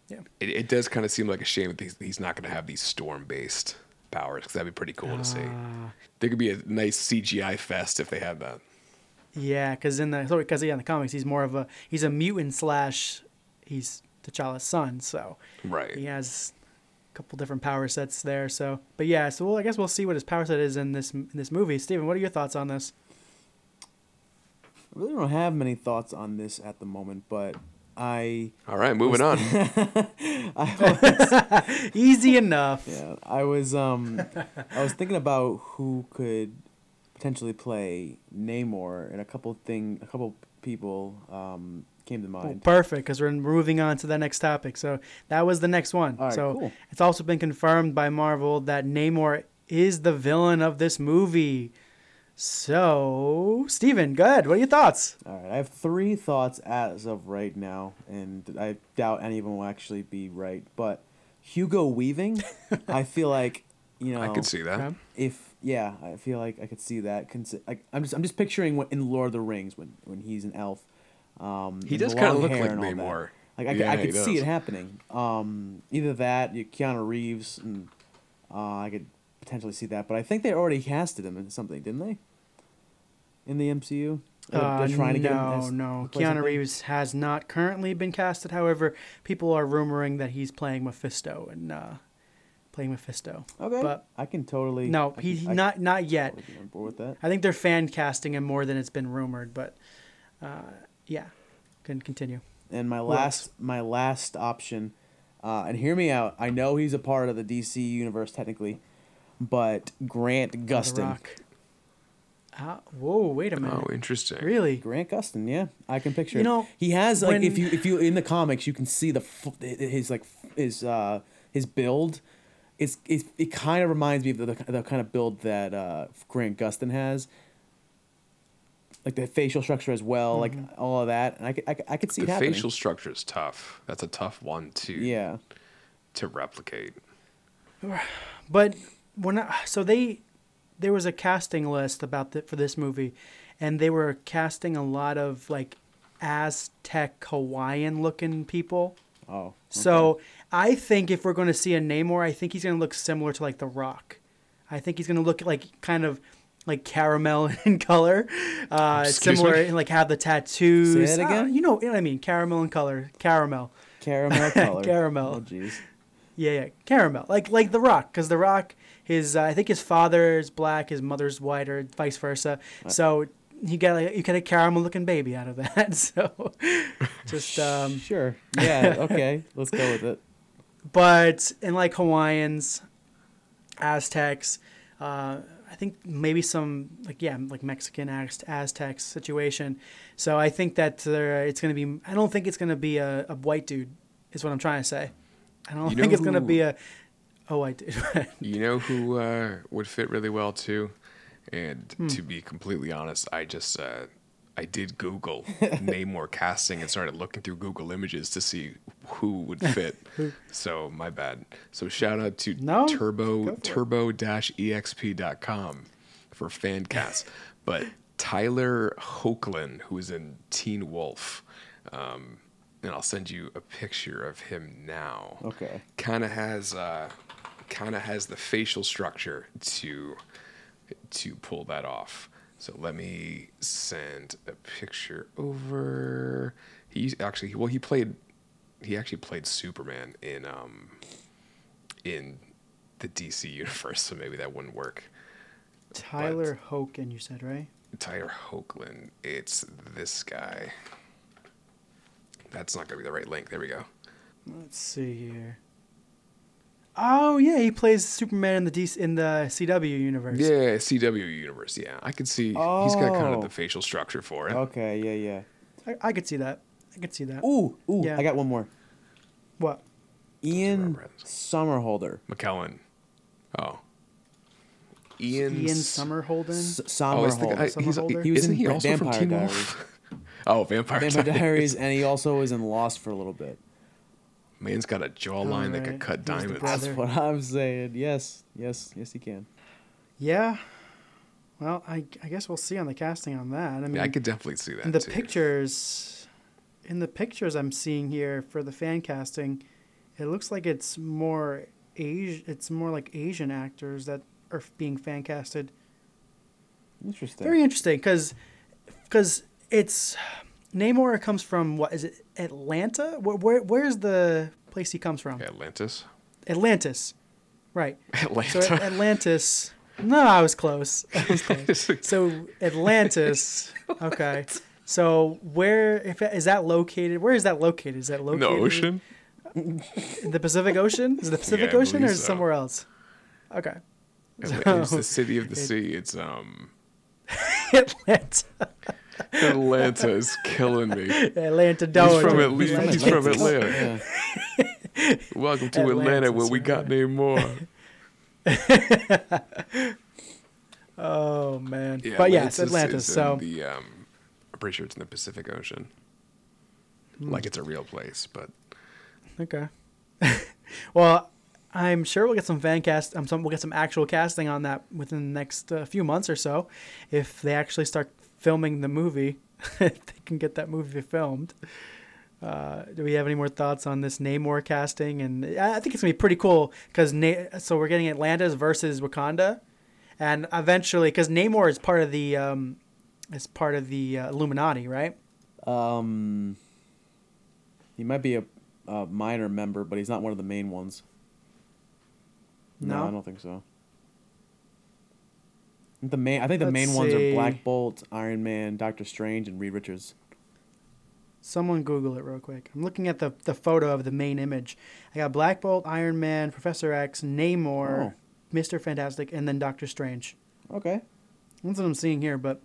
Yeah. it, it does kind of seem like a shame that he's, he's not going to have these storm based powers because that'd be pretty cool to see. Ah. There could be a nice CGI fest if they had that. Yeah, because in the sorry, because yeah, in the comics he's more of a he's a mutant slash he's T'Challa's son, so Right. he has a couple different power sets there. So, but yeah, so we'll, I guess we'll see what his power set is in this in this movie. Steven, what are your thoughts on this? I really don't have many thoughts on this at the moment, but I. All right, moving on. Was- Easy enough. Yeah, I was um, I was thinking about who could potentially play Namor, and a couple thing, a couple people um came to Well, mind. perfect, because we're moving on to the next topic. So that was the next one. All right, so cool. it's also been confirmed by Marvel that Namor is the villain of this movie. So, Steven, go ahead. What are your thoughts? All right, I have three thoughts as of right now, and I doubt any of them will actually be right. But Hugo Weaving, I feel like you know I could see that. If yeah, I feel like I could see that. Consi- I, I'm just I'm just picturing what in Lord of the Rings when when he's an elf. Um, He does kinda look like and all. Namor. Like I, could Yeah, I could see does. it happening. Um, either that, you- Keanu Reeves, and uh, I could potentially see that. But I think they already casted him in something, didn't they? In the MCU, They're- Uh, they're trying to get him no, as- no. Keanu something? Reeves has not currently been casted. However, people are rumoring that he's playing Mephisto and uh, playing Mephisto. Okay, but I can totally. no, I he can- I not not yet. totally on board with that. I think they're fan casting him more than it's been rumored. But uh, yeah, can continue. And my Who last my last option, uh, and hear me out. I know he's a part of the DC universe technically, but Grant The Gustin. Rock. Ah, whoa, wait a minute. Oh, interesting. Really? Grant Gustin, yeah, I can picture. You it. know, he has like if you if you in the comics you can see the f- his like f- his uh his build. It's it, it kind of reminds me of the, the kind of build that uh, Grant Gustin has. Like the facial structure as well, like all of that, and I could, I could, I could see The it happening. facial structure is tough. That's a tough one to Yeah. to replicate. But when I, so they there was a casting list about the, for this movie, and they were casting a lot of like Aztec Hawaiian looking people. Oh. So I think if we're going to see a Namor, I think he's going to look similar to like The Rock. I think he's going to look like kind of like caramel in color, uh, Excuse similar me? and like have the tattoos. Say that Uh, again? you know, you know what I mean? Caramel in color, caramel. Caramel color. Caramel. Oh jeez. Yeah, yeah, caramel, like like The Rock, because The Rock, his uh, I think his father is black, his mother's white, or vice versa. So you got like, you get a caramel looking baby out of that. So just um, Sure. Yeah. Okay. Let's go with it. But in like Hawaiians, Aztecs, uh, I think maybe some like yeah like Mexican Az- Aztecs situation. So I think that there, it's gonna be. I don't think it's gonna be a, a white dude. Is what I'm trying to say. I don't You think it's gonna be a a white dude. You know who uh, would fit really well too? And Hmm. to be completely honest, I just uh, I did Google Namor casting and started looking through Google Images to see who would fit. so my bad. So shout out to No, Turbo it. turbo-exp.com for fan casts. but Tyler Hoechlin, who is in Teen Wolf, um, and I'll send you a picture of him now Okay. kind of has uh, kind of has the facial structure to to pull that off. So let me send a picture over. He actually well he played he actually played Superman in um in the DC universe, so maybe that wouldn't work. Tyler Hoken, you said right? Tyler Hoechlin, it's this guy. That's not gonna be the right link. There we go. Let's see here. Oh yeah, he plays Superman in the DC, in the CW universe. Yeah, CW universe. Yeah, I could see oh. he's got kind of Oh. the facial structure for it. Okay. Yeah. Yeah. I, I could see that. I could see that. Ooh. Ooh. Yeah. I got one more. What? Ian Somerhalder. McKellen. Oh. Ian. Ian S- Summerholden. S- Oh, it's the guy, Somerhalder. he's, Somerhalder? He was isn't in he Va- also from Vampire Diaries. Wolf? oh, Vampire, Vampire Diaries. Diaries, and he also was in Lost for a little bit. Man's got a jawline that could cut he's diamonds. That's what I'm saying. Yes. Yes. Yes, he can. Yeah. Well, I, I guess we'll see on the casting on that. I mean, Yeah, I could definitely see that in the too. pictures, in the pictures I'm seeing here for the fan casting, it looks like it's more Asi- It's more like Asian actors that are being fan casted. Interesting. Very interesting, because because it's Namor comes from what is it Atlanta? Where, where where's the place he comes from? Atlantis. Atlantis, right? Atlanta. So At- Atlantis. No, I was close. I was close. so Atlantis. Okay. So where if is that located? Where is that located? Is that located? In the ocean? in the Pacific Ocean? Is it the Pacific Yeah, Ocean or is it so. somewhere else? Okay. Atla- it's So- the city of the sea. It's um Atlanta. Atlanta is killing me. Atlanta. He's Georgia. from Atlanta. He's from Atlanta. Yeah. Welcome to Atlanta, where Atlantis, we got right. named more. Oh man. but yes, Atlantis. is So the um, I'm pretty sure it's in the Pacific Ocean. Hmm. Like it's a real place, but Okay. well, I'm sure we'll get some fan cast. Um, some we'll get some actual casting on that within the next uh, few months or so, if they actually start filming the movie. if they can get that movie filmed. Uh, do we have any more thoughts on this Namor casting? And I think it's gonna be pretty cool because Na- so we're getting Atlantis versus Wakanda, and eventually because Namor is part of the um, is part of the uh, Illuminati, right? Um, he might be a, a minor member, but he's not one of the main ones. No, No? I don't think so. The main, I think the Let's main ones are. Black Bolt, Iron Man, Doctor Strange, and Reed Richards. Someone Google it real quick. I'm looking at the the photo of the main image. I got Black Bolt, Iron Man, Professor X, Namor, Oh. Mister Fantastic, and then Doctor Strange. Okay. That's what I'm seeing here. But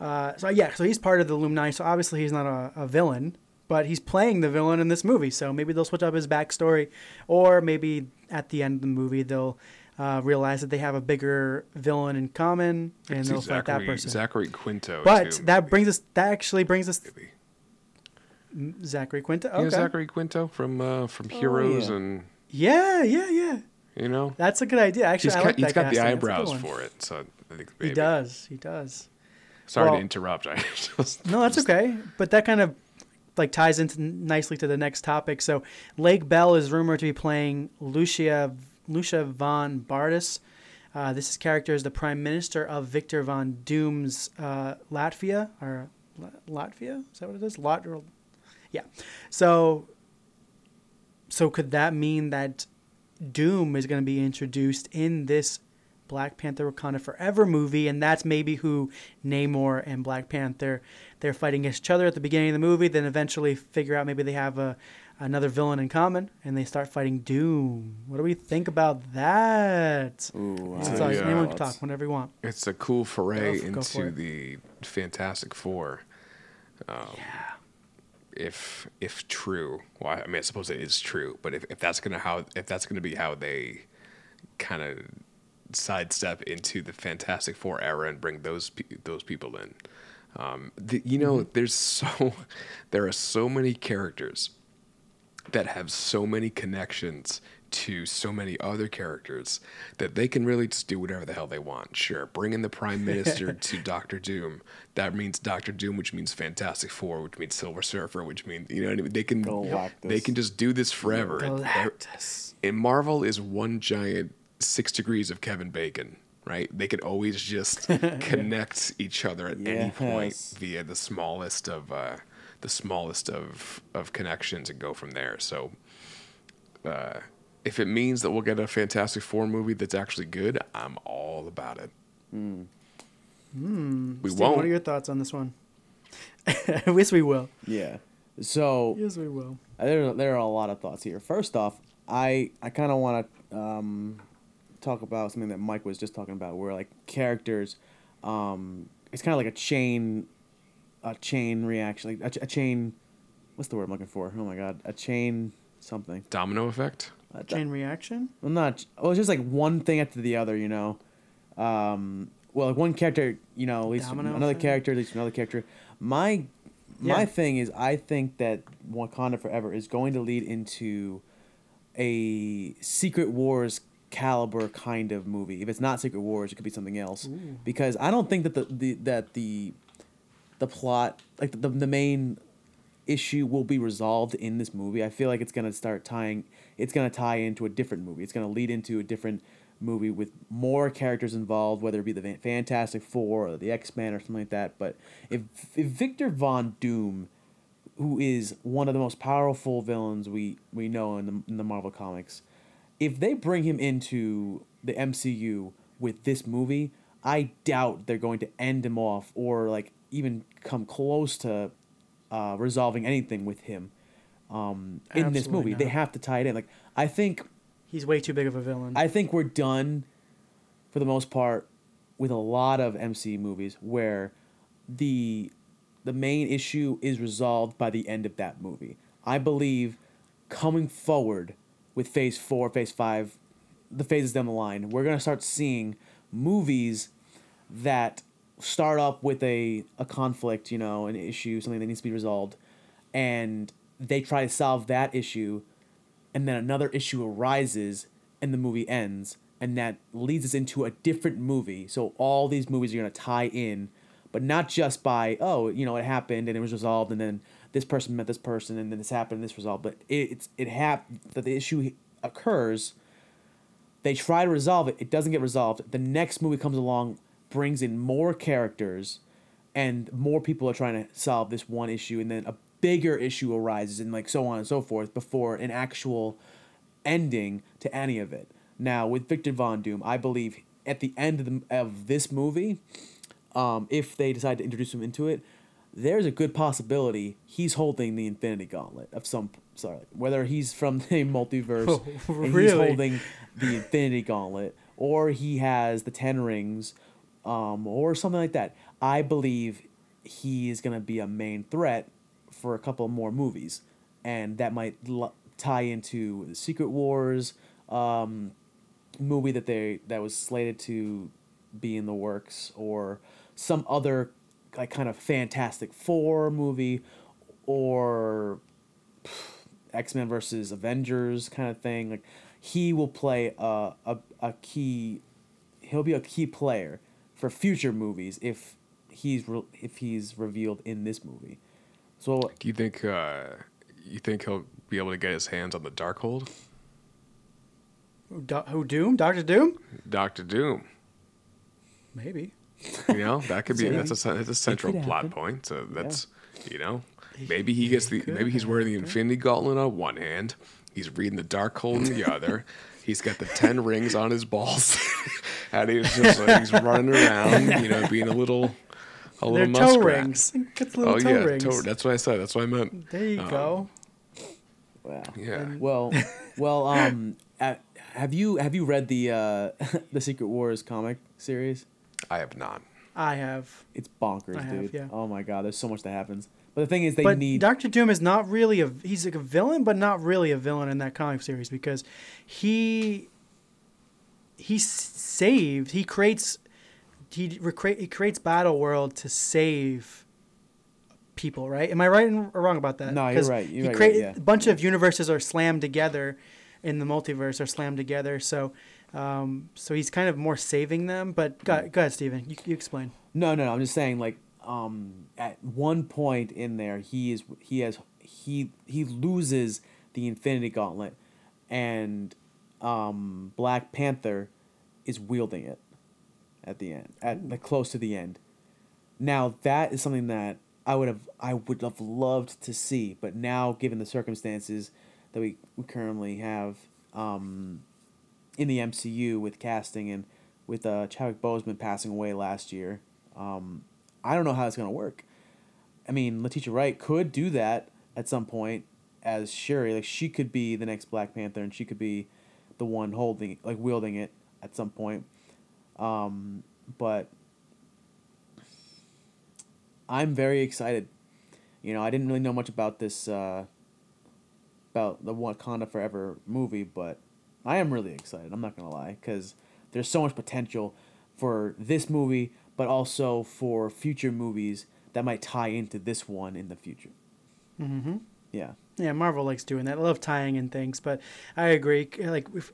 uh, so yeah, so he's part of the Illuminati. So obviously he's not a, a villain, but he's playing the villain in this movie. So maybe they'll switch up his backstory, or maybe at the end of the movie they'll uh, realize that they have a bigger villain in common, and they'll fight that person. Zachary Quinto. but too. that brings us. That actually brings us. M- Zachary Quinto. Okay. You know Zachary Quinto from uh, from Heroes yeah. and Yeah, yeah, yeah. you know That's a good idea. Actually, he's I got, like he's that got the casting. Eyebrows for it. So I think He does. He does. Sorry Well- to interrupt. I just No, that's okay. But that kind of like ties into nicely to the next topic. So Lake Bell is rumored to be playing Lucia Lucia von Bardas. Uh, this is character is the prime minister of Victor von Doom's uh, Latvia or La- Latvia. Is that what it is? Or- yeah. So so could that mean that Doom is going to be introduced in this Black Panther Wakanda Forever movie, and that's maybe who Namor and Black Panther they're fighting against each other at the beginning of the movie, then eventually figure out maybe they have a another villain in common, and they start fighting Doom. What do we think about that? Ooh, It's I- always- Yeah. anyone can talk whenever you want. It's a cool foray Go f- go for into the Fantastic Four. Um, yeah. If if true, well, I mean, I suppose it is true. But if, if that's gonna how if that's gonna be how they kind of sidestep into the Fantastic Four era and bring those pe- those people in, um, the, you know, Mm-hmm. there's so there are so many characters that have so many connections to so many other characters that they can really just do whatever the hell they want. Sure, bring in the Prime Minister to Doctor Doom. That means Doctor Doom, which means Fantastic Four, which means Silver Surfer, which means you know what I mean? they can Galactus. they can just do this forever. And And Marvel is one giant six degrees of Kevin Bacon. Right, they can always just connect each other at any point via the smallest of uh, the smallest of of connections and go from there. So, uh, if it means that we'll get a Fantastic Four movie that's actually good, I'm all about it. Hmm. We Steve, won't. What are your thoughts on this one? yes, we will. Yeah. So Yes, we will. there there are a lot of thoughts here. First off, I I kind of want to um, talk about something that Mike was just talking about, where like characters, um, it's kind of like a chain, a chain reaction, like a, ch- a chain. What's the word I'm looking for? Oh my god, a chain something. Domino effect. A do- Chain reaction. well, not. Well, it's just like one thing after the other, you know. Um, well, like one character, you know, leads to Domino another effect? character, leads to another character. My my Yeah. thing is, I think that Wakanda Forever is going to lead into a Secret Wars caliber kind of movie. If it's not Secret Wars, it could be something else. Ooh. Because I don't think that the, the that the the plot, like the, the main issue will be resolved in this movie. I feel like it's gonna start tying. It's gonna tie into a different movie. It's gonna lead into a different movie with more characters involved, whether it be the Fantastic Four or the X Men or something like that. But if if Victor Von Doom, who is one of the most powerful villains we we know in the in the Marvel comics, if they bring him into the MCU with this movie, I doubt they're going to end him off or like even come close to uh, resolving anything with him um, in this movie. They have to tie it in. Like I think He's way too big of a villain. I think we're done for the most part with a lot of MCU movies where the the main issue is resolved by the end of that movie. I believe coming forward with phase 4, phase 5, the phases down the line, we're going to start seeing movies that start up with a, a conflict, you know, an issue, something that needs to be resolved, and they try to solve that issue, and then another issue arises, and the movie ends, and that leads us into a different movie. So all these movies are going to tie in but not just by oh you know it happened and it was resolved and then this person met this person and then this happened and this resolved. But it, it's it hap that the issue occurs. They try to resolve it. It doesn't get resolved. The next movie comes along, brings in more characters, and more people are trying to solve this one issue, and then a bigger issue arises, and like so on and so forth before an actual ending to any of it. Now with Victor Von Doom, I believe at the end of, the, of this movie, um, if they decide to introduce him into it, there's a good possibility he's holding the Infinity Gauntlet of some sorry, whether he's from the multiverse Oh, and he's holding the Infinity Gauntlet, or he has the Ten Rings, um, or something like that. I believe he is gonna be a main threat for a couple more movies, and that might l- tie into the Secret Wars um, movie that they that was slated to be in the works, or some other like kind of Fantastic Four movie, or X Men versus Avengers kind of thing. Like he will play a, a a key. He'll be a key player for future movies if he's re- if he's revealed in this movie. So Do you think uh, you think he'll be able to get his hands on the Darkhold? Who, Do- who Doom? Doctor Doom? Doctor Doom. Maybe. You know that could be See? that's a that's a central plot happen. point. So that's you know maybe he gets the maybe he's wearing the Infinity Gauntlet on one hand. He's reading the Darkhold in the other. He's got the ten rings on his balls, and he's just like, he's running around, you know, being a little a They're little toe muskrat. rings. Gets little oh toe yeah, rings. toe, that's what I said. That's what I meant. There you Um, go. Wow. Yeah. Well, well, um, have you have you read the uh, the Secret Wars comic series? I have not. I have. It's bonkers, I have, dude. yeah. Oh my god, there's so much that happens. But the thing is, they but need Doctor Doom is not really a he's like a villain, but not really a villain in that comic series because he he saves he creates he recre- he creates Battle World to save people, right? Am I right or wrong about that? No, you're right, you're he right, create- yeah. a bunch of universes are slammed together in the multiverse are slammed together, so um, so he's kind of more saving them. But go, go ahead, Steven. You, you explain. No, no, no. I'm just saying, like, um, at one point in there, he is he has he he loses the Infinity Gauntlet, and um, Black Panther is wielding it at the end, at like close to the end. Now that is something that I would have I would have loved to see, but now given the circumstances that we, we currently have um, in the MCU with casting and with uh, Chadwick Boseman passing away last year, um, I don't know how it's gonna work. I mean, Letitia Wright could do that at some point as Shuri. Like she could be the next Black Panther, and she could be the one holding, like wielding it at some point. Um, but I'm very excited. You know, I didn't really know much about this, uh, about the Wakanda Forever movie, but I am really excited. I'm not gonna lie, because there's so much potential for this movie, but also for future movies that might tie into this one in the future. Mm-hmm. Yeah. Yeah, Marvel likes doing that. I love tying in things, but I agree. Like, if,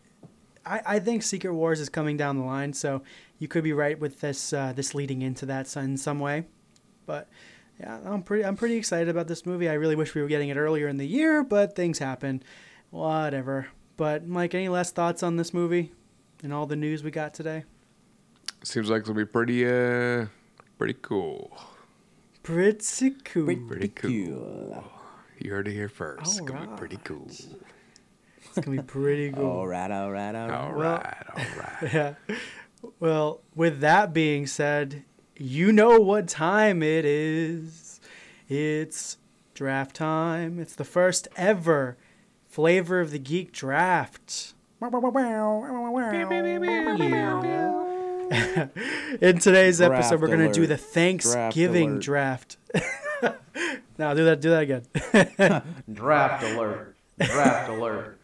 I, I think Secret Wars is coming down the line, so you could be right with this uh, this leading into that in some way. But yeah, I'm pretty I'm pretty excited about this movie. I really wish we were getting it earlier in the year, but things happen. Whatever. But Mike, any last thoughts on this movie and all the news we got today? Seems like it'll be pretty uh pretty cool. Pretty cool. Pretty cool. You heard it here first. It's gonna be pretty cool. It's gonna be pretty cool. All right, all right, all right. All Well- right, all right. Yeah. Well, with that being said, you know what time it is. It's draft time. It's the first ever Flavor of the Geek draft. In today's episode, we're going to do the Thanksgiving alert. draft. now, do that. Do that again. Draft alert. Draft alert.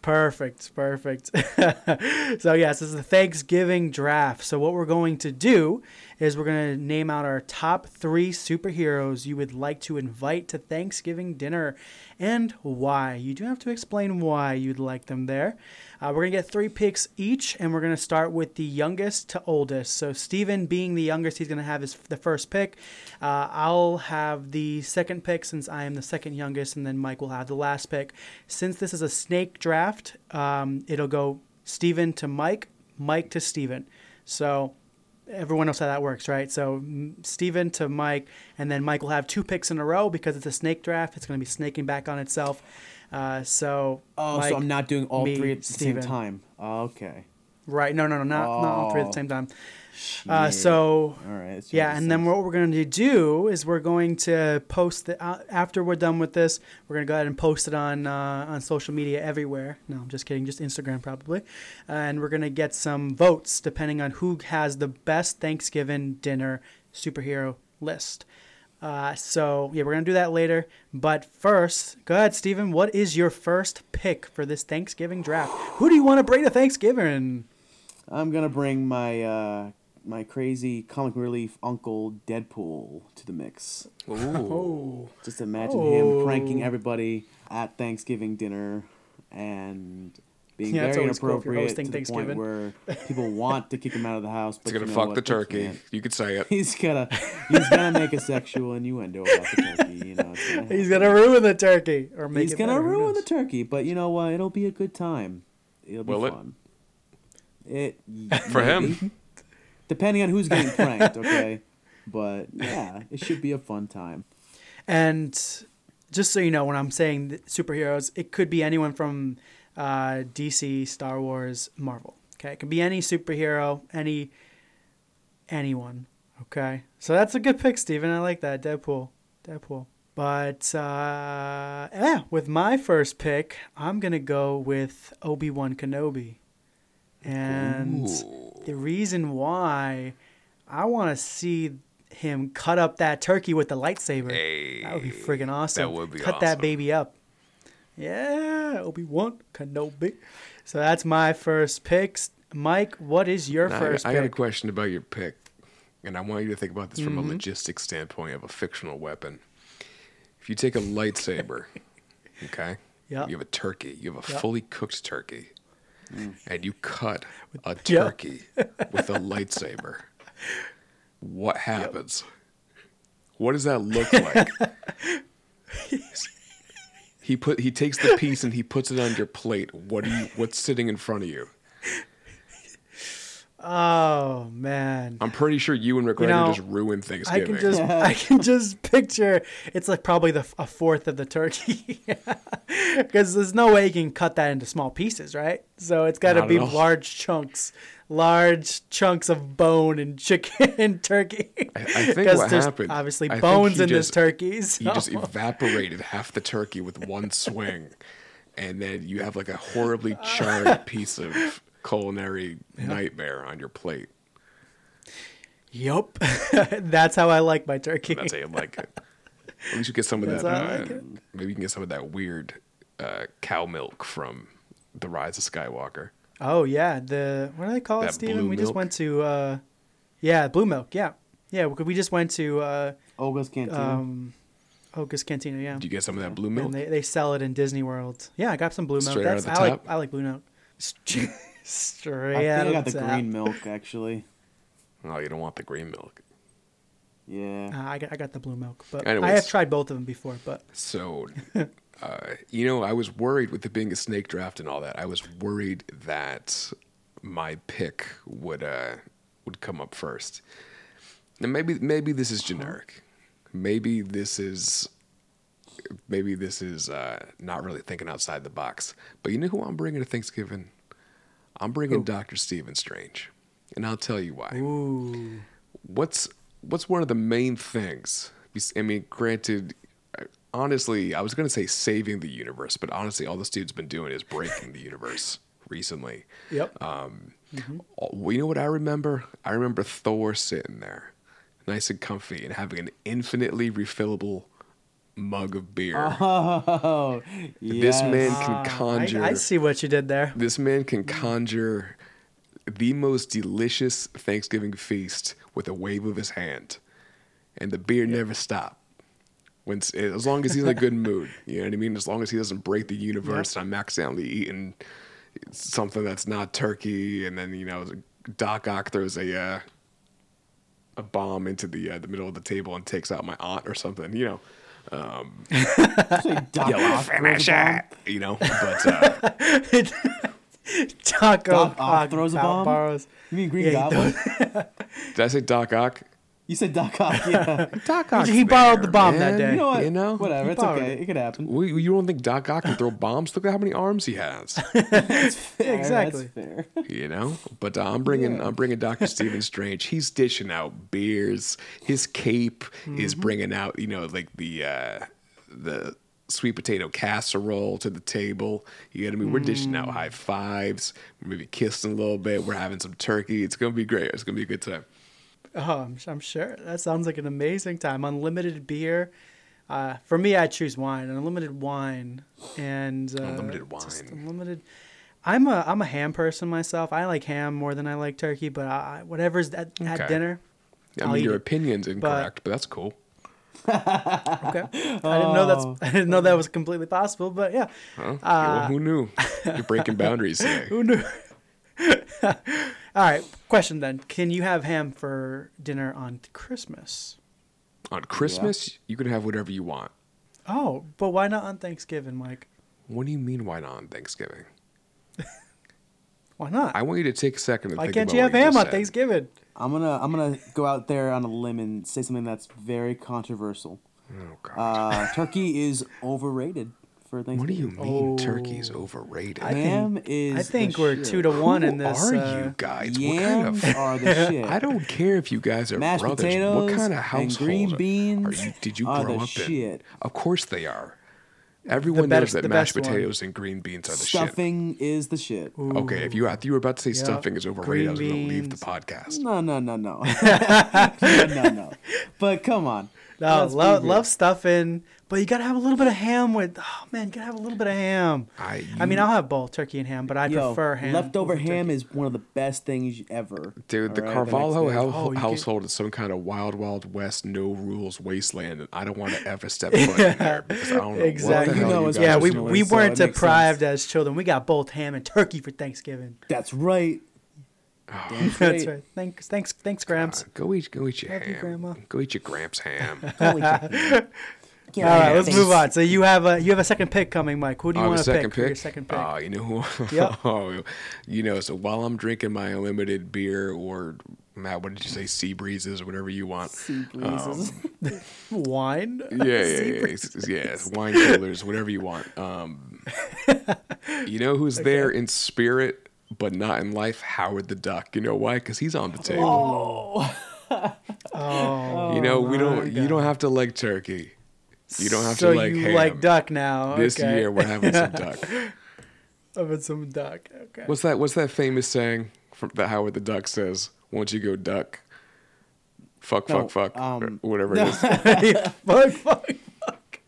Perfect, perfect. so yes, this is the Thanksgiving draft. So what we're going to do is we're going to name out our top three superheroes you would like to invite to Thanksgiving dinner, and why. You do have to explain why you'd like them there. Uh, we're gonna get three picks each, and we're gonna start with the youngest to oldest. So Steven being the youngest, he's gonna have his the first pick. Uh, I'll have the second pick since I am the second youngest, and then Mike will have the last pick. Since this is a snake draft, um, it'll go Steven to Mike, Mike to Steven. So everyone knows how that works, right? So mm, Steven to Mike, and then Mike will have two picks in a row because it's a snake draft. It's going to be snaking back on itself. Uh, so Oh, Mike, so I'm not doing all me, three at the Steven. same time. Okay. Right? No, no, no, not, not all three at the Oh, same time. Uh, so All right, yeah, and then what we're going to do is we're going to post the uh, after we're done with this. We're going to go ahead and post it on uh, on social media everywhere. No, I'm just kidding, just Instagram probably, and we're going to get some votes depending on who has the best Thanksgiving dinner superhero list. Uh, so yeah, we're gonna do that later. But first, go ahead, Steven. What is your first pick for this Thanksgiving draft? Who do you want to bring to Thanksgiving? I'm gonna bring my uh, my crazy comic relief uncle Deadpool to the mix. Oh. Just imagine him pranking Oh. everybody at Thanksgiving dinner and being Yeah, very always cool inappropriate to the point where people want to kick him out of the house. But He's gonna you know fuck what? the turkey. can't. You could say it. He's gonna he's gonna make a sexual innuendo about the turkey. You know, it's gonna He's gonna ruin the turkey or make He's it gonna better, ruin the turkey, but you know what? It'll be a good time. It'll be Will fun. It For him. depending on who's getting pranked. Okay, but yeah, it should be a fun time. And just so you know, when I'm saying superheroes, it could be anyone from uh, DC, Star Wars, Marvel. Okay, it could be any superhero, any anyone. Okay, so that's a good pick, Steven. I like that. Deadpool, Deadpool. But uh, yeah, with my first pick, I'm gonna go with Obi Wan Kenobi, and the reason why I want to see him cut up that turkey with the lightsaber. that would be friggin' awesome. That would be cut that baby up. Yeah, Obi Wan Kenobi. So that's my first pick. Mike, what is your Now, I- first I, got a question about your pick, and I want you to think about this from a Mhm. logistics standpoint of a fictional weapon. If you take a lightsaber, okay, Yeah. you have a turkey, you have a Yeah. fully cooked turkey, and you cut a Yeah. turkey with a lightsaber, what happens? What does that look like? he put he takes the piece and he puts it on your plate. What do you? What's sitting in front of you? Oh man. I'm pretty sure you and Ewan McGregor know, just ruined Thanksgiving. I can just I can just picture it's like probably the a fourth of the turkey because there's no way you can cut that into small pieces, right? So it's got to be large chunks, large chunks of bone and chicken and turkey. I, I think what there's happened. Obviously, I bones in this just- turkey. You just evaporated half the turkey with one swing, and then you have like a horribly charred piece of culinary nightmare on your plate. Yup, that's how I like my turkey. That's how you like it. At least you get some of That's that. Uh, like maybe you can get some of that weird uh, cow milk from The Rise of Skywalker. Oh yeah, the what do they call it, That Steven? blue We just went to uh, yeah, blue milk. Yeah, yeah. We we just went to uh, Olga's Cantina. um, Oga's Cantina. Yeah. Do you get some of that blue milk? And they, they sell it in Disney World. Yeah, I got some blue milk. Straight out That's of the I tap? like I like blue milk. Straight I out think I got the tap. green milk actually. Oh, you don't want the green milk. Yeah. Uh, I got I got the blue milk, but I have tried both of them before. But So, uh, you know, I was worried with it being a snake draft and all that. I was worried that my pick would uh, would come up first. Now, maybe maybe this is generic. Maybe this is maybe this is uh, not really thinking outside the box. But you know who I'm bringing to Thanksgiving? I'm bringing Doctor Stephen Strange, and I'll tell you why. ooh, What's what's one of the main things? I mean, granted, honestly, I was gonna say saving the universe, but honestly, all this dude's been doing is breaking the universe recently. yep. Um, well, you know what I remember? I remember Thor sitting there, nice and comfy, and having an infinitely refillable mug of beer. Oh, This man Ah, can conjure. I, see what you did there. This man can conjure the most delicious Thanksgiving feast with a wave of his hand, and the beer never stopped. When as long as he's in a good mood, you know what I mean. As long as he doesn't break the universe, and I'm accidentally eating, something that's not turkey, and then you know Doc Ock throws a uh, a bomb into the uh, the middle of the table and takes out my aunt or something. You know. Um, Doc yeah, we'll Ock finish throws a bomb? it. You know, but uh, Doc, Doc Ock Ock throws a bor- bomb? borrows- You mean Green Yeah, he Goblin? did I say Doc Ock? You said Doc Ock, yeah. Doc He- Ock's he borrowed the there, bomb that day. You know what? You know, Whatever, He it's okay. it. It could happen. We, you don't think Doc Ock can throw bombs? Look at how many arms he has. Fair, exactly. That's fair. You know, but uh, I'm bringing I'm bringing Doctor Stephen Strange. He's dishing out beers. His cape is Mm-hmm. bringing out you know like the uh, the sweet potato casserole to the table. You know what I mean? We're dishing Mm. out high fives. Maybe kissing a little bit. We're having some turkey. It's gonna be great. It's gonna be a good time. Oh, I'm, I'm sure. That sounds like an amazing time. Unlimited beer. Uh, for me, I choose wine. Unlimited wine and uh, Unlimited just wine. Unlimited. I'm a I'm a ham person myself. I like ham more than I like turkey, but I, whatever's at, at dinner. I I'll mean, eat your it. opinion's incorrect, but, that's cool. Okay. I didn't know that's I didn't know that was completely possible, but yeah. Huh? well, who knew? You're breaking boundaries today. Who knew? All right. Question then: Can you have ham for dinner on Christmas? On Christmas, you can have whatever you want. Oh, but why not on Thanksgiving, Mike? What do you mean? Why not on Thanksgiving? Why not? I want you to take a second. To Why think can't you have ham just on said. Thanksgiving? I'm gonna I'm gonna go out there on a limb and say something that's very controversial. Oh God! Uh, turkey is overrated for Thanksgiving. what do you mean? Turkey's overrated? I Ham think, is. I think the we're shit. two to one in Who this. are uh, you guys? Yams what kind of? are the shit. I don't care if you guys are Mashed brothers. potatoes what kind of and household green are- beans are you? Did you are grow the up in? shit. Of course they are. Everyone better- knows that mashed best one. potatoes and green beans are the shit. Stuffing is the shit. Okay, if you I you were about to say Yeah. stuffing is overrated, I was going to leave the podcast. No, no, no, no, no, no, no. But come on. No, love, love stuffing, but you gotta have a little bit of ham with. Oh man, you gotta have a little bit of ham. I, I mean, I'll have both turkey and ham, but I Yo, prefer ham. leftover ham turkey. is one of the best things ever. Dude, the All right, Carvalho next hou- day. Oh, you can- household is some kind of wild, wild west, no rules wasteland, and I don't want to ever step foot in there because I don't know Exactly. what the You hell know you guys Yeah, are we doing. we so weren't it makes deprived as children. We got both ham and turkey for Thanksgiving. That's right. Damn That's straight. right. Thanks, thanks, thanks, Gramps. Go eat, go eat your Love you, ham. Grandma. Go eat your Gramps ham. Holy shit. All right, let's move on. So you have a you have a second pick coming, Mike. Who do you Oh, want to pick, second your pick? second pick? Oh, you know who? Yep. oh, you know. So while I'm drinking my unlimited beer, or Matt, what did you say? Sea breezes, or whatever you want. Sea breezes. Wine. Yeah, yeah, yeah, it's- yeah. it's Wine coolers, whatever you want. Um, you know who's there in spirit, but not in life? Howard the Duck. You know why? Because he's on the table. Oh, oh you know, we don't. You don't have to like turkey. You don't have so to like you ham. like duck now. This okay. year we're having some duck. having some duck. Okay. What's that? What's that famous saying from that Howard the Duck says? Won't you go duck, fuck, No, fuck, fuck, um, or whatever it is. fuck, fuck, fuck.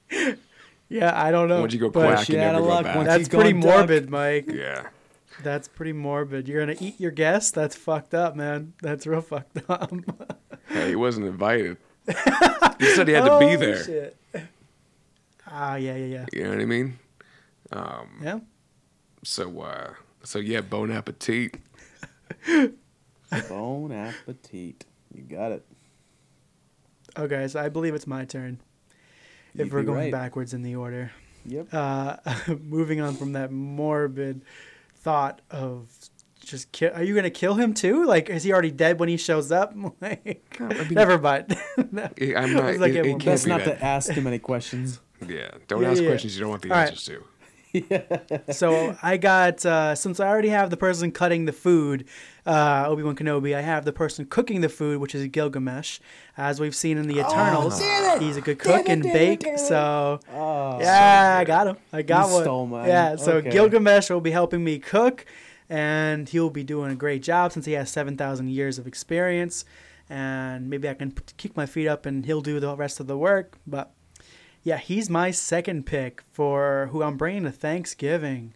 Yeah, I don't know. Once you go but quack, you never go luck back. That's pretty gone duck. morbid, Mike. Yeah. That's pretty morbid. You're gonna eat your guest. That's fucked up, man. That's real fucked up. Hey, he wasn't invited. he said he had to be Oh, there. shit. Ah, yeah, yeah, yeah. You know what I mean? Um, Yeah. so, uh, so yeah, bon appetit. Bon appetit. You got it. Okay, so I believe it's my turn. If You'd we're going right. backwards in the order. Yep. Uh, moving on from that morbid thought of just kill. Are you gonna kill him too? Like, is he already dead when he shows up? Like, never mind. Eh, I'm not. was like, it, yeah, it can't Best be not that. to ask too many questions. Yeah, don't Yeah, ask yeah. questions you don't want the All right. answers to. so I got uh, since I already have the person cutting the food, uh, Obi Wan Kenobi. I have the person cooking the food, which is Gilgamesh. As we've seen in the Eternals, he's a good cook and bake. So yeah, I got him. I got You one. stole mine. Yeah, so Okay. Gilgamesh will be helping me cook, and he'll be doing a great job since he has seven thousand years of experience. And maybe I can p- kick my feet up, and he'll do the rest of the work. But yeah, he's my second pick for who I'm bringing to Thanksgiving.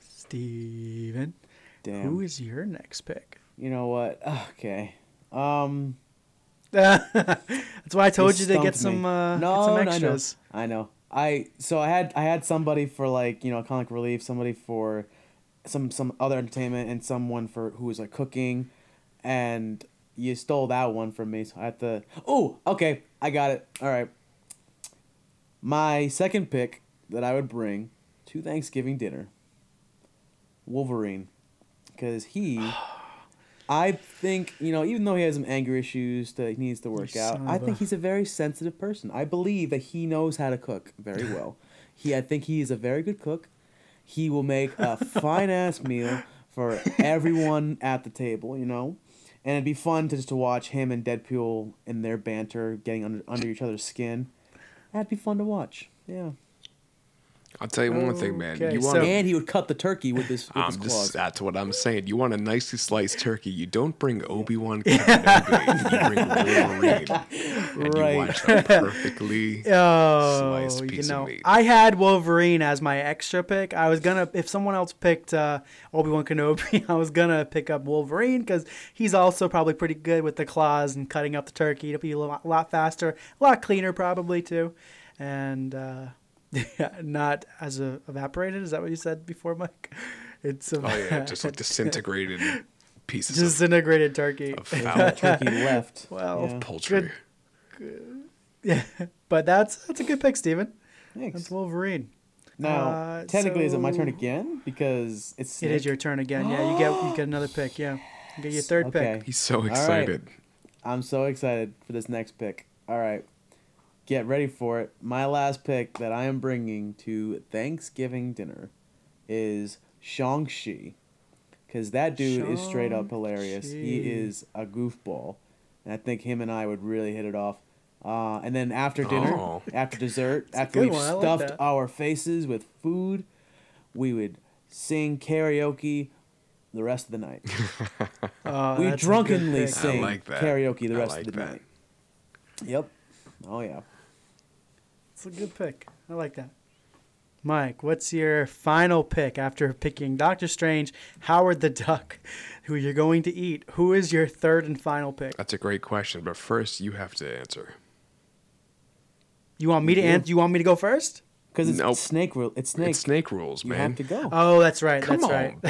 Steven, Damn. who is your next pick? You know what? Okay. Um. That's why I told you to get some me. uh, no, get some no, I know. I know. I so I had I had somebody for like you know kind of like relief, somebody for some some other entertainment, and someone for who was like cooking, and you stole that one from me. So I have to. Oh, okay, I got it. All right. My second pick that I would bring to Thanksgiving dinner, Wolverine, because he. I think you know, even though he has some anger issues that he needs to work out, I think he's a very sensitive person. I believe that he knows how to cook very well. he, I think he is a very good cook. He will make a fine ass meal for everyone at the table, you know, and it'd be fun to just to watch him and Deadpool and their banter getting under under each other's skin. That'd be fun to watch. Yeah. I'll tell you one thing, man. Okay, You so- want and he would cut the turkey with his with I'm claws. just, that's what I'm saying. You want a nicely sliced turkey. You don't bring Obi Wan Kenobi. you bring Wolverine, and Right. you watch a perfectly Oh, sliced you piece know, of meat. I had Wolverine as my extra pick. I was gonna, if someone else picked uh, Obi Wan Kenobi, I was gonna pick up Wolverine because he's also probably pretty good with the claws and cutting up the turkey. It'll be a lot, lot faster, a lot cleaner probably too, and uh, not as a, evaporated. Is that what you said before, Mike? It's Oh yeah, just like disintegrated pieces of disintegrated turkey. of foul turkey left. Well, Yeah. poultry. good Yeah, but that's that's a good pick, Steven. Thanks. That's Wolverine. Now, Uh, technically, is it my turn again? Because it's It is your turn again. Yeah, you get you get another pick. Yeah, you get your third Okay. pick. He's so All right. excited. I'm so excited for this next pick. All right. Get ready for it. My last pick that I am bringing to Thanksgiving dinner is Shang-Chi. Because that dude is straight up hilarious. He is a goofball. And I think him and I would really hit it off. Uh, and then after dinner, Oh. after dessert, after we've one. I like stuffed our faces with food, we would sing karaoke the rest of the night. Oh, we that's a good drunkenly pick. Sing like karaoke the rest like of the that. night. Yep. Oh yeah. It's a good pick. I like that. Mike, what's your final pick after picking Doctor Strange, Howard the Duck, who you're going to eat? Who is your third and final pick? That's a great question, but first you have to answer. You want me to You. answer? You want me to go first? Because it's Nope. snake rule. It's snake. It's snake rules, man. you man. have to go. Oh, that's right. Come that's on,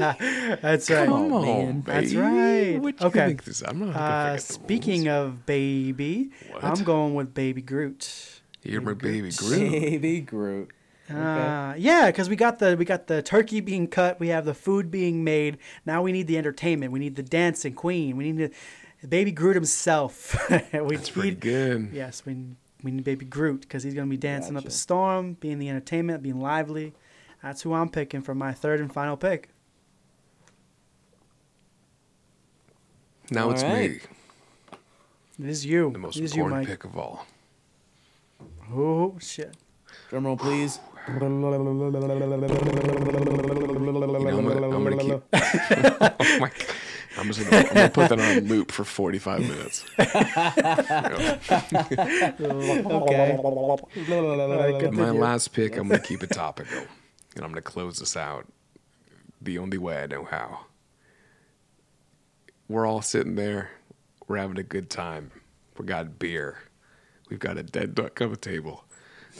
right. That's right. Come on, man. baby. That's right. What you Okay. think this? I'm not Uh, forget the speaking rules. of baby, What? I'm going with Baby Groot. You're my baby Groot. Baby Groot. Uh, yeah, because we got the we got the turkey being cut, we have the food being made. Now we need the entertainment. We need the dancing queen. We need the Baby Groot himself. we That's pretty need- good. Yes, we we need Baby Groot because he's gonna be dancing up a storm, being the entertainment, being lively. That's who I'm picking for my third and final pick. Now All it's right. me, It is you. the most it is you, important Mike. pick of all. Oh shit. Drum roll, please. You know, I'm gonna, I'm gonna keep. oh my! I'm just gonna, I'm gonna put that on loop for 45 minutes. Okay. All right, My last pick, I'm gonna keep it topical, and I'm gonna close this out the only way I know how. We're all sitting there, we're having a good time. We got beer, we've got a dead duck on the table.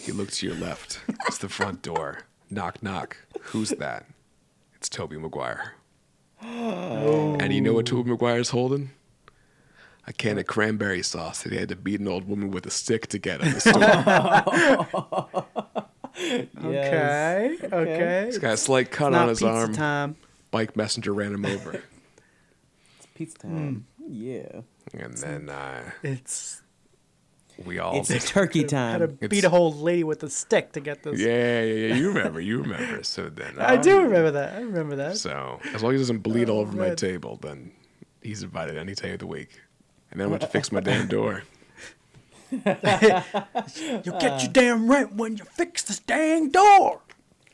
You look to your left, it's the front door. Knock, knock. Who's that? It's Tobey Maguire. And you know what Tobey Maguire's holding? A can of cranberry sauce that he had to beat an old woman with a stick to get at the store. Okay. Okay. He's got a slight cut It's on his pizza arm. time. Bike messenger ran him over. It's pizza time. Yeah. and then uh, It's we all. It's turkey time. had to beat It's- a whole lady with a stick to get this. yeah, yeah, yeah. You remember. You remember. So then. I uh, do remember that. I remember that. So as long as he doesn't bleed all over my table, then he's invited any day of the week. And then I'm going to fix my damn door. You'll get your damn rent when you fix this dang door.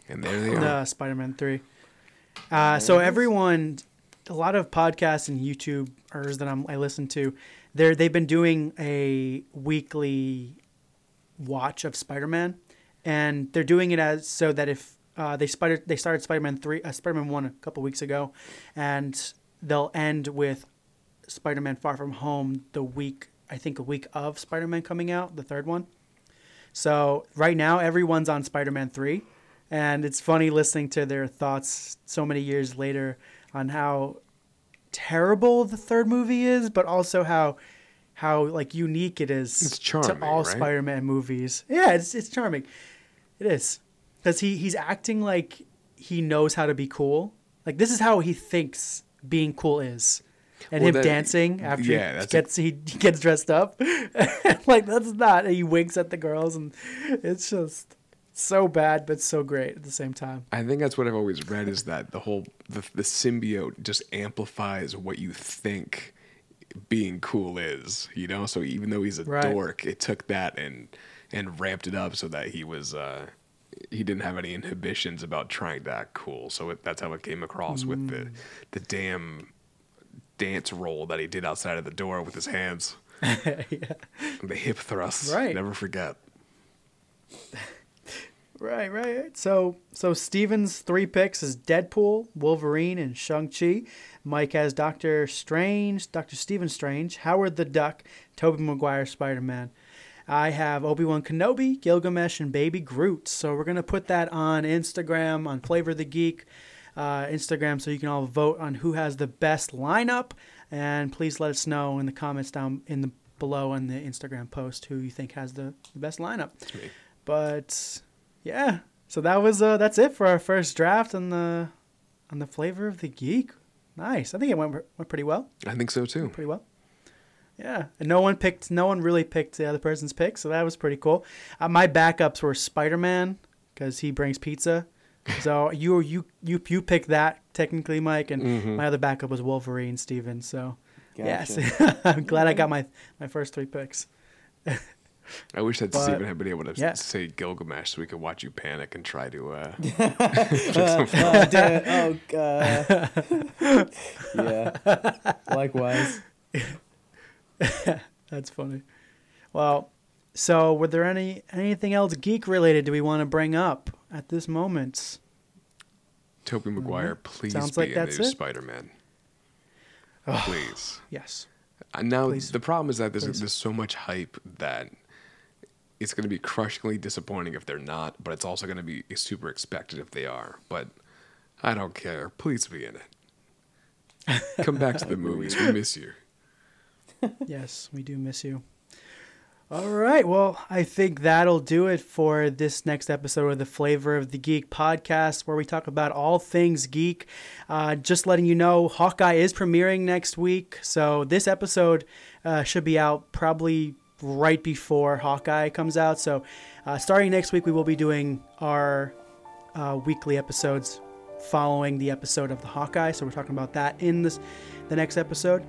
And there they are. Uh, Spider-Man Three. Uh, so everyone, a lot of podcasts and YouTubers that I'm, I listen to, they're they've been doing a weekly watch of Spider-Man, and they're doing it as so that if uh, they spider they started Spider-Man three, uh, Spider-Man one a couple weeks ago, and they'll end with Spider-Man Far From Home the week I think a week of Spider-Man coming out, the third one. So right now everyone's on Spider-Man three. and it's funny listening to their thoughts so many years later on how terrible the third movie is, but also how how like unique it is charming, to all right? Spider-Man movies. Yeah, it's it's charming. It is because he he's acting like he knows how to be cool. Like this is how he thinks being cool is. And Well, him that- dancing after yeah, he a- gets he, he gets dressed up, like that's not. He winks at the girls, and it's just so bad, but so great at the same time. I think that's what I've always read is that the whole the, the symbiote just amplifies what you think being cool is, you know. So even though he's a Right. dork, it took that and and ramped it up so that he was uh, he didn't have any inhibitions about trying to act cool. So it, that's how it came across with the the damn dance roll that he did outside of the door with his hands. The hip thrusts. Right. Never forget. Right, right. So, so Steven's three picks is Deadpool, Wolverine, and Shang Chi. Mike has Doctor Strange, Doctor Stephen Strange, Howard the Duck, Tobey Maguire, Spider Man. I have Obi Wan Kenobi, Gilgamesh, and Baby Groot. So we're gonna put that on Instagram on Flavor the Geek uh, Instagram, so you can all vote on who has the best lineup. And please let us know in the comments down in the below on the Instagram post who you think has the, the best lineup. But yeah, so that was uh, that's it for our first draft on the on the Flavor of the Geek. Nice. I think it went went pretty well. I think so too. Pretty well. Yeah, and no one picked. No one really picked the other person's pick, so that was pretty cool. Uh, my backups were Spider Man because he brings pizza. So you you you you picked that technically, Mike, and Mhm. my other backup was Wolverine, Steven. So yes, I'm glad I got my my first three picks. I wish that But- Steven had been able to yeah. say Gilgamesh so we could watch you panic and try to. Uh, Uh, oh, damn. oh, God. yeah. Likewise. That's funny. Well, so were there any anything else geek related do we want to bring up at this moment? Tobey Maguire, Mhm. please Sounds be like in that's the new. Spider-Man. Oh, Please. Yes. Uh, now Please. the problem is that there's there's so much hype that it's going to be crushingly disappointing if they're not, but it's also going to be super expected if they are. But I don't care. Please be in it. Come back to the movies. We miss you. yes, we do miss you. All right. Well, I think that'll do it for this next episode of the Flavor of the Geek podcast, where we talk about all things geek. Uh, just letting you know, Hawkeye is premiering next week. So this episode uh, should be out probably right before Hawkeye comes out. So uh, starting next week, we will be doing our uh, weekly episodes following the episode of the Hawkeye. So we're talking about that in this the next episode.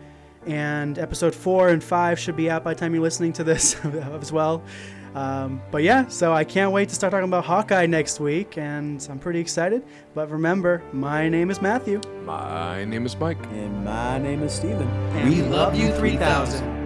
And episode four and five should be out by the time you're listening to this as well. Um, but yeah, so I can't wait to start talking about Hawkeye next week, and I'm pretty excited. But remember, my name is Matthew. My name is Mike. And my name is Steven. And we love you 3000.